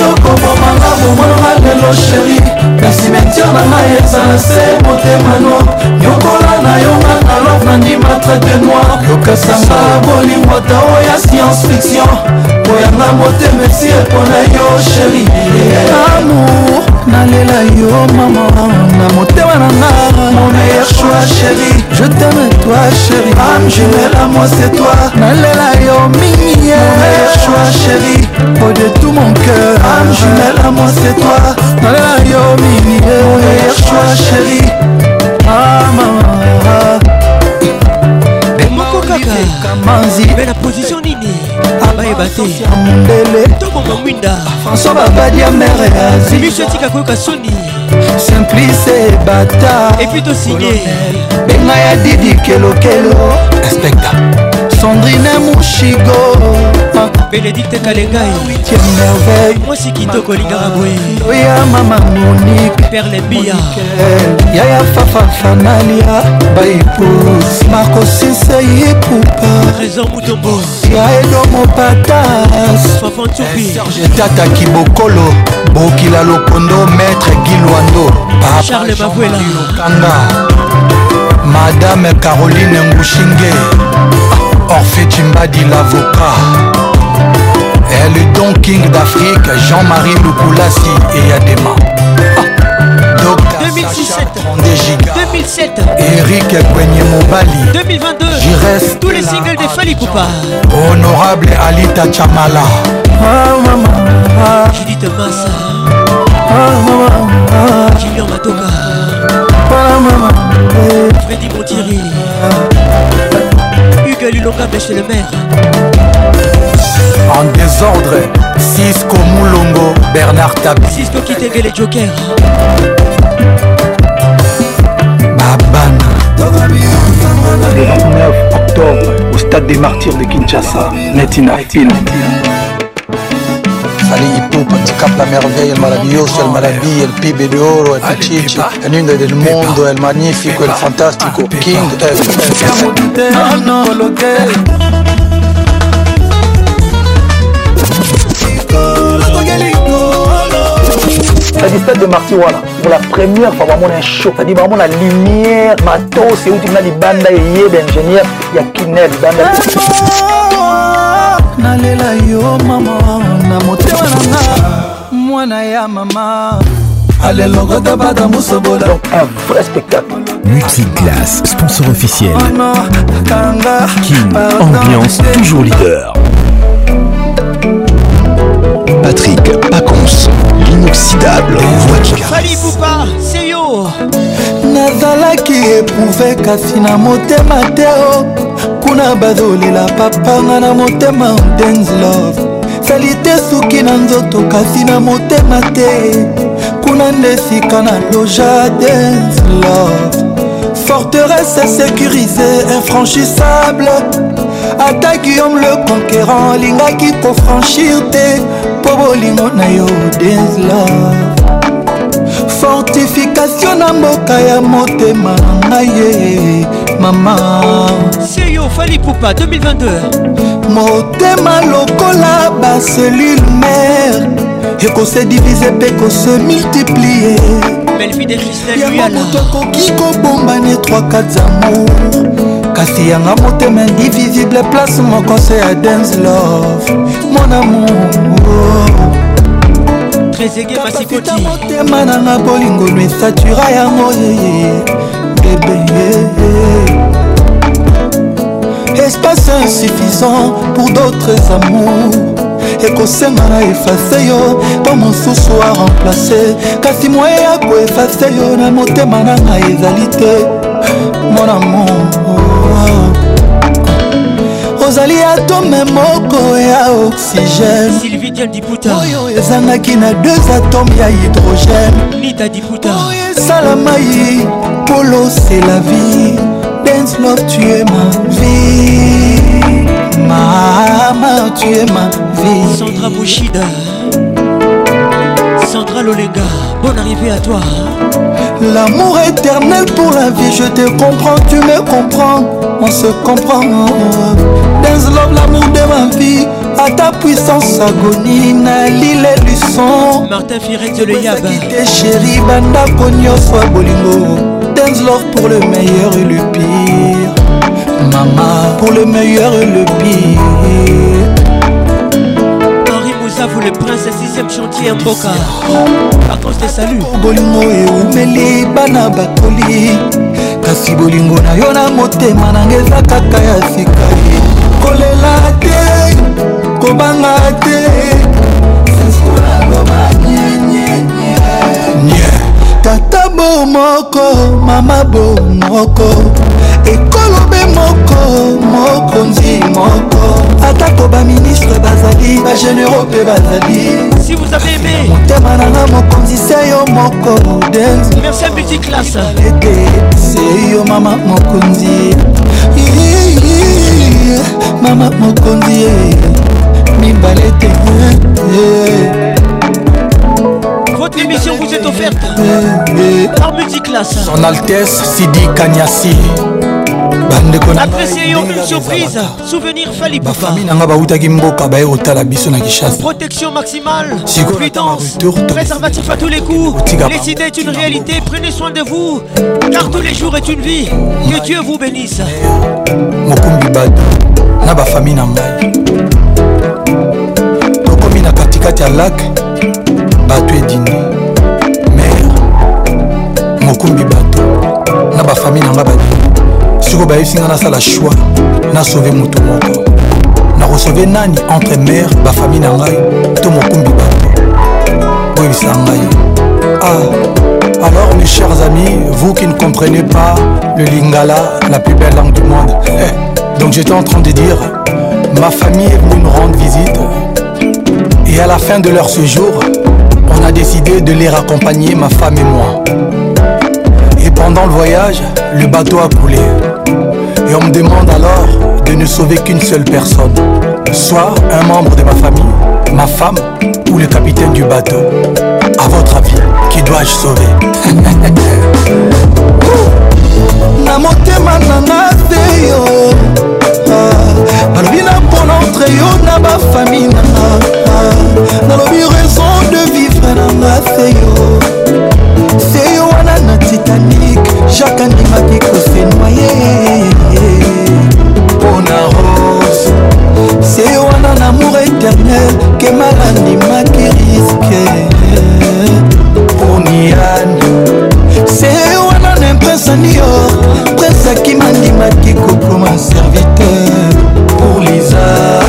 yo kobomanga bomonanga lelo sheri na simetiere na ngai eza na se motemano yokola na yonga alors nandima traite noir yokasanga bolingwa tao ya science fiction koyanga motema esi epona yo sheri amour nalela yo mama na motema na nga mon meilleur choix sheri je t'aime toi sheri ame jumela moi c'est toi nalela yo mingi mon meilleur choix sheri au de tout mon cœur femme jumelle à moi c'est toi nalela yo mingi meilleur choix chéri ah, mama moko kaka manzi me na position nini abayeba te mondele tobonga mwinda françois babadi ya mere azi miso etika koyoka soni simplice bata epui tosinye benga ya didi kelokelo inspecta sandrine mushigo papa bénédicte kalengai mwasi kitoko lingaka boyeya mama monique perle bia yaya fafafanalia baepus marcosise yepupa trésor mutombo ya edo mopatas fafantupijetata eh, kibokolo bokila lokondo maître gilwando charles mavuela kanga madame caroline ngushinge Orphée Chimbadi l'avocat et le Don King d'Afrique, Jean-Marie Loukoulasi et Yadema. Ah. Docteur 2007, 2007, Eric Kwenye Mobali, 2022, reste tous les singles des Fali Poupa, Honorable Alita Chamala, oh, mama, ah. Judith Massa, oh, mama, ah. Matoka, oh, mama, eh. Freddy Montieri. Samuel Luloka Bêche le maire. En désordre, Cisco Moulongo, Bernard Tabi. Cisco qui t'aiguille les jokers. Babana. Le 29 octobre, au stade des martyrs de Kinshasa, Netina Film. Alijipupa la merveille, el maravilloso, el maravilloso, el pibe de oro, el pichichi, el niño del mundo, el magnífico, el fantástico, King C'est-à-dire stade de Marty voilà. Pour la première fois, vraiment un show. cest dit vraiment la lumière, matos, c'est où tu m'as des bandes, il y des ben, ingénieurs, il y a Kinel, bandes. nalela yo mama na motema nanga mwana ya mama alelongoda bada mosobola vrai spectacle Multiclass, sponsor officiel. King, ambiance toujours leader. Patrick Pacons, l'inoxydable voix qui Fali Poupa, c'est yo. nazalaki éprouvé kasi na motema te oh. kuna bazolela papanga na motema dance love sali te suki na nzoto kasi na motema te kuna nde esika na loja dance love forteresse sécurisée infranchissable ata guillaume le conquérant alingaki kofranchir te mpo bolingo na yo desla fortification na mboka ya motema na ngai ye mama seyo fali pupa 2022 motema lokola baselule mare ekose divise mpe kose multiplie yango moto akoki kobombana etwakati amour kasi yanga motema indivisible place moko se ya dance love mon amour kapita motema nanga bolingolo esatura yango yeye bebe espace insuffisant pour d'autres amours ekosenga na efase yo mpo mosusu aremplace kasi moye ya koefase yo na motema na ngai ezali te monamo ozali atome moko ya oxygèneoyo ezangaki na deux atome ya hydrogène oyo oh, esala mai polosela vie Dans Love, tu es ma vie. Mama tu es ma vie. Sandra Bushida Sandra l'Oléga bonne arrivée à toi. L'amour éternel pour la vie, je te comprends, tu me comprends, on se comprend. Dance love, l'amour de ma vie, à ta puissance agonie, Nali, les du Martin Firet de Yaba. Chérie, banda, cognos, bolingo. God's love pour le meilleur et le pire. Maman, pour le meilleur et le pire. Henri Moussa, vous le prince, 6ème chantier en Boca. Par contre, je te salue. Bolingo et Oumeli, Bana Bakoli. kasi bolingo na yo na motema nanga eza kaka ya sika ye kolela te kobanga te seskolalobaye bo moko mama bo moko ekolobe moko mokonzi moko atako baministre bazali bagénéraux mpe bazali si vous avez aimé motema nanga mokonzi se yo moko dance merci à petit classe ete se yo mama mokonzi mama mokonzi mibale te eh, eh. Votre émission vous est offerte par Multiclass. Son Altesse Sidi Kanyasi. Apprécions une surprise souvenir fali protection maximale puissance préservatif à tous les coups les est une réalité prenez soin de vous car tous les jours est une vie que dieu vous bénisse mokumbi bato na bafami na ngai katikati dieu edino mare mokumbi bato na famille na nga badino siko bayebisi nga nasala na sauver motu moko nakosove nani entre ba famille na tout to mokumbi bato oyebisa ngai ah alors mes chers amis vous qui ne comprenez pas le lingala la plus belle langue du monde eh, donc j'étais en train de dire ma famille est venue me rendre visite et à la fin de leur séjour a décidé de les raccompagner, ma femme et moi. Et pendant le voyage, le bateau a coulé. Et on me demande alors de ne sauver qu'une seule personne, soit un membre de ma famille, ma femme ou le capitaine du bateau. À votre avis, qui dois-je sauver balobi na ponontre yo na bafami nanga nalobi raison de vivre nanga seyo seyo wana na titanic jacke andimaki kosenoye mpona rose seyo wana na amour éternel kemala ndimaki riske poniane seyo wana na imprince anior prince akimandimaki kokoma serviteur love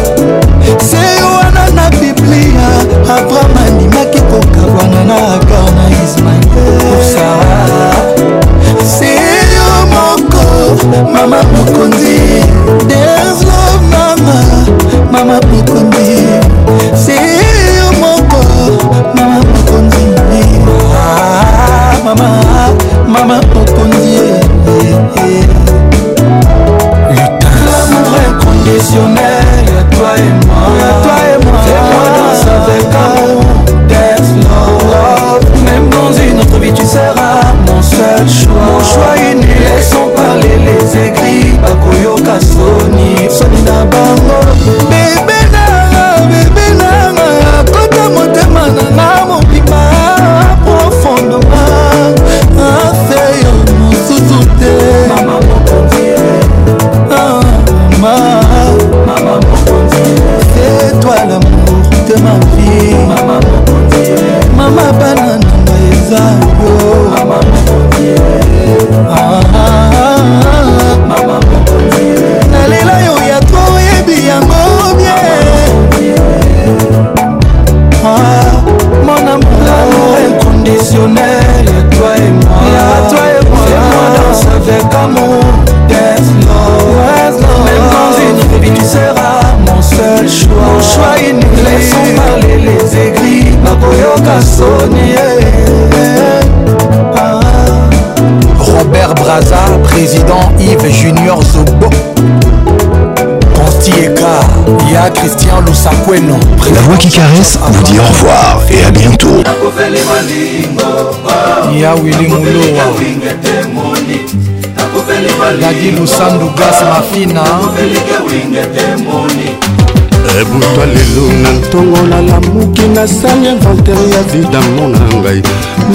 Express vous dit au revoir et à bientôt. Yawili Mouloa. Dagi Lusandu Gas Mafina. ebutwa lelo na ntongo na lamuki nasali inventaire ya vidamo na ngai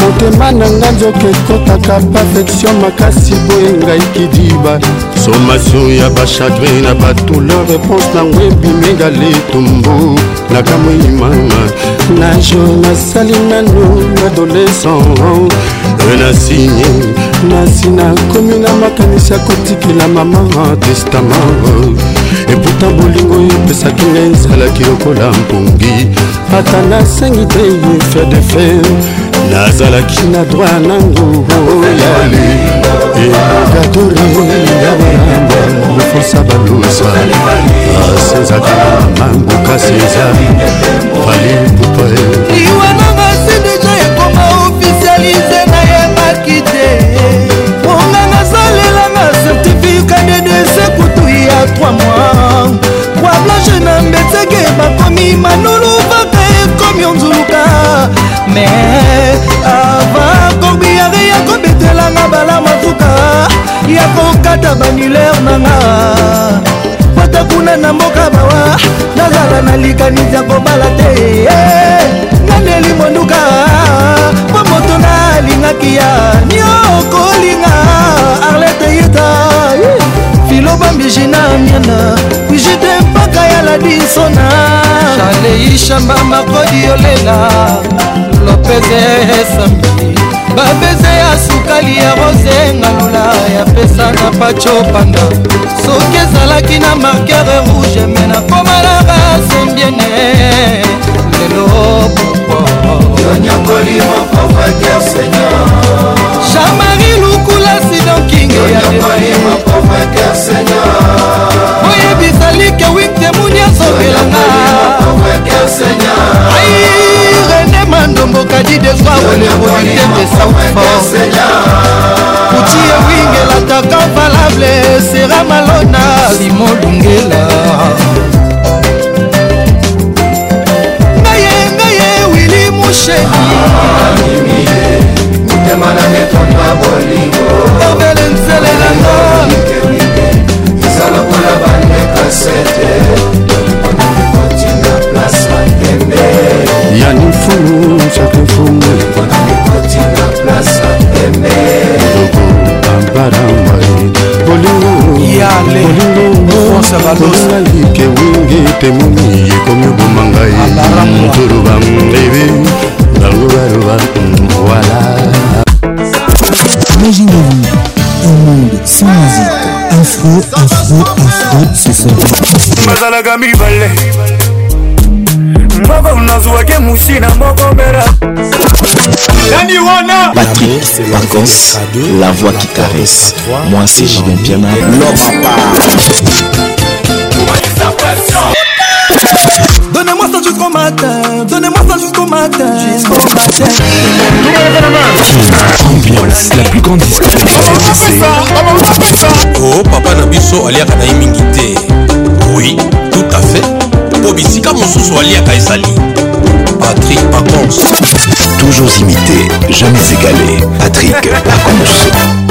motema na nga nzoka ekotaka perfection makasi boye ngai kidiba somation ya bachagrin na badouleur réponse nango ebimega letumbu nakamwi mama na jo nasali nano adolescent renasine nasi nakomi na makanisi ya kotikela mama testama eputa bolingo oyo epesaki ngai ezalaki lokola mpongi ata nasengi te fer de fer nazalaki na droit nango oyali elogatori ya balamba mofosa balosa asenzaka ah, na mango kasi eza fali pupa village na mbetege bakomi manulu vaka ekomi onzuluka me ava kobiare ya kobetelanga bala mafuka ya kokata banulere nanga pata kuna na mboka bawa nazala na likanisi ya kobala te eh, ngandeli monduka mpo moto nalingaki ya niokolinga arlete yeta filobambijina miana bijite maladi nsona shaleishamba makodi yolela lopeze sambi babeze ya sukali ya rose ngalula yapesa na pacho panda soki ezalaki na markere rouge me nakoma na basembiene lelo popo yonyokoli mokokoke maladi dezwa olemolite pesafo kuci ewingelaka kavalable sera malona limolungela ngaye ngaye wili musheni motema na netonga bolingo obele nzele nanga eza lokola bandekasete kolingokolinga like wingi temoni ekomi oboma ngai toloba ndebe bango baloba wala imaginez-vous un monde sans musique afro afro afro ce soir bazalaka mibale moko nazwaki musina moko mera nani wana patrik pacons la voix qui caresse moi c'est julien piana l'homme Donnez-moi ça jusqu'au matin, donnez-moi ça jusqu'au matin, jusqu'au matin. Ambiance, la plus grande discothèque. Oh papa Nabiso aliaka na mingi te. Oui, tout à fait. bo bisika mosusu aliaka esali patrik pacons toujours imité jamais égalé patrik pacons